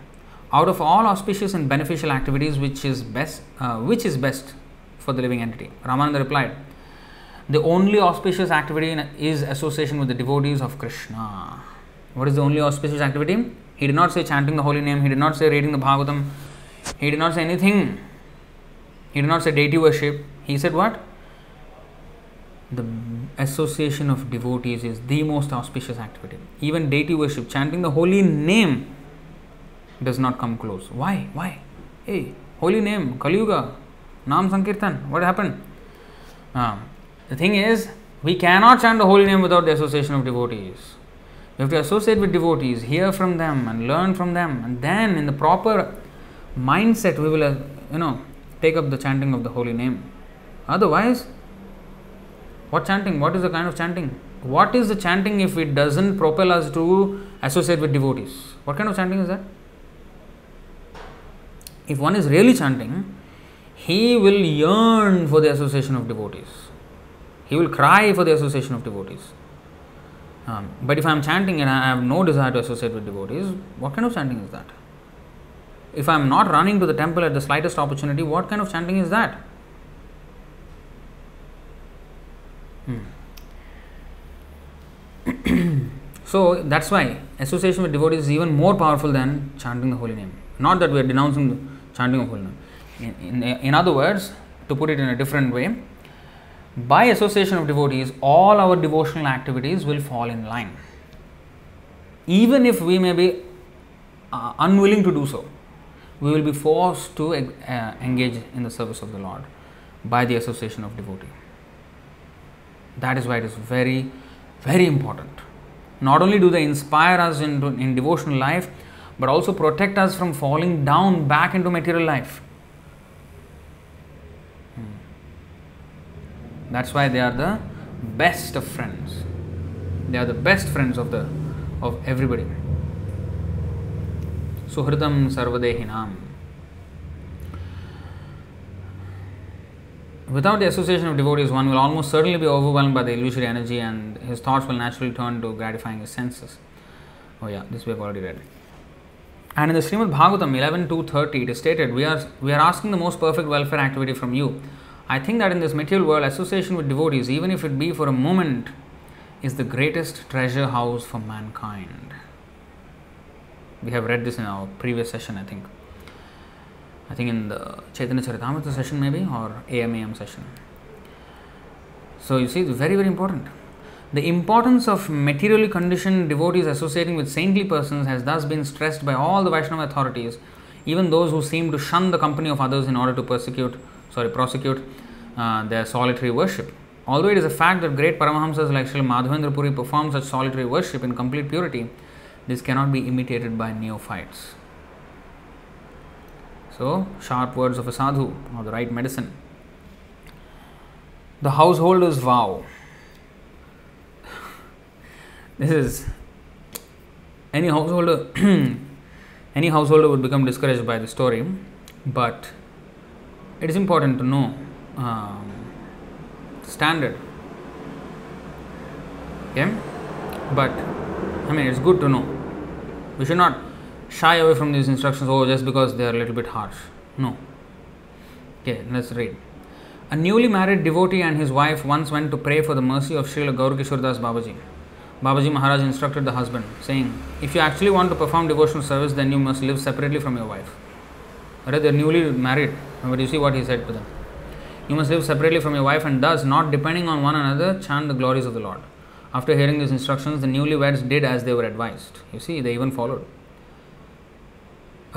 out of all auspicious and beneficial activities, which is best, uh, which is best for the living entity? Ramananda replied, the only auspicious activity is association with the devotees of Krishna. What is the only auspicious activity? He did not say chanting the holy name, he did not say reading the Bhagavatam, he did not say anything. He did not say deity worship. He said what? The association of devotees is the most auspicious activity. Even deity worship, chanting the holy name, does not come close. Why? Why? Hey, holy name, Kali Yuga, Nam Sankirtan, what happened? Uh, the thing is, we cannot chant the holy name without the association of devotees. We have to associate with devotees, hear from them, and learn from them, and then in the proper mindset, we will, uh, you know, take up the chanting of the holy name. Otherwise, what chanting? What is the kind of chanting? What is the chanting if it doesn't propel us to associate with devotees? What kind of chanting is that? If one is really chanting, he will yearn for the association of devotees. He will cry for the association of devotees. Um, but if I am chanting and I have no desire to associate with devotees, what kind of chanting is that? If I am not running to the temple at the slightest opportunity, what kind of chanting is that? Hmm. so that's why association with devotees is even more powerful than chanting the holy name. Not that we are denouncing the chanting of holy name. In, in, in other words, to put it in a different way, by association of devotees, all our devotional activities will fall in line. Even if we may be uh, unwilling to do so, we will be forced to uh, engage in the service of the Lord by the association of devotee. That is why it is very, very important. Not only do they inspire us in, in devotional life, but also protect us from falling down back into material life. Hmm. That's why they are the best of friends. They are the best friends of the of everybody. Suhritam Sarvadehinam. Without the association of devotees, one will almost certainly be overwhelmed by the illusory energy and his thoughts will naturally turn to gratifying his senses. Oh, yeah, this we have already read. And in the Srimad Bhagavatam 11 30, it is stated, we are, we are asking the most perfect welfare activity from you. I think that in this material world, association with devotees, even if it be for a moment, is the greatest treasure house for mankind. We have read this in our previous session, I think. I think in the Chaitanya Charitamrita session, maybe, or AMAM session. So you see, it's very, very important. The importance of materially conditioned devotees associating with saintly persons has thus been stressed by all the Vaishnava authorities, even those who seem to shun the company of others in order to persecute, sorry, prosecute uh, their solitary worship. Although it is a fact that great Paramahamsas like Srila Madhavendra Puri perform such solitary worship in complete purity, this cannot be imitated by neophytes. So, sharp words of a sadhu or the right medicine. The householder's vow. this is any householder any householder would become discouraged by the story, but it is important to know um, standard. Okay, but I mean it's good to know. We should not shy away from these instructions oh just because they are a little bit harsh. No. Okay, let's read. A newly married devotee and his wife once went to pray for the mercy of Srila Gaur Das Babaji. Babaji Maharaj instructed the husband, saying, If you actually want to perform devotional service, then you must live separately from your wife. Right? They're newly married. But you see what he said to them. You must live separately from your wife and thus, not depending on one another, chant the glories of the Lord. After hearing these instructions, the newlyweds did as they were advised. You see, they even followed.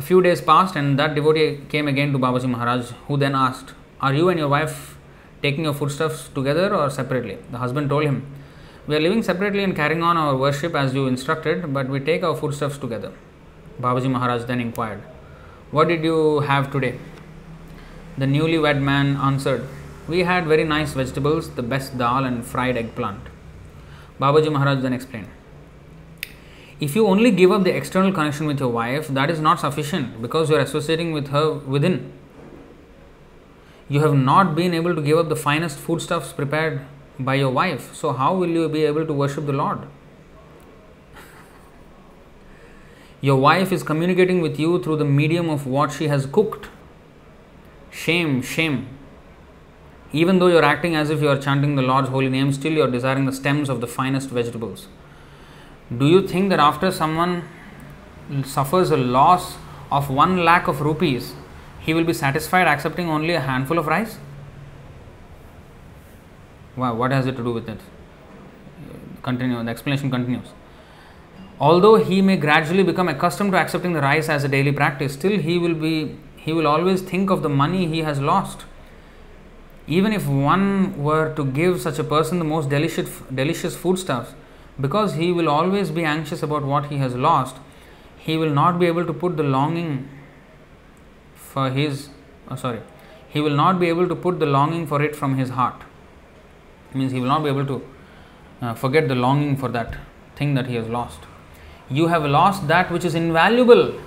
A few days passed, and that devotee came again to Babaji Maharaj, who then asked, Are you and your wife taking your foodstuffs together or separately? The husband told him, We are living separately and carrying on our worship as you instructed, but we take our foodstuffs together. Babaji Maharaj then inquired, What did you have today? The newlywed man answered, We had very nice vegetables, the best dal and fried eggplant. Babaji Maharaj then explained, if you only give up the external connection with your wife, that is not sufficient because you are associating with her within. You have not been able to give up the finest foodstuffs prepared by your wife. So, how will you be able to worship the Lord? Your wife is communicating with you through the medium of what she has cooked. Shame, shame. Even though you are acting as if you are chanting the Lord's holy name, still you are desiring the stems of the finest vegetables. Do you think that after someone suffers a loss of 1 lakh of rupees, he will be satisfied accepting only a handful of rice? Wow, what has it to do with it? Continue, the explanation continues. Although he may gradually become accustomed to accepting the rice as a daily practice, still he will be he will always think of the money he has lost. Even if one were to give such a person the most delicious delicious foodstuffs, because he will always be anxious about what he has lost, he will not be able to put the longing for his oh sorry, he will not be able to put the longing for it from his heart. It means he will not be able to uh, forget the longing for that thing that he has lost. You have lost that which is invaluable,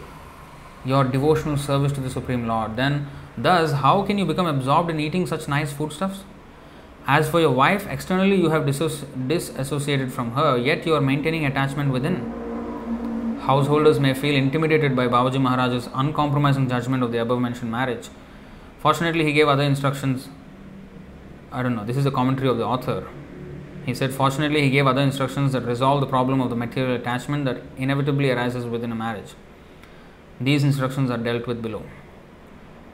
your devotional service to the Supreme Lord. Then, thus, how can you become absorbed in eating such nice foodstuffs? As for your wife, externally you have disassociated from her, yet you are maintaining attachment within. Householders may feel intimidated by Babaji Maharaj's uncompromising judgment of the above mentioned marriage. Fortunately, he gave other instructions. I don't know, this is the commentary of the author. He said, fortunately, he gave other instructions that resolve the problem of the material attachment that inevitably arises within a marriage. These instructions are dealt with below.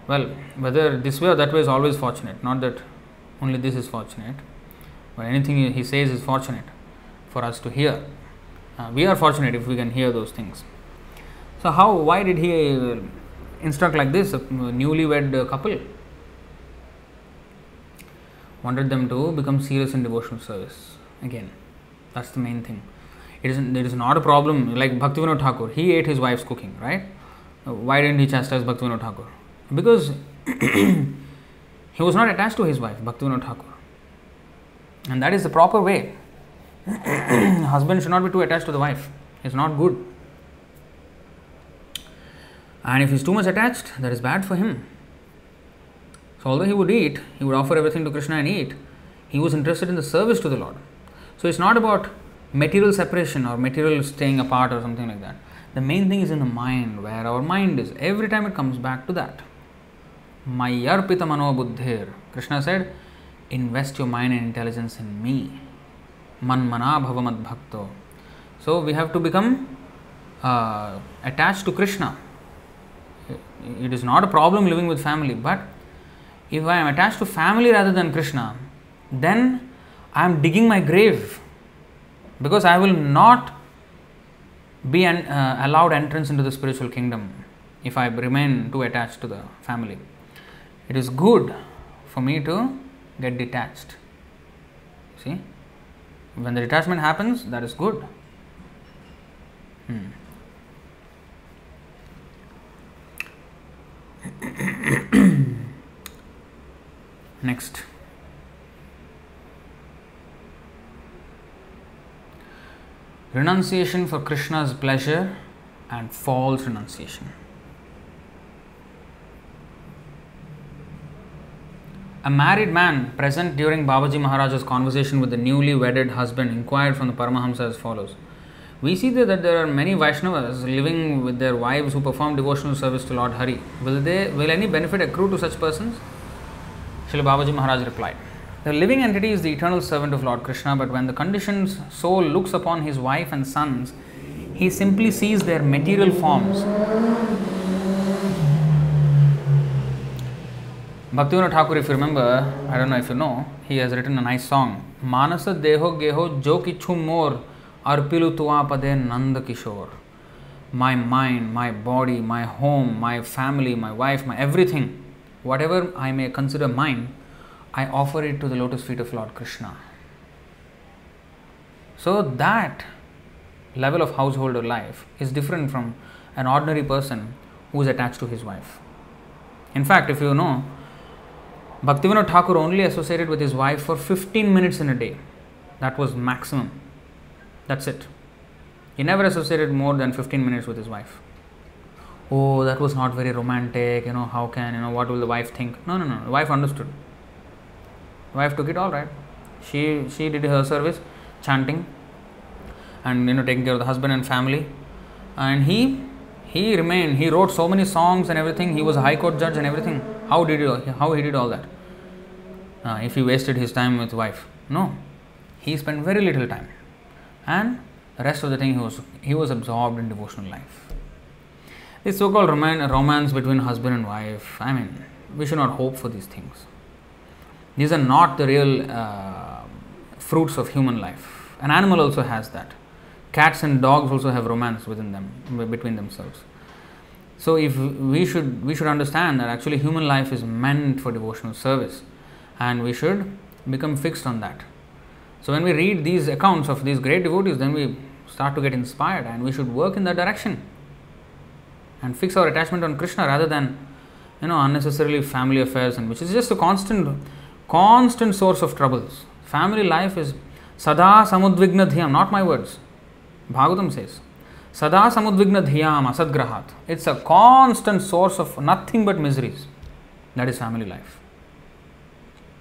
Well, whether this way or that way is always fortunate, not that only this is fortunate, but anything he says is fortunate for us to hear. Uh, we are fortunate if we can hear those things. So, how, why did he uh, instruct like this, a newlywed uh, couple? Wanted them to become serious in devotional service. Again, that's the main thing. It is, not a problem like Bhaktivinoda Thakur, he ate his wife's cooking, right? Why didn't he chastise Bhaktivinoda Thakur? Because he was not attached to his wife, Bhaktivinoda Thakur. And that is the proper way. Husband should not be too attached to the wife. It's not good. And if he's too much attached, that is bad for him. So, although he would eat, he would offer everything to Krishna and eat, he was interested in the service to the Lord. So, it's not about material separation or material staying apart or something like that. The main thing is in the mind, where our mind is. Every time it comes back to that. Mayarpita mano buddhir. Krishna said, invest your mind and intelligence in me. Manmana bhavamad bhakto. So we have to become uh, attached to Krishna. It is not a problem living with family, but if I am attached to family rather than Krishna, then I am digging my grave because I will not be an, uh, allowed entrance into the spiritual kingdom if I remain too attached to the family. It is good for me to get detached. See, when the detachment happens, that is good. Hmm. Next. Renunciation for Krishna's pleasure and false renunciation. A married man present during Babaji Maharaj's conversation with the newly wedded husband inquired from the Paramahamsa as follows. We see that there are many Vaishnavas living with their wives who perform devotional service to Lord Hari. Will, they, will any benefit accrue to such persons? Srila Babaji Maharaj replied. The living entity is the eternal servant of Lord Krishna, but when the conditioned soul looks upon his wife and sons, he simply sees their material forms. Bhaktivinoda Thakur, if you remember, I don't know if you know, he has written a nice song. Manasa deho geho jo kichu mor arpilu tuwa pade nanda kishore. My mind, my body, my home, my family, my wife, my everything, whatever I may consider mine, I offer it to the lotus feet of Lord Krishna. So that level of householder life is different from an ordinary person who is attached to his wife. In fact, if you know, Bhaktivinoda Thakur only associated with his wife for 15 minutes in a day. That was maximum. That's it. He never associated more than 15 minutes with his wife. Oh, that was not very romantic, you know, how can, you know, what will the wife think? No, no, no. The wife understood. Wife took it all right. She she did her service, chanting, and you know taking care of the husband and family. And he he remained. He wrote so many songs and everything. He was a high court judge and everything. How did he how he did all that? Uh, if he wasted his time with wife, no. He spent very little time, and the rest of the thing he was he was absorbed in devotional life. This so-called romance between husband and wife. I mean, we should not hope for these things. These are not the real uh, fruits of human life. An animal also has that. Cats and dogs also have romance within them, between themselves. So, if we should we should understand that actually human life is meant for devotional service, and we should become fixed on that. So, when we read these accounts of these great devotees, then we start to get inspired, and we should work in that direction and fix our attachment on Krishna rather than you know unnecessarily family affairs, and which is just a constant constant source of troubles. Family life is sada samudvigna dhyam, not my words. Bhagavatam says, sada samudvigna dhyam asadgrahat. It's a constant source of nothing but miseries. That is family life.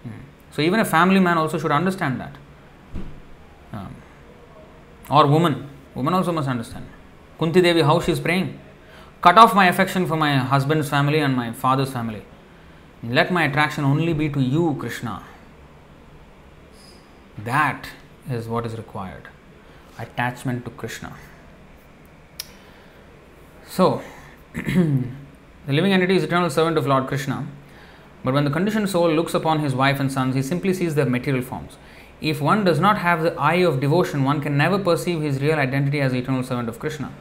Hmm. So even a family man also should understand that. Um, or woman, woman also must understand. Kunti Devi, how she is praying. Cut off my affection for my husband's family and my father's family. Let my attraction only be to you, Krishna. That is what is required attachment to Krishna. So, the living entity is eternal servant of Lord Krishna, but when the conditioned soul looks upon his wife and sons, he simply sees their material forms. If one does not have the eye of devotion, one can never perceive his real identity as eternal servant of Krishna.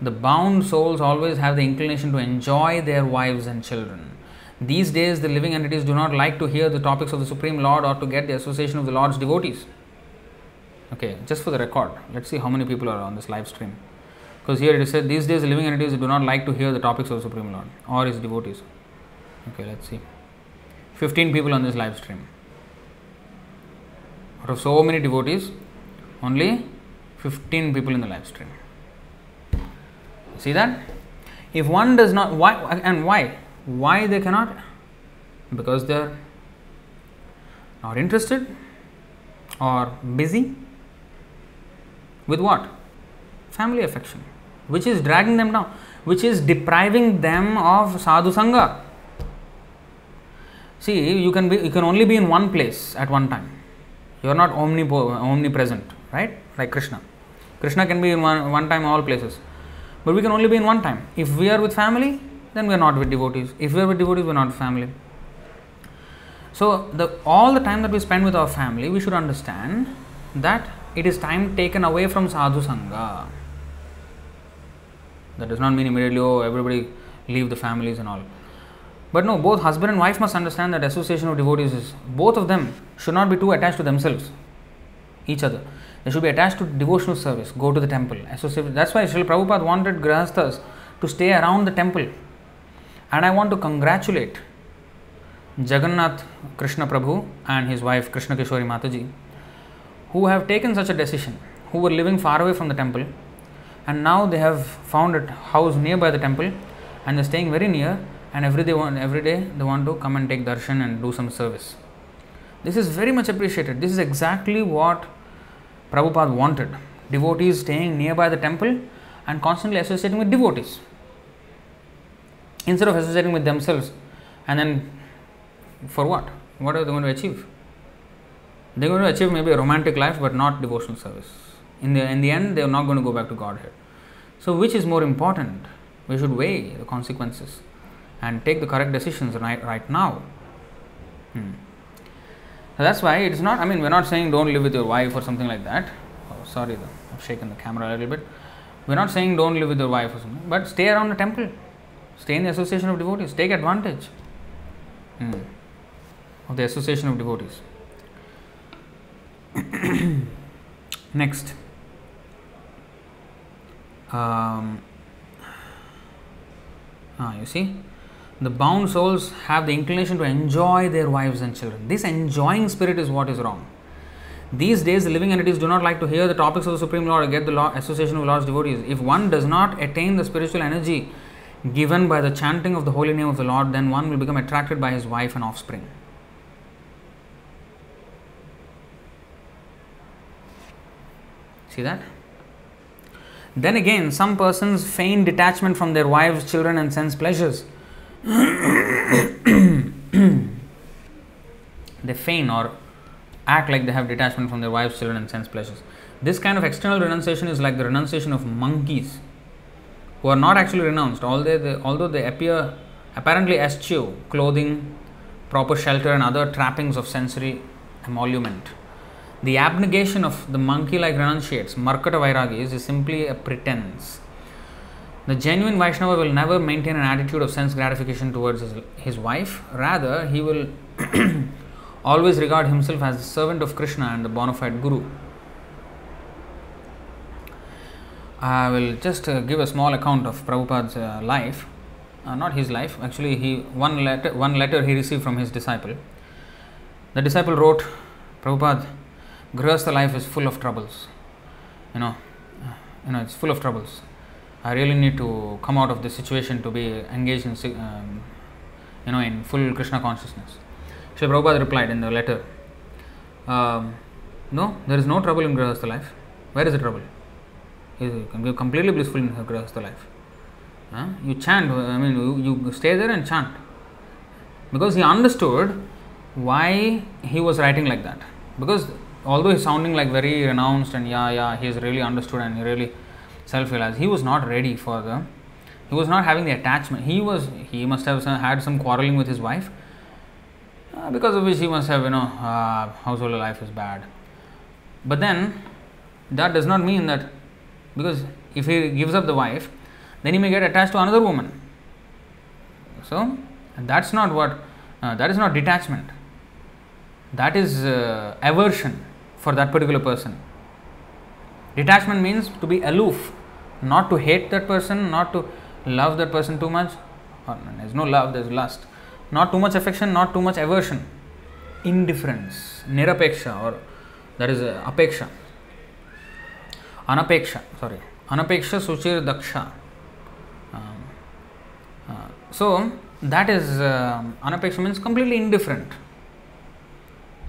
The bound souls always have the inclination to enjoy their wives and children. These days, the living entities do not like to hear the topics of the Supreme Lord or to get the association of the Lord's devotees. Okay, just for the record, let's see how many people are on this live stream. Because here it is said, these days living entities do not like to hear the topics of the Supreme Lord or his devotees. Okay, let's see. 15 people on this live stream. Out of so many devotees, only 15 people in the live stream. See that? If one does not, why and why? Why they cannot? Because they are not interested or busy with what? Family affection, which is dragging them down, which is depriving them of sadhu sangha. See, you can be, you can only be in one place at one time. You are not omnipo- omnipresent, right? Like Krishna. Krishna can be in one, one time all places, but we can only be in one time. If we are with family, then we are not with devotees. If we are with devotees, we are not family. So, the, all the time that we spend with our family, we should understand that it is time taken away from sadhu sangha. That does not mean immediately, oh, everybody leave the families and all. But no, both husband and wife must understand that association of devotees is both of them should not be too attached to themselves, each other. They should be attached to devotional service, go to the temple, associate. That's why Srila Prabhupada wanted Grahasthas to stay around the temple. And I want to congratulate Jagannath Krishna Prabhu and his wife Krishna Kishori Mataji, who have taken such a decision, who were living far away from the temple, and now they have found a house nearby the temple and they're staying very near and every day, every day they want to come and take darshan and do some service. This is very much appreciated. This is exactly what Prabhupada wanted. Devotees staying nearby the temple and constantly associating with devotees. Instead of associating with themselves and then for what? What are they going to achieve? They're going to achieve maybe a romantic life but not devotional service. In the, in the end, they are not going to go back to Godhead. So, which is more important? We should weigh the consequences and take the correct decisions right, right now. Hmm. So that's why it's not, I mean, we're not saying don't live with your wife or something like that. Oh, sorry, I've shaken the camera a little bit. We're not saying don't live with your wife or something, but stay around the temple, stay in the association of devotees, take advantage hmm. of the association of devotees. Next. Um, ah, you see, the bound souls have the inclination to enjoy their wives and children. This enjoying spirit is what is wrong. These days, the living entities do not like to hear the topics of the Supreme Lord or get the law, association of Lord's devotees. If one does not attain the spiritual energy given by the chanting of the holy name of the Lord, then one will become attracted by his wife and offspring. See that? Then again, some persons feign detachment from their wives, children, and sense pleasures. they feign or act like they have detachment from their wives, children, and sense pleasures. This kind of external renunciation is like the renunciation of monkeys who are not actually renounced, although they, although they appear apparently eschew clothing, proper shelter, and other trappings of sensory emolument. The abnegation of the monkey like renunciates, Markata Vairagis, is simply a pretense. The genuine Vaishnava will never maintain an attitude of sense gratification towards his, his wife, rather, he will always regard himself as the servant of Krishna and the bona fide Guru. I will just uh, give a small account of Prabhupada's uh, life, uh, not his life. Actually, he one letter one letter he received from his disciple. The disciple wrote, Prabhupada, Grihastha life is full of troubles. You know, you know, it's full of troubles. I really need to come out of this situation to be engaged in, um, you know, in full Krishna consciousness. Sri Prabhupada replied in the letter, um, No, there is no trouble in Grihastha life. Where is the trouble? You can be completely blissful in Grihastha life. You chant, I mean, you, you stay there and chant. Because he understood why he was writing like that. Because although he's sounding like very renounced and yeah, yeah, he's really understood and he really self realized, he was not ready for the, he was not having the attachment. He was, he must have some, had some quarreling with his wife, uh, because of which he must have, you know, uh, household life is bad. But then, that does not mean that, because if he gives up the wife, then he may get attached to another woman. So, that's not what, uh, that is not detachment. That is uh, aversion for that particular person. Detachment means to be aloof, not to hate that person, not to love that person too much. Or there's no love, there's lust. Not too much affection, not too much aversion. Indifference, nirapeksha, or that is uh, apeksha. Anapeksha, sorry. Anapeksha suchir daksha. Um, uh, so, that is, uh, anapeksha means completely indifferent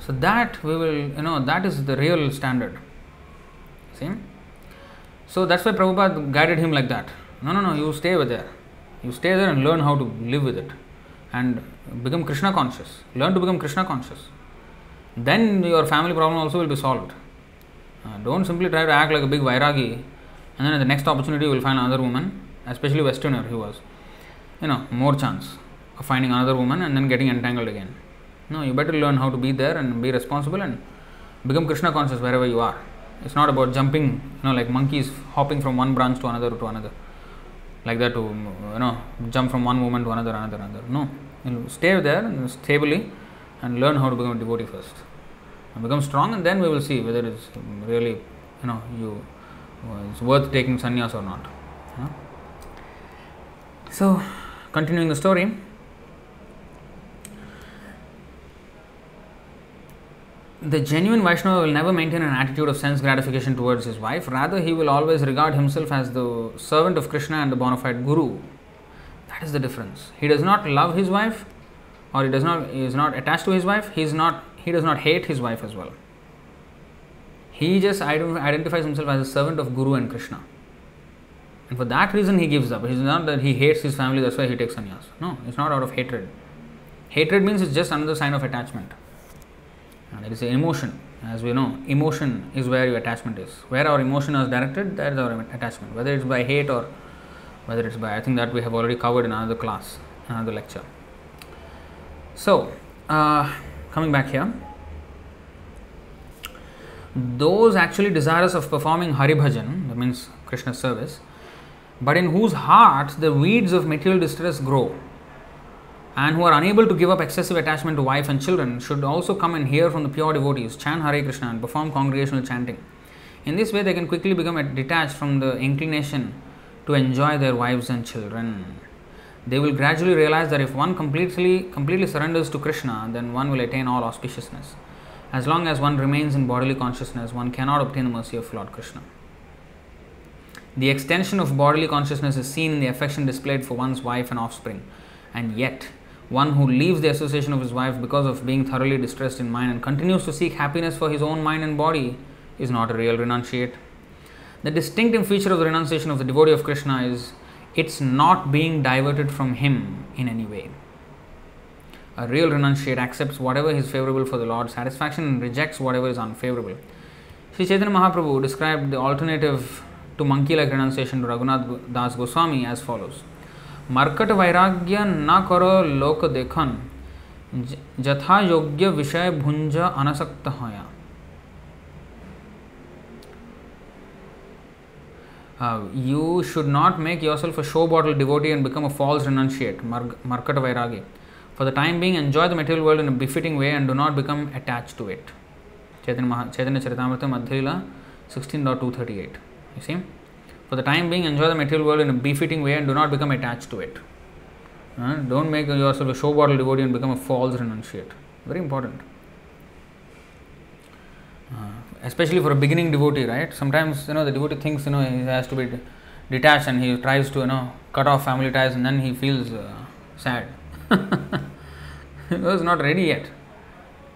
so that we will, you know, that is the real standard. See? So that's why Prabhupada guided him like that. No, no, no, you stay over there. You stay there and learn how to live with it and become Krishna conscious. Learn to become Krishna conscious. Then your family problem also will be solved. Uh, don't simply try to act like a big Vairagi and then at the next opportunity you will find another woman, especially Westerner he was. You know, more chance of finding another woman and then getting entangled again. No, you better learn how to be there and be responsible and become Krishna conscious wherever you are. It's not about jumping, you know, like monkeys hopping from one branch to another to another, like that to you know jump from one woman to another, another, another. No, you stay there stably and learn how to become a devotee first. And become strong, and then we will see whether it's really, you know, you it's worth taking sannyas or not. You know? So, continuing the story. The genuine Vaishnava will never maintain an attitude of sense gratification towards his wife. Rather, he will always regard himself as the servant of Krishna and the bona fide guru. That is the difference. He does not love his wife, or he does not he is not attached to his wife. He is not he does not hate his wife as well. He just identifies himself as a servant of Guru and Krishna. And for that reason, he gives up. It's not that he hates his family, that's why he takes sannyas. No, it's not out of hatred. Hatred means it's just another sign of attachment. And there is emotion. As we know, emotion is where your attachment is. Where our emotion is directed, that is our attachment. Whether it's by hate or whether it's by, I think that we have already covered in another class, another lecture. So, uh, coming back here, those actually desirous of performing Hari Bhajan, that means Krishna service, but in whose hearts the weeds of material distress grow and who are unable to give up excessive attachment to wife and children should also come and hear from the pure devotees, chant Hare Krishna, and perform congregational chanting. In this way, they can quickly become detached from the inclination to enjoy their wives and children. They will gradually realize that if one completely, completely surrenders to Krishna, then one will attain all auspiciousness. As long as one remains in bodily consciousness, one cannot obtain the mercy of Lord Krishna. The extension of bodily consciousness is seen in the affection displayed for one's wife and offspring, and yet one who leaves the association of his wife because of being thoroughly distressed in mind and continues to seek happiness for his own mind and body is not a real renunciate. The distinctive feature of the renunciation of the devotee of Krishna is it's not being diverted from him in any way. A real renunciate accepts whatever is favorable for the Lord's satisfaction and rejects whatever is unfavorable. Sri Chaitanya Mahaprabhu described the alternative to monkey like renunciation to Raghunath Das Goswami as follows. मरकट वैराग्य न करो लोक देखन जथा योग्य विषय भुंज अनसक्त होया Uh, you should not make yourself a show bottle devotee and become a false renunciate, markat vairagi. For the time being, enjoy the material world in a befitting way and do not become attached to it. Chaitanya, Chaitanya Charitamrita Madhya 16.238. You see? For the time being, enjoy the material world in a befitting way and do not become attached to it. Uh, don't make yourself a show bottle devotee and become a false renunciate. Very important. Uh, especially for a beginning devotee, right? Sometimes you know the devotee thinks you know he has to be detached and he tries to you know cut off family ties and then he feels uh, sad. he was not ready yet.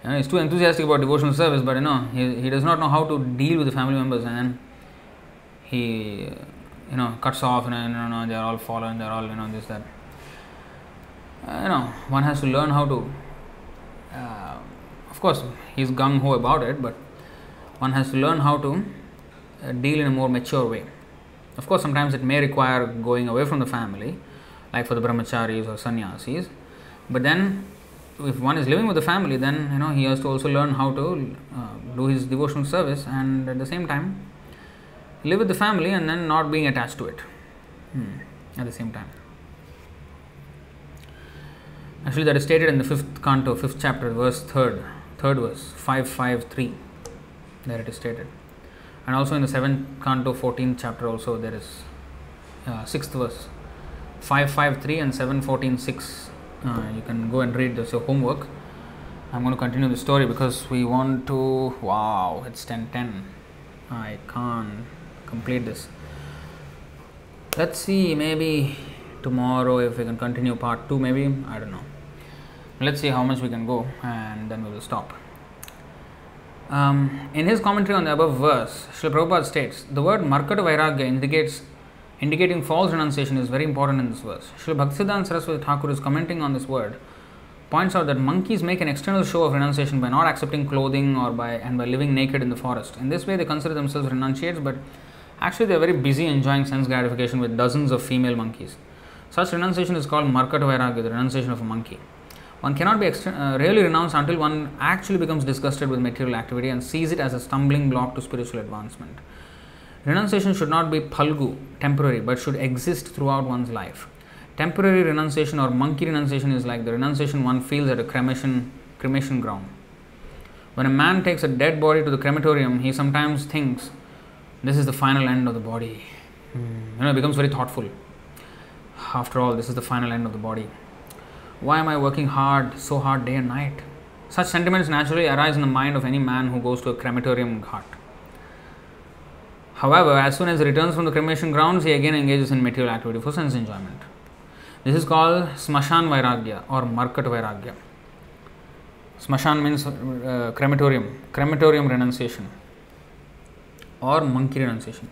You know, he's too enthusiastic about devotional service, but you know he, he does not know how to deal with the family members and he you know cuts off and you know they're all fallen they're all you know this that uh, you know one has to learn how to uh, of course he's gung ho about it but one has to learn how to uh, deal in a more mature way. Of course, sometimes it may require going away from the family, like for the brahmacharis or sannyasis. But then, if one is living with the family, then you know he has to also learn how to uh, do his devotional service, and at the same time, live with the family and then not being attached to it. Hmm. At the same time. Actually, that is stated in the fifth canto, fifth chapter, verse third, third verse, five five three. There it is stated, and also in the seventh canto, fourteenth chapter, also there is uh, sixth verse, five five three and seven fourteen six. Uh, you can go and read this your homework. I'm going to continue the story because we want to. Wow, it's ten ten. I can't complete this. Let's see, maybe tomorrow if we can continue part two, maybe I don't know let's see how much we can go and then we will stop. Um, in his commentary on the above verse, Srila Prabhupada states the word Markata Vairagya indicates indicating false renunciation is very important in this verse. Srila Bhaktisiddhanta Saraswati Thakur is commenting on this word points out that monkeys make an external show of renunciation by not accepting clothing or by and by living naked in the forest. In this way, they consider themselves renunciates, but actually they are very busy enjoying sense gratification with dozens of female monkeys. Such renunciation is called Markata Vairagya, the renunciation of a monkey. One cannot be uh, really renounced until one actually becomes disgusted with material activity and sees it as a stumbling block to spiritual advancement. Renunciation should not be palgu, temporary, but should exist throughout one's life. Temporary renunciation or monkey renunciation is like the renunciation one feels at a cremation, cremation ground. When a man takes a dead body to the crematorium, he sometimes thinks, This is the final end of the body. Mm. You know, he becomes very thoughtful. After all, this is the final end of the body. Why am I working hard, so hard day and night? Such sentiments naturally arise in the mind of any man who goes to a crematorium ghat. However, as soon as he returns from the cremation grounds, he again engages in material activity for sense enjoyment. This is called Smashan Vairagya or Markat Vairagya. Smashan means uh, crematorium, crematorium renunciation or monkey renunciation.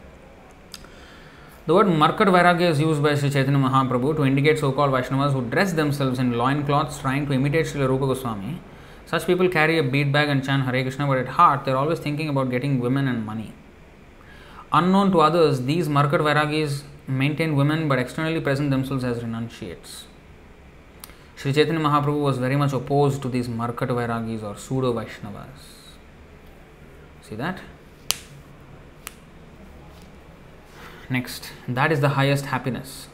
The word Markat Vairagya is used by Sri Chaitanya Mahaprabhu to indicate so called Vaishnavas who dress themselves in loin cloths trying to imitate Srila Rupa Goswami. Such people carry a bead bag and chant Hare Krishna, but at heart they are always thinking about getting women and money. Unknown to others, these Markat Vairagis maintain women but externally present themselves as renunciates. Sri Chaitanya Mahaprabhu was very much opposed to these Markat Vairagis or pseudo Vaishnavas. See that? Next, that is the highest happiness.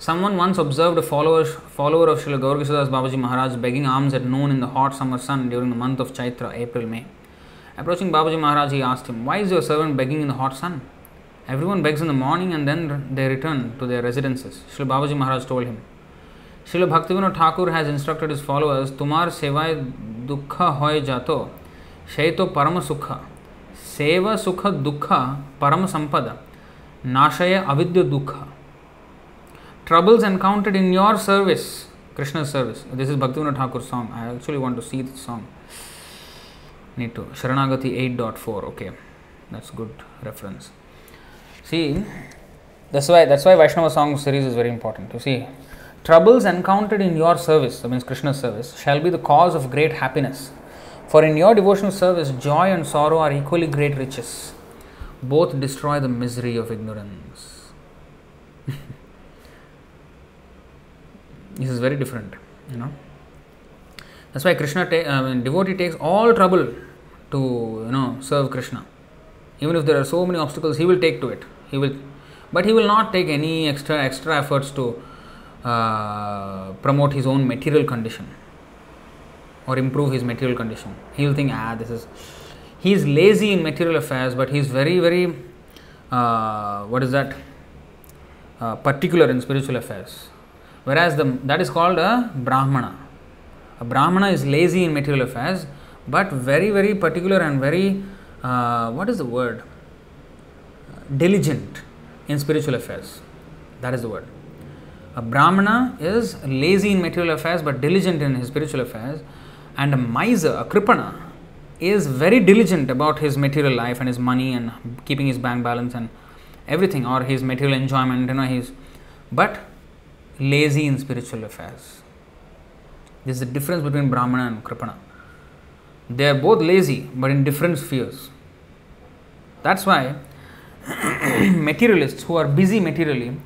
Someone once observed a follower, follower of Srila Gaurkisadas Babaji Maharaj begging alms at noon in the hot summer sun during the month of Chaitra, April, May. Approaching Babaji Maharaj, he asked him, Why is your servant begging in the hot sun? Everyone begs in the morning and then they return to their residences. Srila Babaji Maharaj told him, Srila Bhaktivinoda Thakur has instructed his followers, Tumar sevai dukha hoy jato, shaito parama sukha, seva sukha dukha parama sampada. Nashaya Avidya Dukha. Troubles encountered in your service, Krishna's service. This is Bhaktivinoda Thakur's song. I actually want to see this song. Need to. Sharanagati 8.4. Okay, that's good reference. See, that's why that's why Vaishnava song series is very important. You see, troubles encountered in your service, that means Krishna's service, shall be the cause of great happiness. For in your devotional service, joy and sorrow are equally great riches both destroy the misery of ignorance. this is very different, you know. That's why Krishna, ta- uh, devotee takes all trouble to you know serve Krishna. Even if there are so many obstacles, he will take to it. He will, but he will not take any extra extra efforts to uh, promote his own material condition or improve his material condition. He will think, ah, this is he is lazy in material affairs, but he is very, very, uh, what is that, uh, particular in spiritual affairs. Whereas the, that is called a Brahmana. A Brahmana is lazy in material affairs, but very, very particular and very, uh, what is the word? Diligent in spiritual affairs. That is the word. A Brahmana is lazy in material affairs but diligent in his spiritual affairs, and a miser, a Kripana, is very diligent about his material life and his money and keeping his bank balance and everything or his material enjoyment you know he's but lazy in spiritual affairs. This is the difference between brahmana and kripana. They are both lazy but in different spheres. That's why materialists who are busy materially,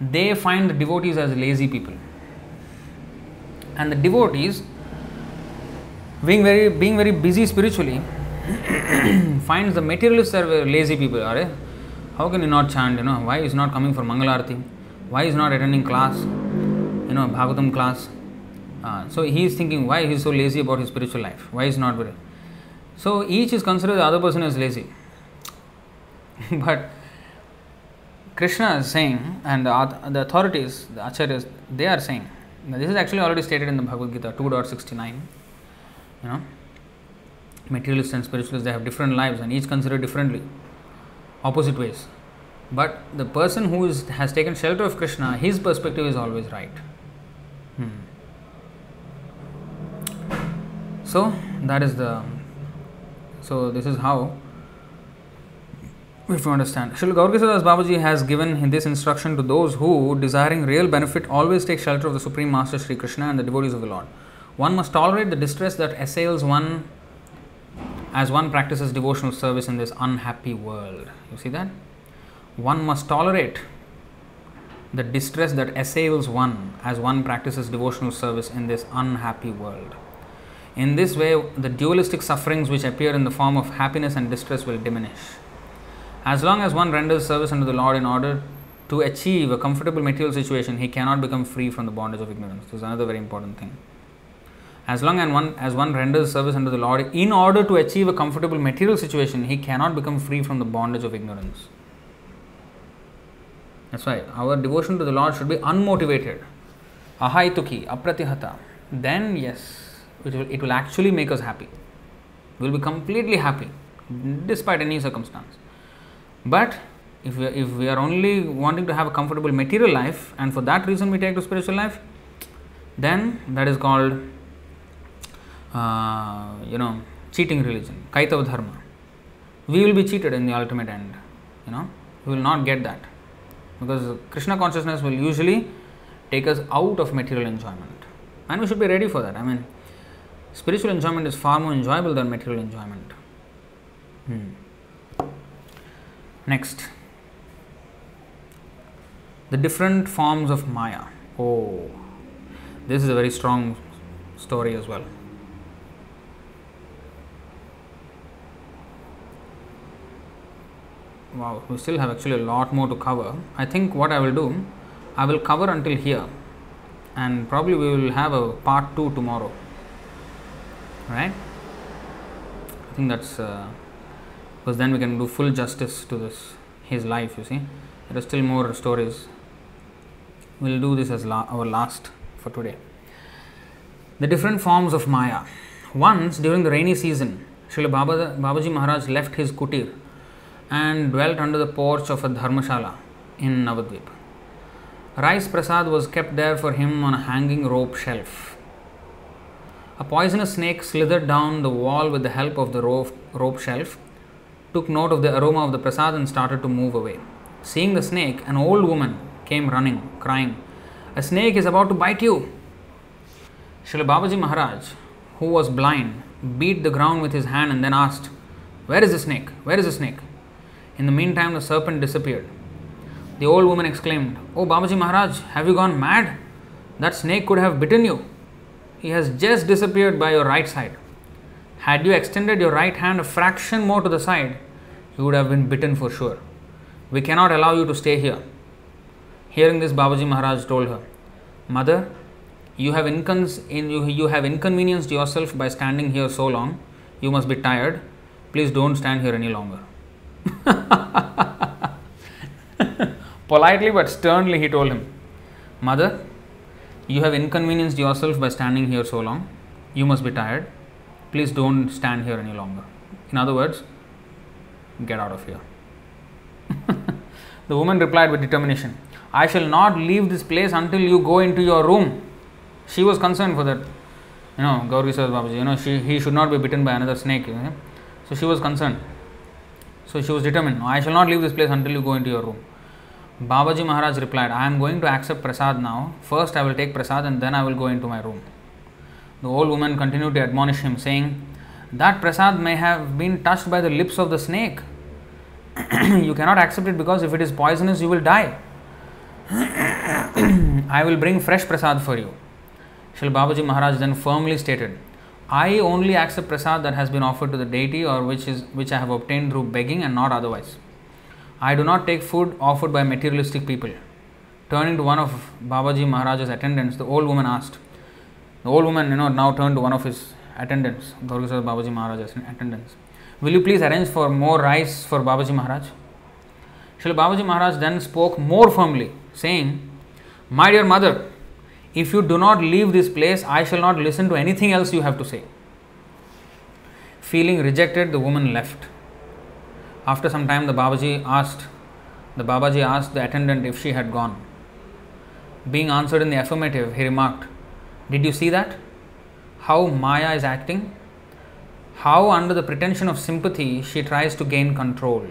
they find the devotees as lazy people. And the devotees, being very being very busy spiritually, finds the materialists are lazy people. Are how can you not chant? You know why is not coming for Mangalarti? Why is not attending class? You know Bhagavatam class. Uh, so he is thinking why he is so lazy about his spiritual life. Why is not very. So each is considered the other person as lazy. but Krishna is saying, and the, authorities, the acharyas, they are saying, this is actually already stated in the Bhagavad Gita 2.69. You know, materialists and spiritualists, they have different lives and each considered differently, opposite ways. But the person who is, has taken shelter of Krishna, his perspective is always right. Hmm. So, that is the. So, this is how if you understand. Srila Gaurkishoradas Babaji has given this instruction to those who, desiring real benefit, always take shelter of the Supreme Master Sri Krishna and the devotees of the Lord. One must tolerate the distress that assails one as one practices devotional service in this unhappy world. You see that? One must tolerate the distress that assails one as one practices devotional service in this unhappy world. In this way, the dualistic sufferings which appear in the form of happiness and distress will diminish. As long as one renders service unto the Lord in order to achieve a comfortable material situation, he cannot become free from the bondage of ignorance. This is another very important thing. As long as one, as one renders service unto the Lord in order to achieve a comfortable material situation, he cannot become free from the bondage of ignorance. That's why our devotion to the Lord should be unmotivated. Ahaituki, apratihata. Then, yes, it will, it will actually make us happy. We will be completely happy despite any circumstance. But if we, if we are only wanting to have a comfortable material life and for that reason we take to spiritual life, then that is called, uh, you know, cheating religion, kaitava dharma. We will be cheated in the ultimate end. You know, we will not get that because Krishna consciousness will usually take us out of material enjoyment, and we should be ready for that. I mean, spiritual enjoyment is far more enjoyable than material enjoyment. Hmm. Next, the different forms of Maya. Oh, this is a very strong story as well. Wow, we still have actually a lot more to cover. I think what I will do, I will cover until here, and probably we will have a part two tomorrow. Right? I think that's. Uh, because then we can do full justice to this his life you see there are still more stories we'll do this as la- our last for today the different forms of maya once during the rainy season Srila Baba, Babaji Maharaj left his kutir and dwelt under the porch of a dharmashala in Navadvip. Rice prasad was kept there for him on a hanging rope shelf. A poisonous snake slithered down the wall with the help of the rope, rope shelf took note of the aroma of the prasad and started to move away. Seeing the snake, an old woman came running, crying, A snake is about to bite you. Srila Babaji Maharaj, who was blind, beat the ground with his hand and then asked, Where is the snake? Where is the snake? In the meantime, the serpent disappeared. The old woman exclaimed, Oh Babaji Maharaj, have you gone mad? That snake could have bitten you. He has just disappeared by your right side. Had you extended your right hand a fraction more to the side, you would have been bitten for sure. We cannot allow you to stay here. Hearing this, Babaji Maharaj told her, Mother, you have, incons- in, you, you have inconvenienced yourself by standing here so long. You must be tired. Please don't stand here any longer. Politely but sternly, he told him, Mother, you have inconvenienced yourself by standing here so long. You must be tired please don't stand here any longer. In other words, get out of here. the woman replied with determination, I shall not leave this place until you go into your room. She was concerned for that. You know, Gauri says, Babaji, you know, she, he should not be bitten by another snake. You know? So she was concerned. So she was determined, I shall not leave this place until you go into your room. Babaji Maharaj replied, I am going to accept prasad now. First I will take prasad and then I will go into my room. The old woman continued to admonish him, saying, That prasad may have been touched by the lips of the snake. you cannot accept it because if it is poisonous, you will die. I will bring fresh prasad for you. Shri Babaji Maharaj then firmly stated, I only accept prasad that has been offered to the deity or which is which I have obtained through begging and not otherwise. I do not take food offered by materialistic people. Turning to one of Babaji Maharaj's attendants, the old woman asked. The old woman, you know, now turned to one of his attendants, Gaurgasar Babaji Maharaj's attendants. Will you please arrange for more rice for Babaji Maharaj? Shri Babaji Maharaj then spoke more firmly, saying, My dear mother, if you do not leave this place, I shall not listen to anything else you have to say. Feeling rejected, the woman left. After some time, the Babaji asked, the Babaji asked the attendant if she had gone. Being answered in the affirmative, he remarked, Did you see that? How Maya is acting? How, under the pretension of sympathy, she tries to gain control.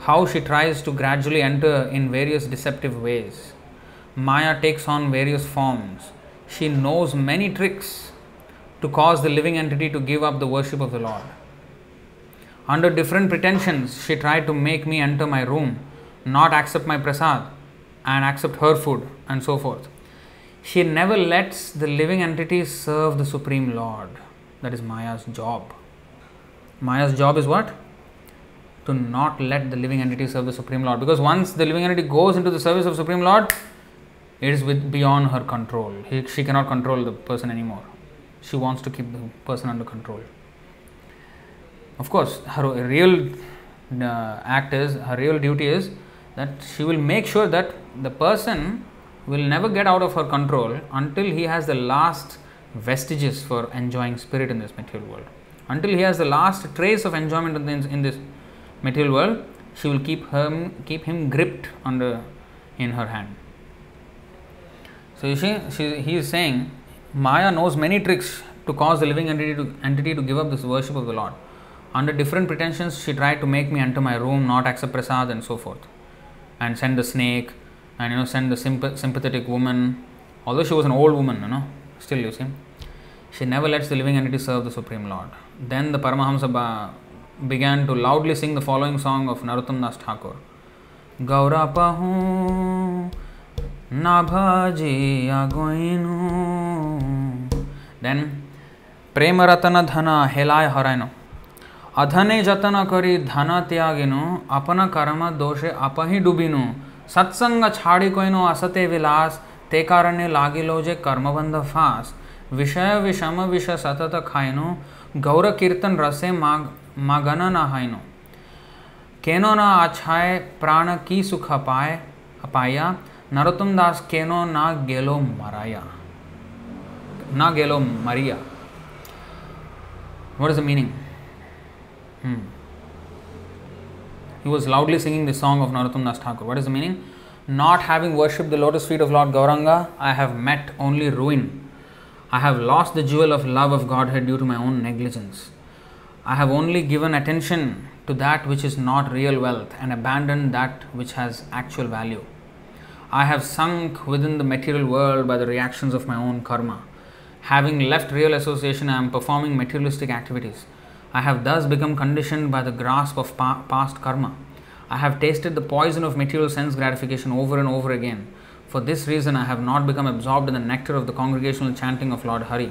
How she tries to gradually enter in various deceptive ways. Maya takes on various forms. She knows many tricks to cause the living entity to give up the worship of the Lord. Under different pretensions, she tried to make me enter my room, not accept my prasad, and accept her food, and so forth. She never lets the living entity serve the Supreme Lord. That is Maya's job. Maya's job is what? To not let the living entity serve the Supreme Lord. Because once the living entity goes into the service of Supreme Lord, it is with beyond her control. He, she cannot control the person anymore. She wants to keep the person under control. Of course, her real uh, act is, her real duty is that she will make sure that the person will never get out of her control until he has the last vestiges for enjoying spirit in this material world. Until he has the last trace of enjoyment in this, in this material world, she will keep him keep him gripped under in her hand. So you see, she, he is saying Maya knows many tricks to cause the living entity to, entity to give up this worship of the Lord. Under different pretensions, she tried to make me enter my room, not accept prasad, and so forth, and send the snake, and you know send the symp- sympathetic woman. Although she was an old woman, you know, still you see, she never lets the living entity serve the Supreme Lord. Then the Paramahamsa ba- began to loudly sing the following song of Narottam Das Thakur. Gaura pahu Then Prem Ratan Dhan हेलाय हरायनो। अधने जतन करी धन त्यागिनु, अपन कर्म दोषे अपहि डुबिनु। सत्संग छाड़ी कोइनो असते विलास, ते कारणे लागिलो जे कर्मबंध फास। विषय विषम विष सतत खाइनो गौर कीर्तन रसे माग, मगन न हाइनो केनो न आछाए प्राण की सुख अपाय अपाया नरोत्तम दास केनो ना गेलो मराया ना गेलो मरिया What is the meaning? Hmm. He was loudly singing the song of Narottam Das Thakur. What is the meaning? Not having worshipped the lotus feet of Lord Gauranga, I have met only ruin. I have lost the jewel of love of Godhead due to my own negligence. I have only given attention to that which is not real wealth and abandoned that which has actual value. I have sunk within the material world by the reactions of my own karma. Having left real association, I am performing materialistic activities. I have thus become conditioned by the grasp of pa- past karma. I have tasted the poison of material sense gratification over and over again. For this reason, I have not become absorbed in the nectar of the congregational chanting of Lord Hari.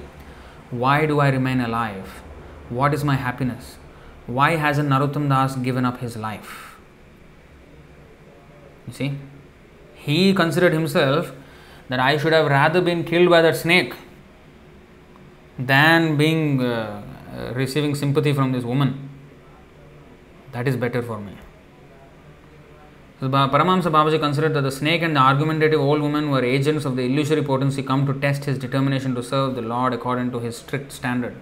Why do I remain alive? What is my happiness? Why hasn't Narottam Das given up his life? You see, he considered himself that I should have rather been killed by that snake than being uh, uh, receiving sympathy from this woman. That is better for me. So Paramahamsa Babaji considered that the snake and the argumentative old woman were agents of the illusory potency come to test his determination to serve the Lord according to his strict standard.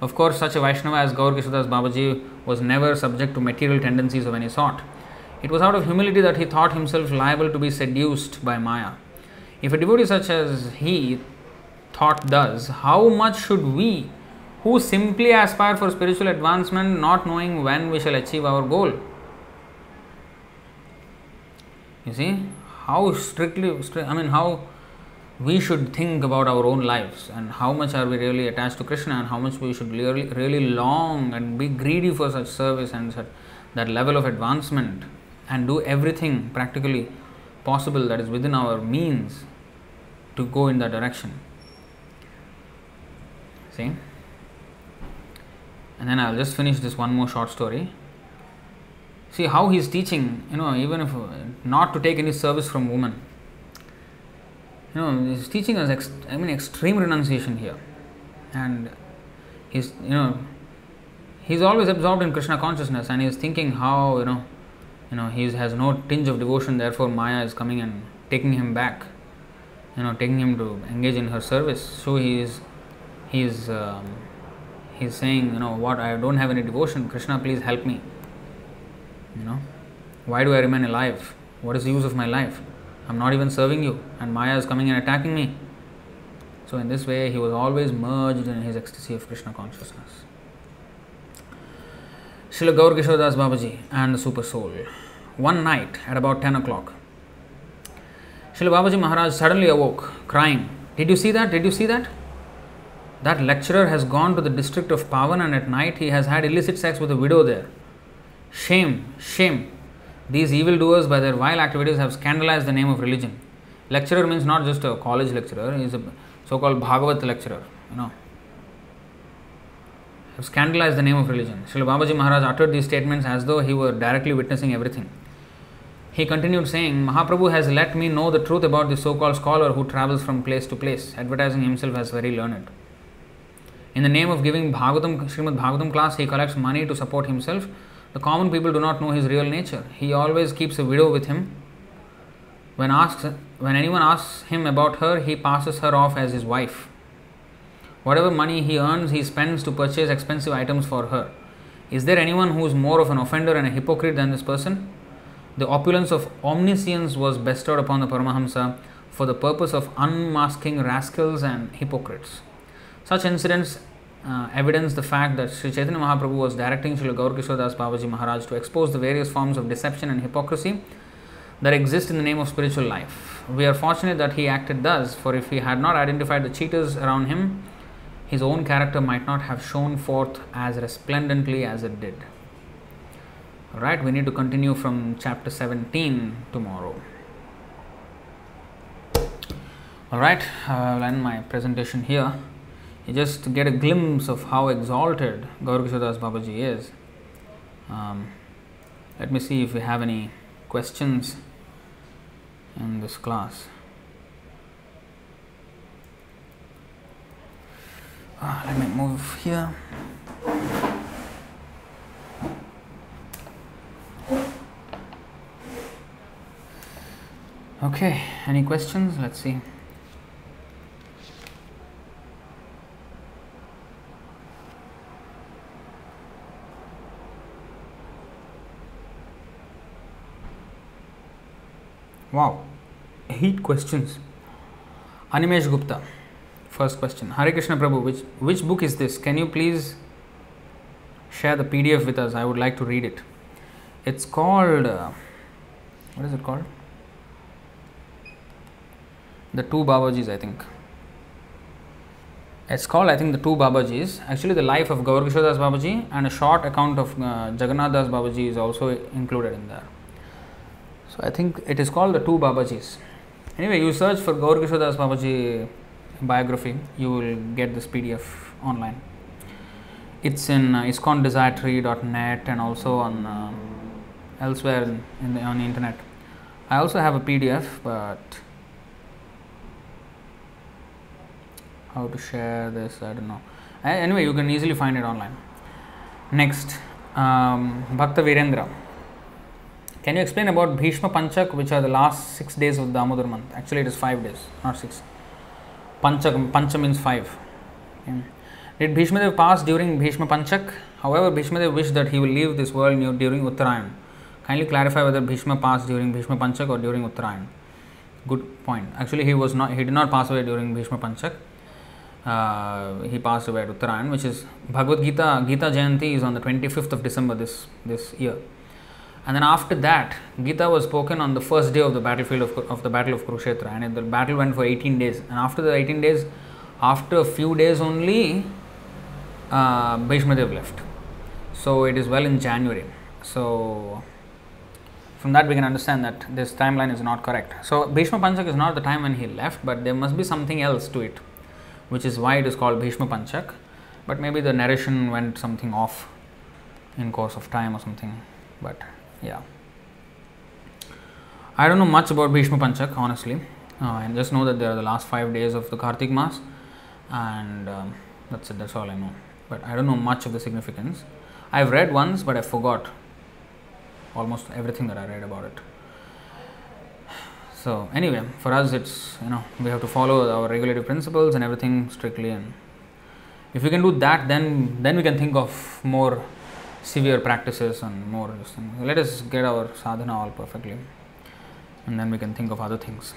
Of course, such a Vaishnava as Gaurkishoradas Babaji was never subject to material tendencies of any sort. It was out of humility that he thought himself liable to be seduced by Maya. If a devotee such as he thought thus, how much should we, who simply aspire for spiritual advancement, not knowing when we shall achieve our goal? You see, how strictly, I mean, how we should think about our own lives and how much are we really attached to Krishna and how much we should really, really long and be greedy for such service and such, that level of advancement and do everything practically possible that is within our means to go in that direction. See? And then I'll just finish this one more short story. See how he's teaching, you know, even if uh, not to take any service from women. You know, he's teaching us, ex- I mean, extreme renunciation here. And he's, you know, he's always absorbed in Krishna consciousness and he's thinking how, you know, you know, he has no tinge of devotion, therefore Maya is coming and taking him back, you know, taking him to engage in her service. So he is, he is, um, he's saying, you know, what I don't have any devotion. Krishna, please help me. You know, why do I remain alive? What is the use of my life? I'm not even serving you, and Maya is coming and attacking me. So, in this way, he was always merged in his ecstasy of Krishna consciousness. Srila Gaurkishoradas Babaji and the Super Soul. One night at about 10 o'clock, Srila Babaji Maharaj suddenly awoke, crying, Did you see that? Did you see that? That lecturer has gone to the district of Pabna and at night he has had illicit sex with a widow there. Shame, shame. These evildoers, by their vile activities, have scandalized the name of religion. Lecturer means not just a college lecturer, he is a so called Bhagavat lecturer, you know. Have scandalized the name of religion. Srila Babaji Maharaj uttered these statements as though he were directly witnessing everything. He continued saying, Mahaprabhu has let me know the truth about the so called scholar who travels from place to place, advertising himself as very learned. In the name of giving Bhagavatam, Srimad Bhagavatam class, he collects money to support himself. The common people do not know his real nature. He always keeps a widow with him. When, asks, when anyone asks him about her, he passes her off as his wife. Whatever money he earns, he spends to purchase expensive items for her. Is there anyone who is more of an offender and a hypocrite than this person? The opulence of omniscience was bestowed upon the Paramahamsa for the purpose of unmasking rascals and hypocrites. Such incidents uh, evidence the fact that Sri Chaitanya Mahaprabhu was directing Srila Gaur Das Babaji Maharaj to expose the various forms of deception and hypocrisy that exist in the name of spiritual life. We are fortunate that he acted thus, for if he had not identified the cheaters around him, his own character might not have shone forth as resplendently as it did. Alright, we need to continue from chapter 17 tomorrow. Alright, I'll end my presentation here you just get a glimpse of how exalted Gaur Das Babaji is. Um, let me see if we have any questions in this class. Uh, let me move here. Okay, any questions? Let's see. Wow, eight questions. Animesh Gupta, first question. Hare Krishna Prabhu, which, which book is this? Can you please share the PDF with us? I would like to read it. It's called, uh, what is it called? The Two Babajis, I think. It's called, I think, The Two Babajis. Actually, the life of Gaur Das Babaji and a short account of uh, Jagannath Das Babaji is also included in there. So I think it is called the two Babajis. Anyway, you search for Gaur Das Babaji biography, you will get this PDF online. It's in uh, iskcondesiretree.net and also on uh, elsewhere in, the, on the internet. I also have a PDF, but how to share this, I don't know. Anyway, you can easily find it online. Next, um, Bhakta Virendra. Can you explain about Bhishma Panchak, which are the last six days of the Damodar month? Actually, it is five days, not six. Panchak, Pancha means five. Okay. Did Bhishma Dev pass during Bhishma Panchak? However, Bhishma Dev wished that he will leave this world new during Uttarayan. Kindly clarify whether Bhishma passed during Bhishma Panchak or during Uttarayan. Good point. Actually, he was not. He did not pass away during Bhishma Panchak. Uh, he passed away at Uttarayan, which is Bhagavad Gita. Gita Jayanti is on the 25th of December this this year. And then after that, Gita was spoken on the first day of the battlefield of, of the battle of Kurukshetra, and the battle went for 18 days. And after the 18 days, after a few days only, uh, Bhishmadev left. So it is well in January. So, from that we can understand that this timeline is not correct. So, Bhishma Panchak is not the time when he left, but there must be something else to it, which is why it is called Bhishma Panchak. But maybe the narration went something off in course of time or something. But yeah. I don't know much about Bhishma Panchak, honestly. Uh, I just know that they are the last five days of the Kartik Mas, and um, that's it, that's all I know. But I don't know much of the significance. I've read once, but I forgot almost everything that I read about it. So, anyway, for us, it's you know, we have to follow our regulative principles and everything strictly. And if we can do that, then then we can think of more severe practices and more. Let us get our sadhana all perfectly, and then we can think of other things.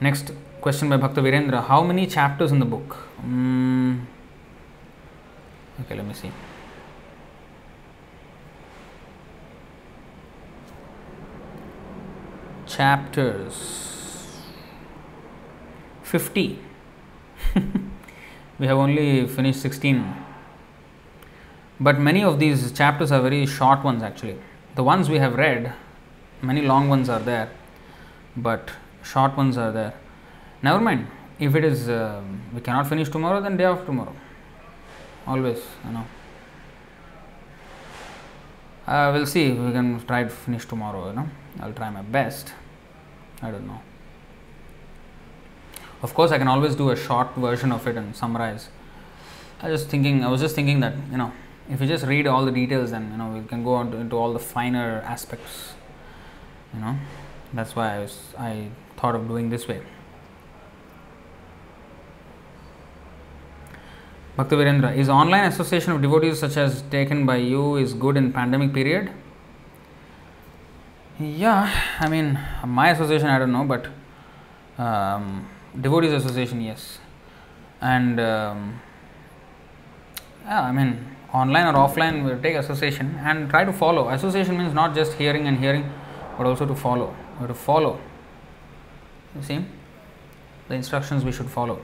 Next question by Bhakta Virendra How many chapters in the book? Mm, okay, let me see. Chapters 50. we have only finished 16. But many of these chapters are very short ones actually. The ones we have read, many long ones are there, but short ones are there. Never mind. If it is uh, we cannot finish tomorrow, then day after tomorrow. Always, you know. Uh, we'll see. We can try to finish tomorrow. You know, I'll try my best. I don't know. Of course, I can always do a short version of it and summarize. I was just thinking. I was just thinking that you know, if you just read all the details, then you know we can go into, into all the finer aspects. You know, that's why I was I thought of doing this way. Bhakti Virendra, is online association of devotees such as taken by you is good in pandemic period? Yeah, I mean, my association, I don't know, but um, devotees association, yes. And um, yeah, I mean, online or offline, we take association and try to follow. Association means not just hearing and hearing, but also to follow. We have to follow. You see, the instructions we should follow.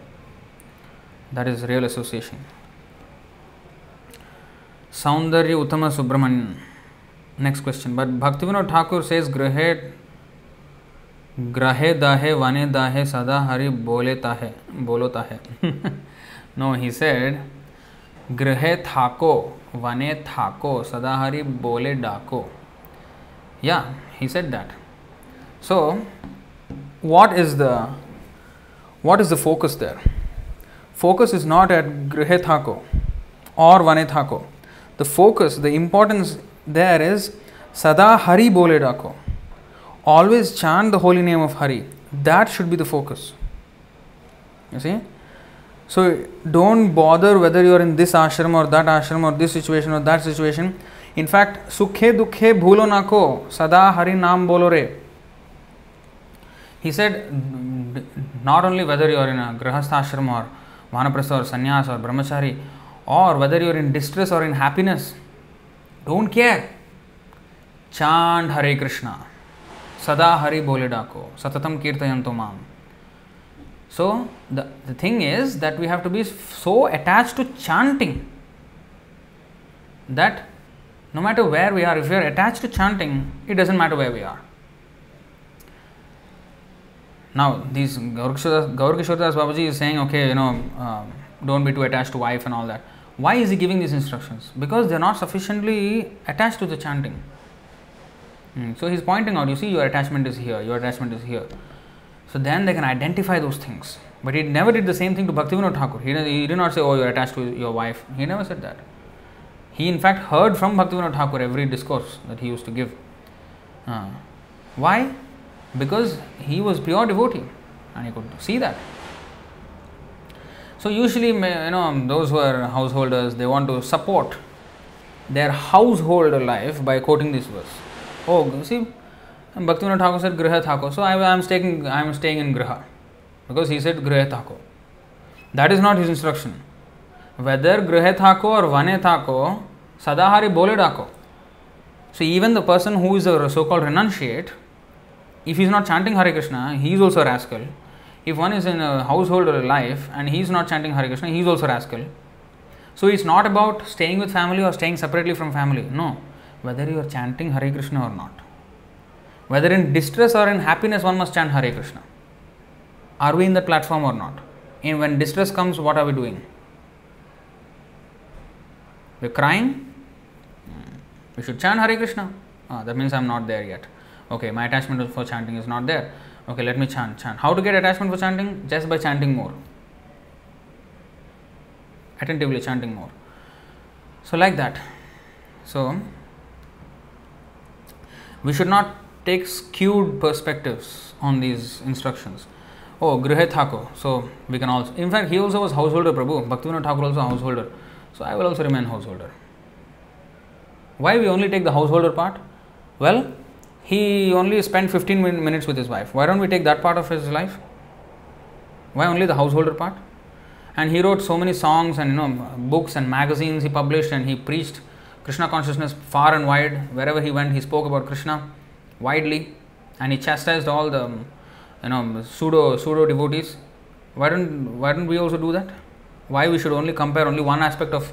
That is real association. Saundarya Uttama Subramanian. Next question. But Bhaktivinoda Thakur says Grahe Grahe Dahe Vane Dahe Sada Hari Bole Tahe Bolo Tahe. no, he said Grahe गृह थाको, वने थाको, सदाहरी बोले डाको। Yeah he said that so what is the what is the focus there focus is not at गृह थाको और वने थाको। The focus the importance there is सदा हरी बोले डाको। Always chant the holy name of Hari that should be the focus you see So don't bother whether you are in this ashram or that ashram or this situation or that situation. In fact, sukhe dukhe bhulo nako sada hari naam bolo re. He said, not only whether you are in a grahastha ashram or vanaprastha or sannyas or brahmachari, or whether you are in distress or in happiness, don't care. Chant Hare Krishna. Sada Hari Boledako. Satatam Kirtayanto Mam. So, the, the thing is that we have to be so attached to chanting that no matter where we are, if we are attached to chanting, it doesn't matter where we are. Now, these Gaurkishoradas Babaji is saying, okay, you know, uh, don't be too attached to wife and all that. Why is he giving these instructions? Because they are not sufficiently attached to the chanting. Mm. So he's pointing out, you see, your attachment is here, your attachment is here. So then they can identify those things. But he never did the same thing to Bhaktivinoda Thakur. He, he did not say, oh, you're attached to your wife. He never said that. He, in fact, heard from Bhaktivinoda Thakur every discourse that he used to give. Uh, why? Because he was pure devotee and he could see that. So usually, you know, those who are householders, they want to support their household life by quoting this verse. Oh, see, Bhaktivinoda Thakur said Griha Thakur, so I am staying, I am staying in Griha because he said Griha Thakur. That is not his instruction. Whether Griha Thakur or Vane Thakur, Sadahari Bole Dako. So even the person who is a so-called renunciate, if he is not chanting Hare Krishna, he is also a rascal. If one is in a household or life and he is not chanting Hare Krishna, he is also rascal. So it's not about staying with family or staying separately from family. No. whether you are chanting Hare Krishna or not. Whether in distress or in happiness, one must chant Hare Krishna. Are we in that platform or not? And when distress comes, what are we doing? We're crying. We should chant Hare Krishna. Ah, that means I'm not there yet. Okay, my attachment for chanting is not there. Okay, let me chant, chant. How to get attachment for chanting? Just by chanting more. Attentively chanting more. So, like that. So, we should not take skewed perspectives on these instructions. Oh, Grihe Thakur. So, we can also, in fact, he also was householder, Prabhu. Bhaktivinoda Thakur also householder. So, I will also remain householder. Why we only take the householder part? Well, he only spent 15 min- minutes with his wife. Why don't we take that part of his life? Why only the householder part? And he wrote so many songs and you know books and magazines he published and he preached Krishna consciousness far and wide. Wherever he went, he spoke about Krishna widely, and he chastised all the you know pseudo pseudo devotees. Why don't why don't we also do that? Why we should only compare only one aspect of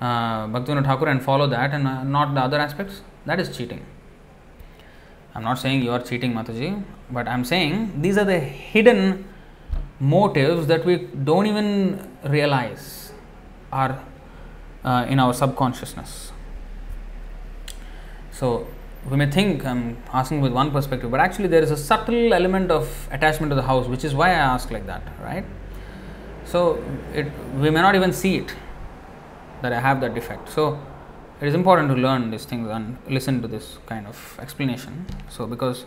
uh, Bhaktivinoda Thakur and follow that and uh, not the other aspects? That is cheating. I'm not saying you are cheating, Mataji, but I'm saying these are the hidden motives that we don't even realize are uh, in our subconsciousness. So we may think I'm asking with one perspective, but actually there is a subtle element of attachment to the house, which is why I ask like that, right? So it, we may not even see it that I have that defect. So it is important to learn these things and listen to this kind of explanation. So because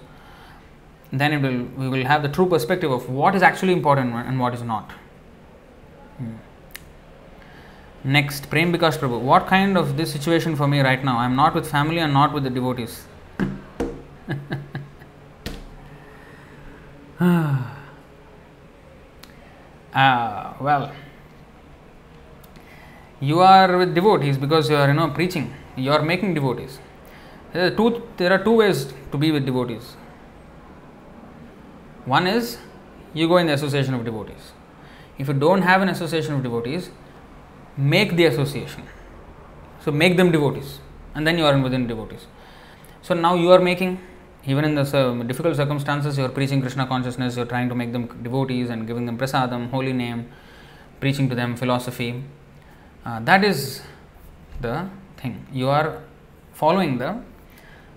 then it will we will have the true perspective of what is actually important and what is not. Hmm. Next, Prem Bikash Prabhu. What kind of this situation for me right now? I am not with family and not with the devotees. uh, well, you are with devotees because you are you know preaching. You are making devotees. There are two, there are two ways to be with devotees. One is you go in the association of devotees. If you don't have an association of devotees, make the association. So make them devotees, and then you are within devotees. So now you are making, even in the uh, difficult circumstances, you are preaching Krishna consciousness, you are trying to make them devotees and giving them prasadam, holy name, preaching to them philosophy. Uh, that is the thing. You are following the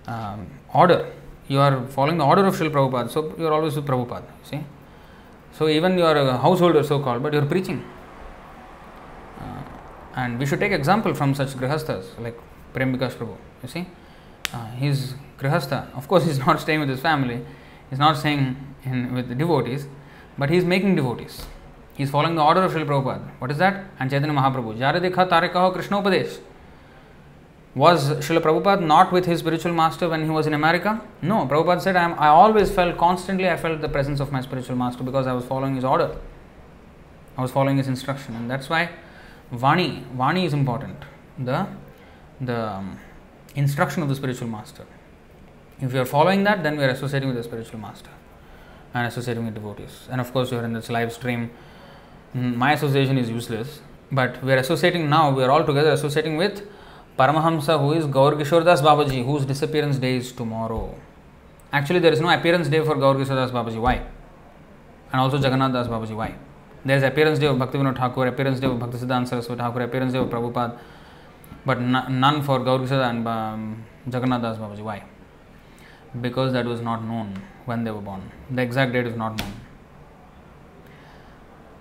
um, order. You are following the order of Srila Prabhupada. So you are always with Prabhupada. See? So even you are a householder, so called, but you are preaching. And we should take example from such grihasthas like Prem Bikash Prabhu. You see? Uh, he's grihastha. Of course, he's not staying with his family. He's not staying in, with the devotees, but he's making devotees. He's following the order of Srila Prabhupada. What is that? And Chaitanya Mahaprabhu. Jare dekha tare kaho Krishna Upadesh. Was Srila Prabhupada not with his spiritual master when he was in America? No. Prabhupada said, I, am, I always felt, constantly I felt the presence of my spiritual master because I was following his order. I was following his instruction. And that's why Vani, Vani is important. The, the um, instruction of the spiritual master. If you are following that, then we are associating with the spiritual master and associating with devotees. And of course, you are in this live stream. My association is useless, but we are associating now, we are all together associating with Paramahamsa, who is Gaur Kishordas Babaji, whose disappearance day is tomorrow. Actually, there is no appearance day for Gaur Kishordas Babaji. Why? And also Jagannath Das Babaji. Why? There is appearance day of Bhakti Vinod Thakur appearance day of Bhakti Siddhanta Saraswati Thakur appearance day of Prabhupada but none for Gaura and Jagannath Das Babuji why because that was not known when they born the exact date is not known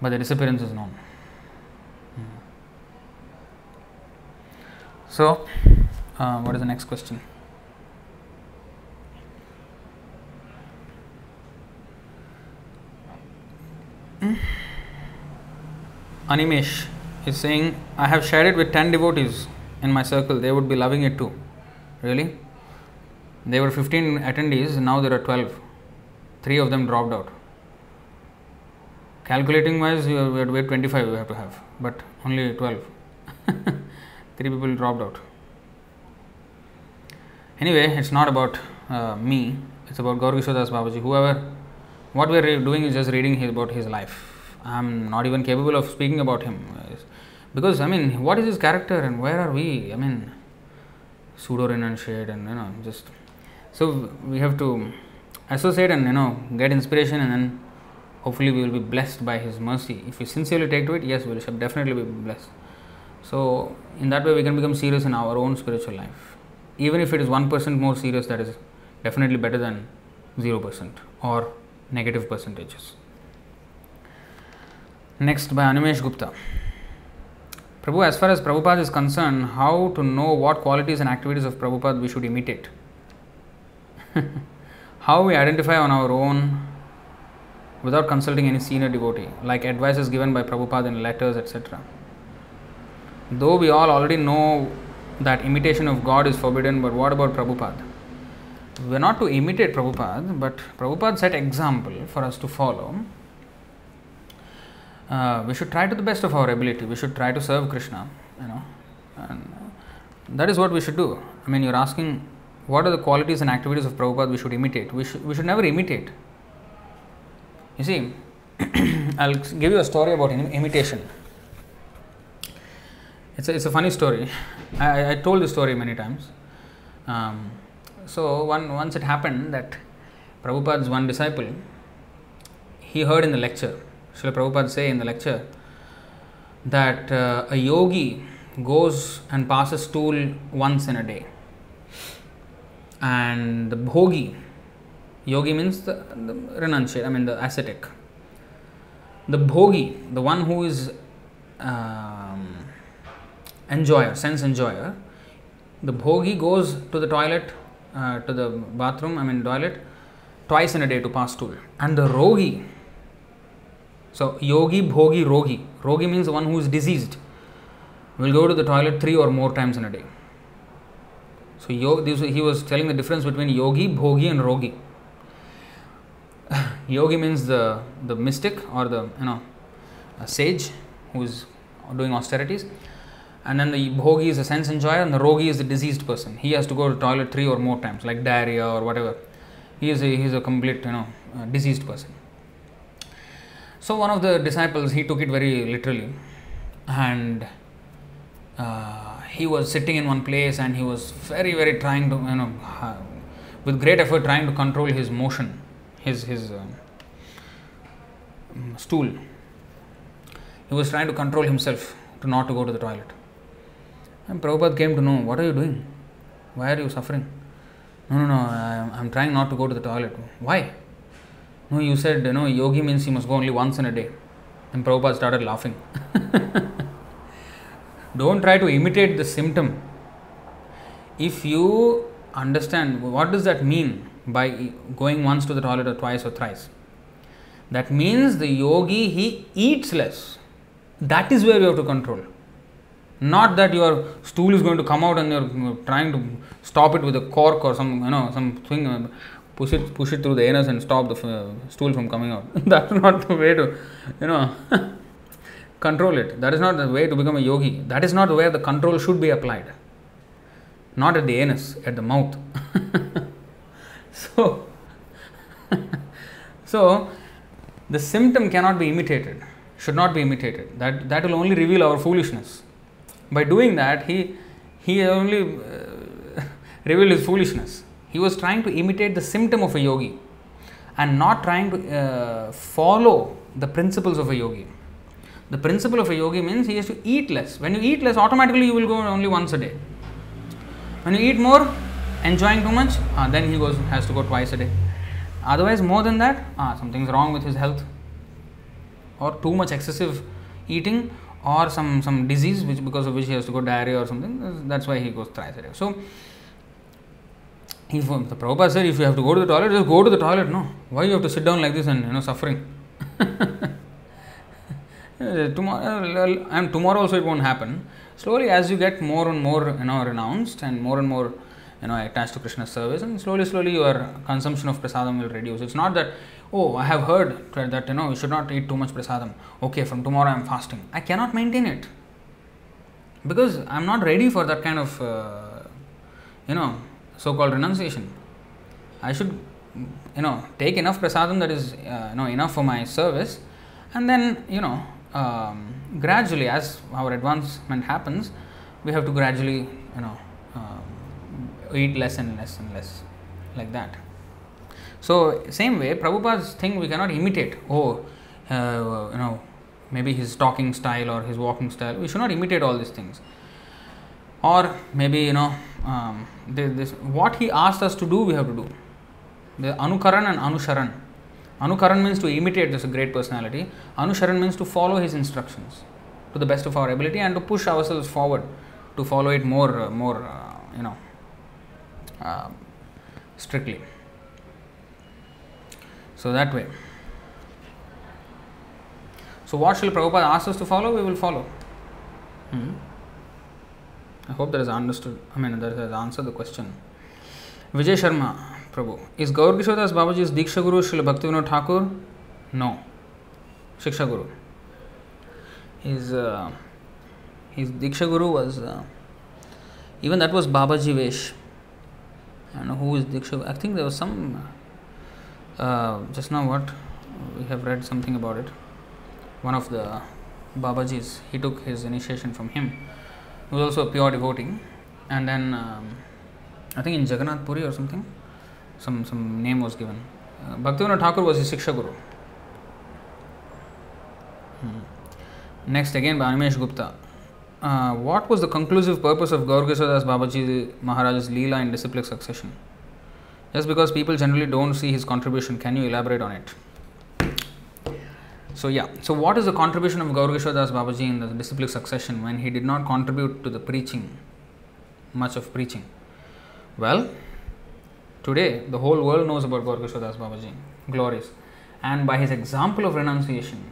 but the disappearance is known so what is the next question Mm-hmm. Animesh is saying, I have shared it with 10 devotees in my circle, they would be loving it too. Really? There were 15 attendees, now there are 12. Three of them dropped out. Calculating wise, we wait 25 we have to have, but only 12. Three people dropped out. Anyway, it's not about uh, me, it's about Gaur Das Babaji. Whoever, what we are doing is just reading his, about his life. I'm not even capable of speaking about him. Because, I mean, what is his character and where are we? I mean, pseudo renunciate and you know just so we have to associate and you know get inspiration and then hopefully we will be blessed by his mercy if we sincerely take to it yes we shall definitely be blessed so in that way we can become serious in our own spiritual life even if it is 1% more serious that is definitely better than 0% or negative percentages next by animesh gupta Prabhu, as far as Prabhupada is concerned, how to know what qualities and activities of Prabhupada we should imitate? how we identify on our own without consulting any senior devotee, like advices given by Prabhupada in letters, etc. Though we all already know that imitation of God is forbidden, but what about Prabhupada? We are not to imitate Prabhupada, but Prabhupada set example for us to follow uh, we should try to the best of our ability. We should try to serve Krishna, you know, and that is what we should do. I mean, you're asking what are the qualities and activities of Prabhupada we should imitate. We should we should never imitate. You see, I'll give you a story about imitation. It's a, it's a funny story. I, I told this story many times. Um, so one once it happened that Prabhupada's one disciple he heard in the lecture Srila Prabhupada say in the lecture that uh, a yogi goes and passes stool once in a day. And the bhogi, yogi means the, the renunciate, I mean the ascetic. The bhogi, the one who is um, enjoyer, sense enjoyer, the bhogi goes to the toilet, uh, to the bathroom, I mean toilet, twice in a day to pass stool. And the rogi, so, yogi, bhogi, rogi. Rogi means one who is diseased will go to the toilet three or more times in a day. So, yo, this, he was telling the difference between yogi, bhogi, and rogi. yogi means the, the mystic or the you know sage who is doing austerities, and then the bhogi is a sense enjoyer, and the rogi is the diseased person. He has to go to toilet three or more times, like diarrhea or whatever. He is a, he is a complete you know uh, diseased person. So one of the disciples he took it very literally, and uh, he was sitting in one place and he was very very trying to you know with great effort trying to control his motion, his his uh, stool. He was trying to control himself to not to go to the toilet. And Prabhupada came to know what are you doing? Why are you suffering? No, no, no. I, I'm trying not to go to the toilet. Why? No, you said, you know, yogi means he must go only once in a day. And Prabhupada started laughing. Don't try to imitate the symptom. If you understand what does that mean by going once to the toilet or twice or thrice, that means the yogi he eats less. That is where you have to control. Not that your stool is going to come out and you're trying to stop it with a cork or some you know some thing push it push it through the anus and stop the f- stool from coming out. That's not the way to, you know, control it. That is not the way to become a yogi. That is not where the control should be applied. Not at the anus, at the mouth. so, so the symptom cannot be imitated. Should not be imitated. That that will only reveal our foolishness. By doing that, he he only uh, revealed his foolishness he was trying to imitate the symptom of a yogi and not trying to uh, follow the principles of a yogi. The principle of a yogi means he has to eat less. When you eat less, automatically you will go only once a day. When you eat more, enjoying too much, uh, then he goes has to go twice a day. Otherwise, more than that, ah, something's wrong with his health, or too much excessive eating, or some some disease which because of which he has to go diarrhea or something. That's why he goes thrice a day. So if the Prabhupada said, if you have to go to the toilet, just go to the toilet. No, why you have to sit down like this and you know suffering? tomorrow and tomorrow also it won't happen. Slowly, as you get more and more you know renounced and more and more you know attached to Krishna's service, and slowly, slowly your consumption of prasadam will reduce. It's not that oh I have heard that you know you should not eat too much prasadam. Okay, from tomorrow I am fasting. I cannot maintain it because I am not ready for that kind of uh, you know so called renunciation. I should, you know, take enough prasadam that is, uh, you know, enough for my service, and then, you know, um, gradually, as our advancement happens, we have to gradually, you know, uh, eat less and less and less, like that. So, same way, Prabhupada's thing we cannot imitate. Oh, uh, you know, maybe his talking style or his walking style. We should not imitate all these things. Or maybe, you know, um, this, this, what he asked us to do, we have to do. The Anukaran and Anusharan. Anukaran means to imitate this great personality. Anusharan means to follow his instructions to the best of our ability and to push ourselves forward to follow it more, uh, more, uh, you know, uh, strictly. So that way. So what shall Prabhupada ask us to follow? We will follow. Hmm. I hope that is understood. I mean, that has answered the question. Vijay Sharma, Prabhu. Is Gaur Kishodas Babaji's Diksha Guru Srila Bhaktivinoda Thakur? No. Shiksha Guru. His, uh, his Diksha Guru was, uh, even that was Babaji Vesh. I don't know who is Diksha. I think there was some, uh, just now what, we have read something about it. One of the Babajis, he took his initiation from him. He was also a pure devotee. And then, um, I think in Jagannath Puri or something, some, some name was given. Uh, Bhaktivinoda Thakur was his Shiksha Guru. Hmm. Next, again by Animesh Gupta. Uh, what was the conclusive purpose of Gaur Kishodas Babaji Maharaj's Leela in disciplic succession? Just because people generally don't see his contribution, can you elaborate on it? So, yeah, so what is the contribution of Gaur Kishodas Babaji in the disciplic succession when he did not contribute to the preaching, much of preaching? Well, today the whole world knows about Gaur Kishodas Babaji, glories, and by his example of renunciation,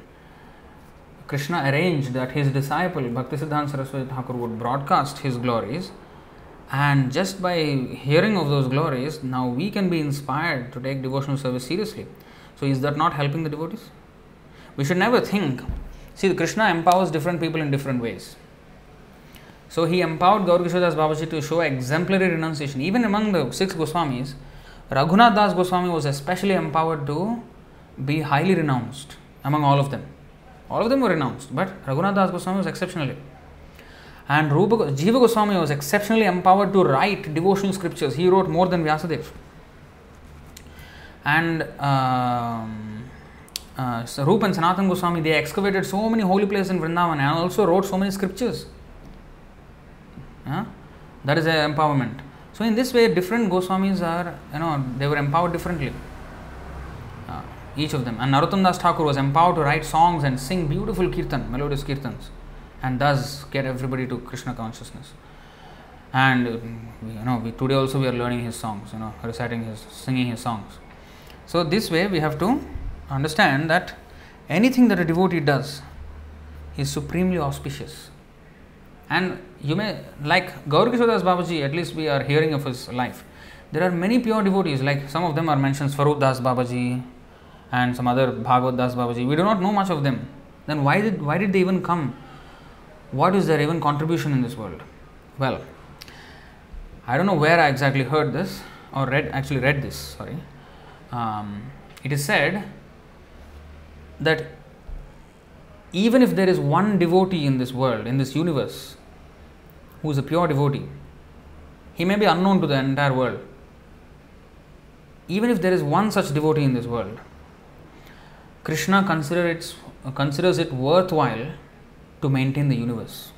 Krishna arranged that his disciple Bhaktisiddhanta Saraswati Thakur would broadcast his glories, and just by hearing of those glories, now we can be inspired to take devotional service seriously. So, is that not helping the devotees? We should never think. See, Krishna empowers different people in different ways. So, he empowered Gaur Kishodas Babaji to show exemplary renunciation. Even among the six Goswamis, Raghunath Das Goswami was especially empowered to be highly renounced among all of them. All of them were renounced, but Raghunath Das Goswami was exceptionally. And Rupa, Jiva Goswami was exceptionally empowered to write devotional scriptures. He wrote more than Vyasadeva. And um, uh, so Rupa and Sanatan Goswami, they excavated so many holy places in Vrindavan and also wrote so many scriptures. That is an empowerment. So in this way, different Goswamis are, you know, they were empowered differently. Uh, each of them. And Narottam Das Thakur was empowered to write songs and sing beautiful kirtan, melodious kirtans, and thus get everybody to Krishna consciousness. And you know, we, today also we are learning his songs, you know, reciting his, singing his songs. So this way we have to understand that anything that a devotee does is supremely auspicious. And you may, like Gaur Kishodas Babaji, at least we are hearing of his life. There are many pure devotees, like some of them are mentioned, Swarup Das Babaji and some other Bhagavad Das Babaji. We do not know much of them. Then why did, why did they even come? What is their even contribution in this world? Well, I don't know where I exactly heard this or read, actually read this, sorry. Um, it is said that even if there is one devotee in this world, in this universe, who is a pure devotee, he may be unknown to the entire world. Even if there is one such devotee in this world, Krishna consider it, considers it worthwhile to maintain the universe.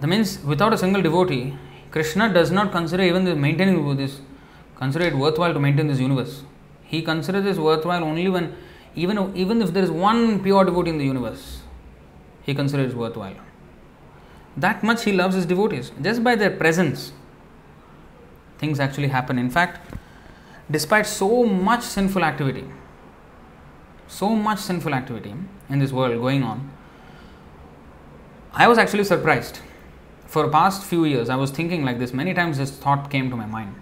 That means without a single devotee, Krishna does not consider even the maintaining this, consider it worthwhile to maintain this universe. He considers this worthwhile only when, even, even if there is one pure devotee in the universe, he considers it worthwhile. That much he loves his devotees. Just by their presence, things actually happen. In fact, despite so much sinful activity, so much sinful activity in this world going on, I was actually surprised. For the past few years, I was thinking like this. Many times this thought came to my mind.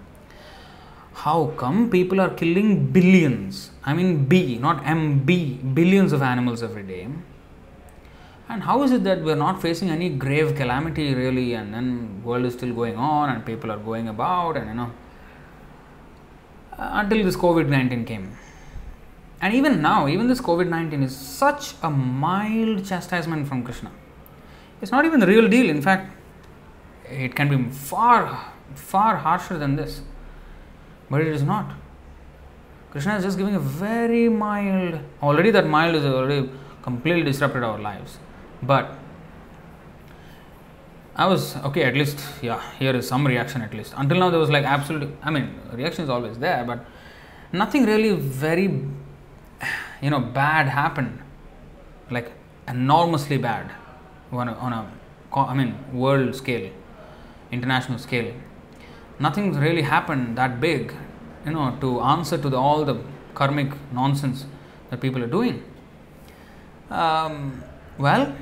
How come people are killing billions? I mean B, not MB, billions of animals every day. And how is it that we're not facing any grave calamity really and then world is still going on and people are going about and you know until this COVID-19 came. And even now, even this COVID 19 is such a mild chastisement from Krishna. It's not even the real deal. In fact, it can be far, far harsher than this. But it is not. Krishna is just giving a very mild, already that mild is already completely disrupted our lives. But I was okay, at least, yeah, here is some reaction at least. Until now, there was like absolute, I mean, reaction is always there, but nothing really very, you know, bad happened. Like enormously bad on a, on a I mean, world scale, international scale. Nothing really happened that big, you know, to answer to the, all the karmic nonsense that people are doing. Um, well,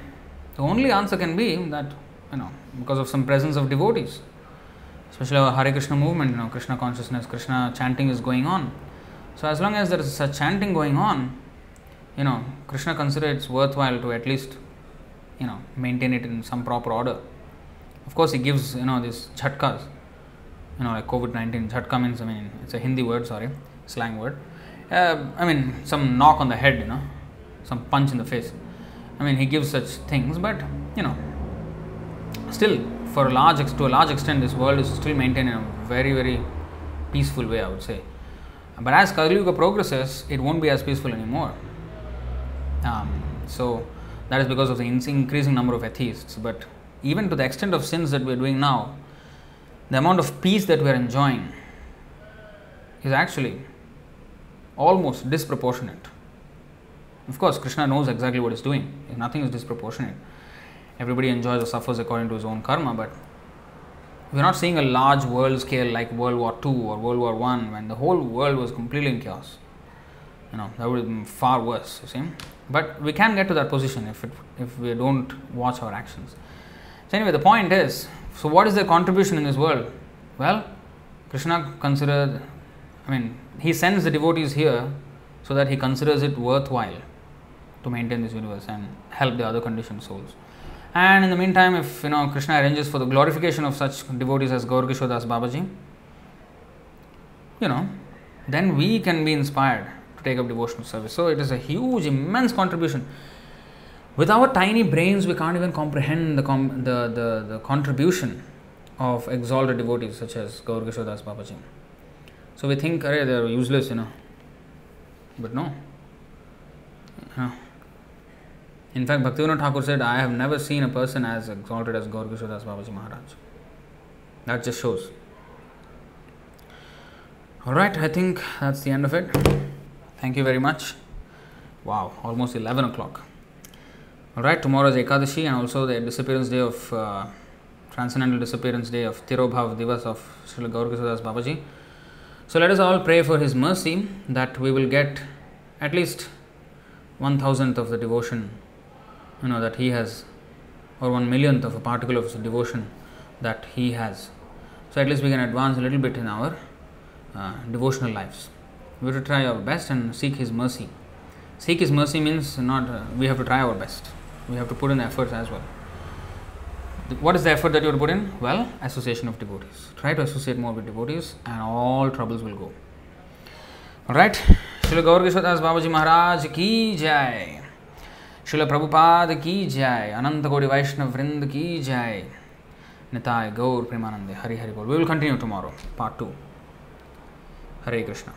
the only answer can be that, you know, because of some presence of devotees, especially our Hare Krishna movement, you know, Krishna consciousness, Krishna chanting is going on. So, as long as there is such chanting going on, you know, Krishna considers it worthwhile to at least you know maintain it in some proper order. Of course, he gives you know these jhatkas, you know like COVID nineteen. Jhatka means I mean it's a Hindi word, sorry, slang word. Uh, I mean some knock on the head, you know, some punch in the face. I mean he gives such things, but you know, still for a large to a large extent, this world is still maintained in a very very peaceful way, I would say. But as Kali Yuga progresses, it won't be as peaceful anymore. Um, so that is because of the increasing number of atheists. But even to the extent of sins that we are doing now, the amount of peace that we are enjoying is actually almost disproportionate. Of course, Krishna knows exactly what he's doing. Nothing is disproportionate. Everybody enjoys or suffers according to his own karma, but we're not seeing a large world scale like World War II or World War One when the whole world was completely in chaos. You know, that would have been far worse, you see. But we can get to that position if, it, if we don't watch our actions. So, anyway, the point is so, what is their contribution in this world? Well, Krishna considered, I mean, he sends the devotees here so that he considers it worthwhile to maintain this universe and help the other conditioned souls. And in the meantime, if you know Krishna arranges for the glorification of such devotees as Gaur Das Babaji, you know, then we can be inspired to take up devotional service. So it is a huge, immense contribution. With our tiny brains, we can't even comprehend the, com- the, the, the contribution of exalted devotees such as Gaur Das Babaji. So we think, they are useless, you know. But no. In fact, Bhaktivinoda Thakur said, I have never seen a person as exalted as Gaur Das Babaji Maharaj. That just shows. Alright, I think that's the end of it. Thank you very much. Wow, almost 11 o'clock. Alright, tomorrow is Ekadashi and also the disappearance day of uh, Transcendental Disappearance Day of Tirobhav Divas of Srila Gaurakisadas Babaji. So let us all pray for his mercy that we will get at least one thousandth of the devotion you know that he has or one millionth of a particle of devotion that he has. So at least we can advance a little bit in our uh, devotional lives we have to try our best and seek His mercy. Seek His mercy means not uh, we have to try our best. We have to put in efforts as well. What is the effort that you to put in? Well, association of devotees. Try to associate more with devotees, and all troubles will go. All right. Srila Gaur Kishwadas Babaji Maharaj ki jai. Srila Prabhupada ki jai. Ananta Gauri Vaishnav Vrind ki jai. Nitai Gaur Premanande Hari Hari Bol. We will continue tomorrow, part 2. Hare Krishna.